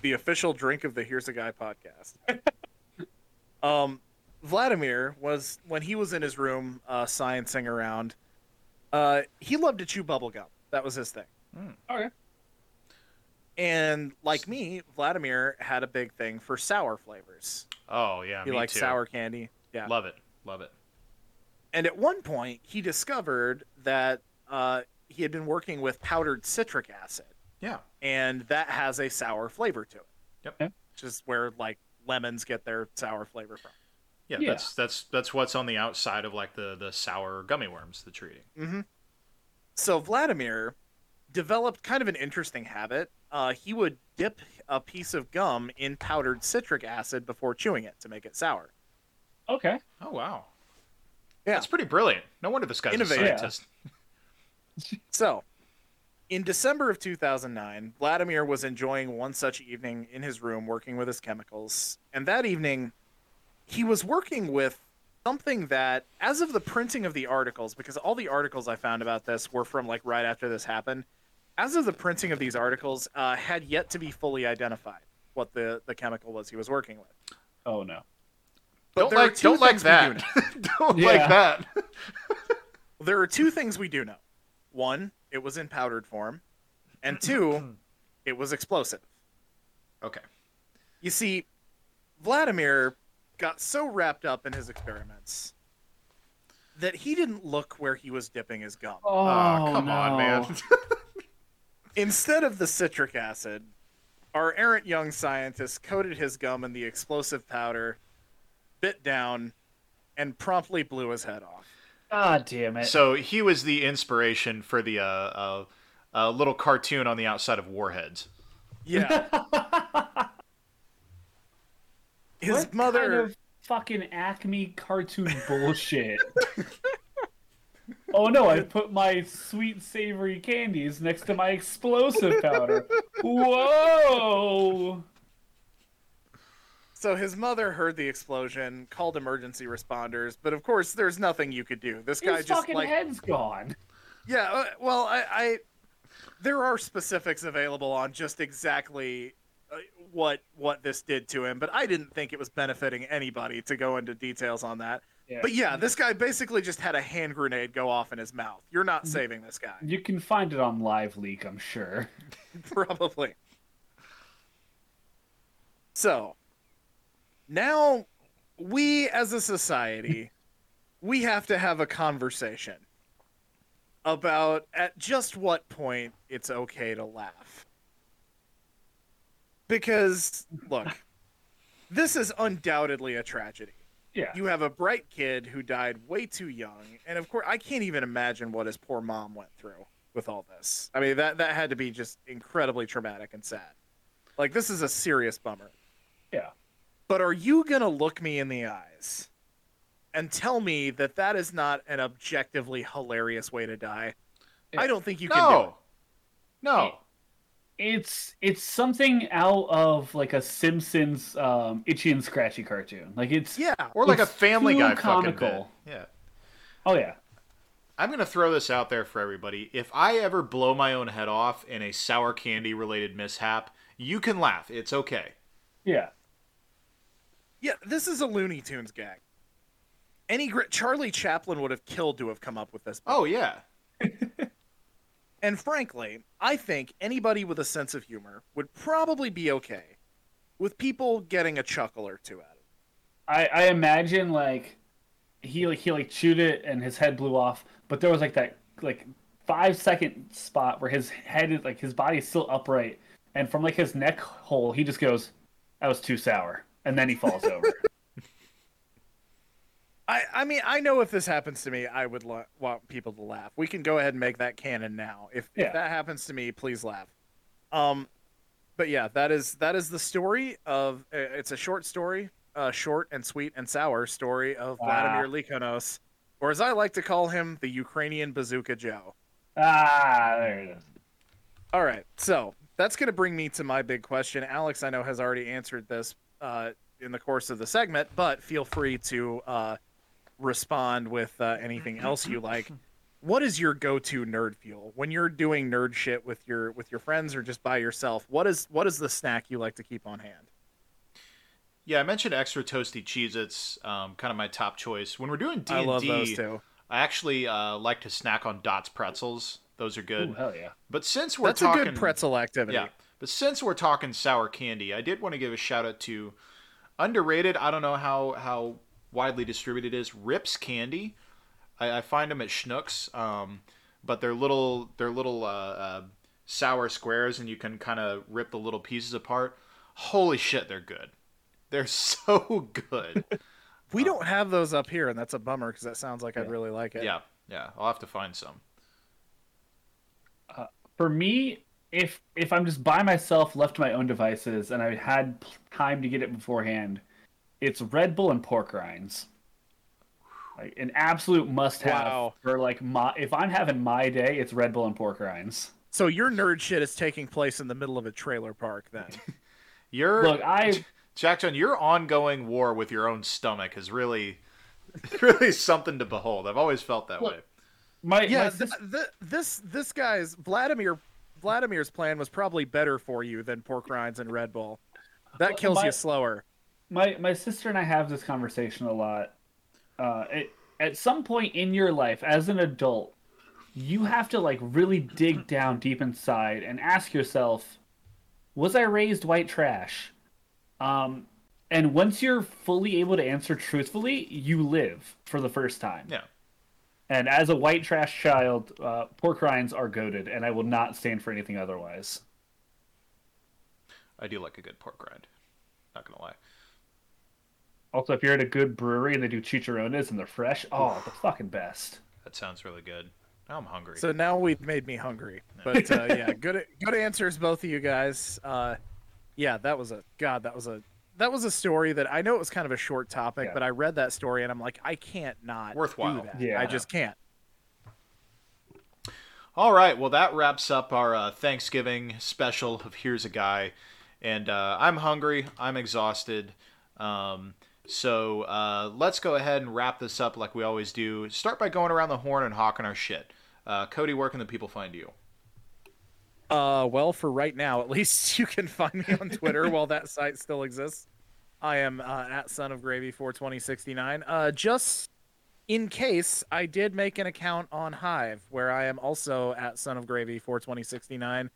the official drink of the Here's a Guy podcast. um, Vladimir was when he was in his room uh, sciencing around. Uh, he loved to chew bubble gum. That was his thing. Okay. And like me, Vladimir had a big thing for sour flavors. Oh yeah, He me liked too. sour candy. Yeah. Love it. Love it. And at one point, he discovered that uh, he had been working with powdered citric acid, Yeah. and that has a sour flavor to it. Yep. Yeah. Which is where like lemons get their sour flavor from. Yeah, Yeah. that's that's that's what's on the outside of like the the sour gummy worms that you're eating. Mm-hmm. So Vladimir developed kind of an interesting habit. Uh, he would dip a piece of gum in powdered citric acid before chewing it to make it sour. Okay. Oh wow. Yeah. That's pretty brilliant. No wonder this guy's Innovative. a Yeah. scientist. So, in December of 2009, Vladimir was enjoying one such evening in his room working with his chemicals. And that evening, he was working with something that, as of the printing of the articles, because all the articles I found about this were from like right after this happened, as of the printing of these articles, uh, had yet to be fully identified what the, the chemical was he was working with. Oh no. But Don't like don't like things we do that. don't Yeah. like that. There are two things we do know. One, it was in powdered form, and two, it was explosive. Okay. You see, Vladimir got so wrapped up in his experiments that he didn't look where he was dipping his gum. Oh, Oh, come on, man. Instead of the citric acid, our errant young scientist coated his gum in the explosive powder, bit down, and promptly blew his head off. God damn it. so he was the inspiration for the uh, uh, uh, little cartoon on the outside of Warheads. Yeah. his what mother. kind of fucking Acme cartoon bullshit? oh no! I put my sweet savory candies next to my explosive powder. Whoa! So his mother heard the explosion, called emergency responders, but of course, there's nothing you could do. This guy His just fucking like head's gone. Yeah, uh, well, I, I there are specifics available on just exactly uh, what what this did to him, but I didn't think it was benefiting anybody to go into details on that. Yeah. But yeah, this guy basically just had a hand grenade go off in his mouth. You're not Mm-hmm. saving this guy, You can find it on Live Leak, I'm sure. probably. So, now we as a society, we have to have a conversation about at just what point it's okay to laugh. Because, look, this is undoubtedly a tragedy. Yeah. You have a bright kid who died way too young, and of course, I can't even imagine what his poor mom went through with all this. I mean, that that had to be just incredibly traumatic and sad. Like, this is a serious bummer. Yeah. But are you gonna look me in the eyes and tell me that that is not an objectively hilarious way to die. I don't think you can do it. No. No. It's it's something out of like a Simpsons um, Itchy and Scratchy cartoon. Like it's Yeah. Or like a Family Guy comical. Yeah. oh yeah. I'm gonna throw this out there for everybody. If I ever blow my own head off in a sour candy related mishap, you can laugh. It's okay. Yeah. Yeah, this is a Looney Tunes gag. Any gr- Charlie Chaplin would have killed to have come up with this. Oh yeah. And frankly, I think anybody with a sense of humor would probably be okay with people getting a chuckle or two at it. I, I imagine like he like he like chewed it and his head blew off, but there was like that like five second spot where his head is like his body is still upright, and from like his neck hole he just goes, "That was too sour," and then he falls over. I, I mean, I know if this happens to me, I would want people to laugh. We can go ahead and make that canon now. If, Yeah. if that happens to me, please laugh. Um, but yeah, that is that is the story of. uh, It's a short story, a short and sweet and sour story of Ah. Vladimir Likhonos, or as I like to call him, the Ukrainian Bazooka Joe. ah, there it is. All right, so that's going to bring me to my big question. Alex, I know has already answered this uh, in the course of the segment, but feel free to uh, respond with uh, anything else you like. What is your go-to nerd fuel when you're doing nerd shit with your with your friends or just by yourself? What is what is the snack you like to keep on hand? Yeah, I mentioned extra toasty Cheez-Its um, kind of my top choice. When we're doing D I and love D, those too. I actually uh, like to snack on Dots pretzels. Those are good. Ooh, hell yeah. But since we're That's talking, a good pretzel activity. Yeah, but since we're talking sour candy, I did want to give a shout out to underrated. I don't know how how widely distributed it is. Rips Candy. I, I find them at Schnucks, um, but they're little they're little uh, uh, sour squares, and you can kind of rip the little pieces apart. Holy shit, they're good. They're so good. We don't have those up here, and that's a bummer because that sounds like I'd really like it. yeah, yeah. I'll have to find some. For me, if if I'm just by myself, left to my own devices, and I had time to get it beforehand, it's Red Bull and pork rinds. Like an absolute must-have Wow. for like my. If I'm having my day, it's Red Bull and pork rinds. So your nerd shit is taking place in the middle of a trailer park, then. Your Look, I Jack John, your ongoing war with your own stomach is really, really something to behold. I've always felt that Look, way. my yeah, my th- th- this this guy's Vladimir Vladimir's plan was probably better for you than pork rinds and Red Bull. That kills My- you slower. my my sister and I have this conversation a lot. Uh, it, at some point in your life, as an adult, you have to like really dig down deep inside and ask yourself, "Was I raised white trash?" Um, and once you're fully able to answer truthfully, you live for the first time. Yeah. And as a white trash child, uh, pork rinds are goaded, and I will not stand for anything otherwise. I do like a good pork rind. Not gonna lie. Also, if you're at a good brewery and they do chicharrones and they're fresh, oh, the fucking best. That sounds really good. Now I'm hungry. So now we've made me hungry. But uh, yeah, good good answers, both of you guys. Uh, yeah, that was a god. That was a that was a story that I know it was kind of a short topic, Yeah. but I read that story and I'm like, I can't not do Worthwhile. that. Yeah. I just can't. All right, well that wraps up our uh, Thanksgiving special of Here's a Guy, and uh, I'm hungry. I'm exhausted. Um, so uh, let's go ahead and wrap this up like we always do. Start by going around the horn and hawking our shit. Uh, Cody, where can the people find you? Uh, well, for right now, at least you can find me on Twitter while that site still exists. I am uh, at Son of Gravy for 2069. Uh, just in case, I did make an account on Hive where I am also at Son of Gravy for 2069.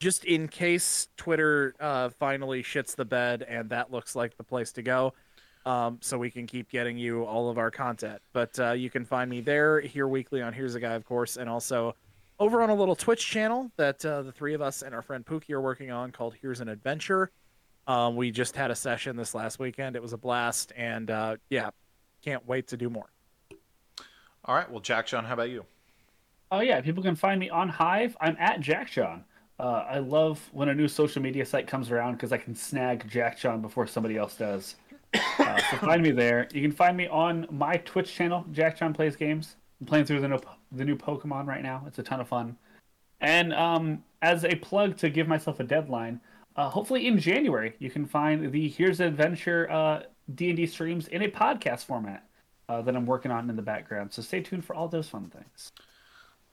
Just in case Twitter uh, finally shits the bed and that looks like the place to go. Um, so we can keep getting you all of our content. But uh, you can find me there here weekly on Here's a Guy, of course, and also over on a little Twitch channel that uh, the three of us and our friend Pookie are working on called Here's an Adventure. Um, we just had a session this last weekend. It was a blast, and uh, yeah, can't wait to do more. All right, well Jack John, how about you? Oh yeah, people can find me on Hive. I'm at Jack John. Uh, I love when a new social media site comes around because I can snag Jack John before somebody else does. Uh, so find me there. You can find me on my Twitch channel, Jack John Plays Games. I'm playing through the new, the new Pokemon right now. It's a ton of fun. And um, as a plug to give myself a deadline, uh, hopefully in January you can find the Here's Adventure uh, D&D streams in a podcast format uh, that I'm working on in the background. So stay tuned for all those fun things.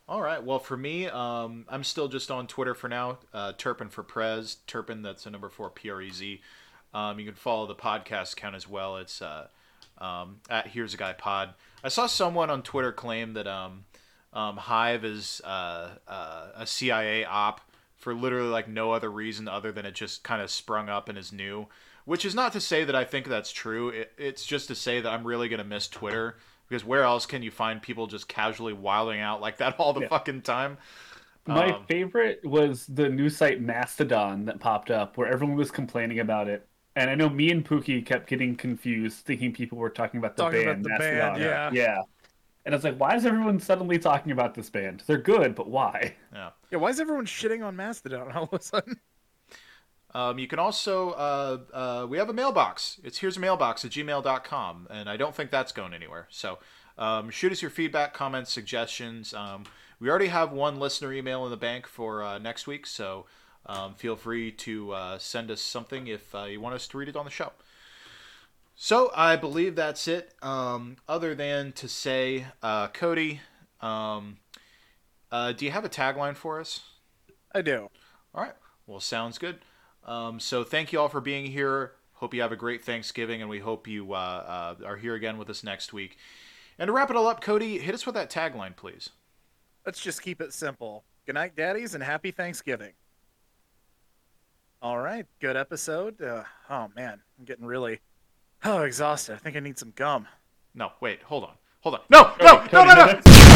All right. Well, for me, um, I'm still just on Twitter for now. Uh, Turpin for Prez. Turpin, that's a number four P R E Z. Um, you can follow the podcast account as well. It's um, at Here's a Guy Pod. I saw someone on Twitter claim that um, um, Hive is uh, uh, a CIA op for literally like no other reason other than it just kind of sprung up and is new. Which is not to say that I think that's true. It, it's just to say that I'm really gonna miss Twitter because where else can you find people just casually wilding out like that all the Yeah. fucking time? My Um, favorite was the new site Mastodon that popped up where everyone was complaining about it. And I know me and Pookie kept getting confused, thinking people were talking about the Talking band. about the band, Mastodon. yeah. Yeah. And I was like, why is everyone suddenly talking about this band? They're good, but why? Yeah. Yeah, why is everyone shitting on Mastodon all of a sudden? Um, you can also uh, uh, we have a mailbox. It's here's a mailbox at gmail.com, and I don't think that's going anywhere. So um, shoot us your feedback, comments, suggestions. Um, we already have one listener email in the bank for uh, next week, so um, feel free to uh, send us something if uh, you want us to read it on the show. So I believe that's it. Um, other than to say, uh, Cody, um, uh, do you have a tagline for us? I do. All right. Well, sounds good. Um, so thank you all for being here. Hope you have a great Thanksgiving, and we hope you uh, uh, are here again with us next week. And to wrap it all up, Cody, hit us with that tagline, please. Let's just keep it simple. Good night, daddies, and happy Thanksgiving. All right, good episode. Uh, oh man, I'm getting really oh exhausted. I think I need some gum. No, wait, hold on, hold on. No, no, no, no, no, no. that's-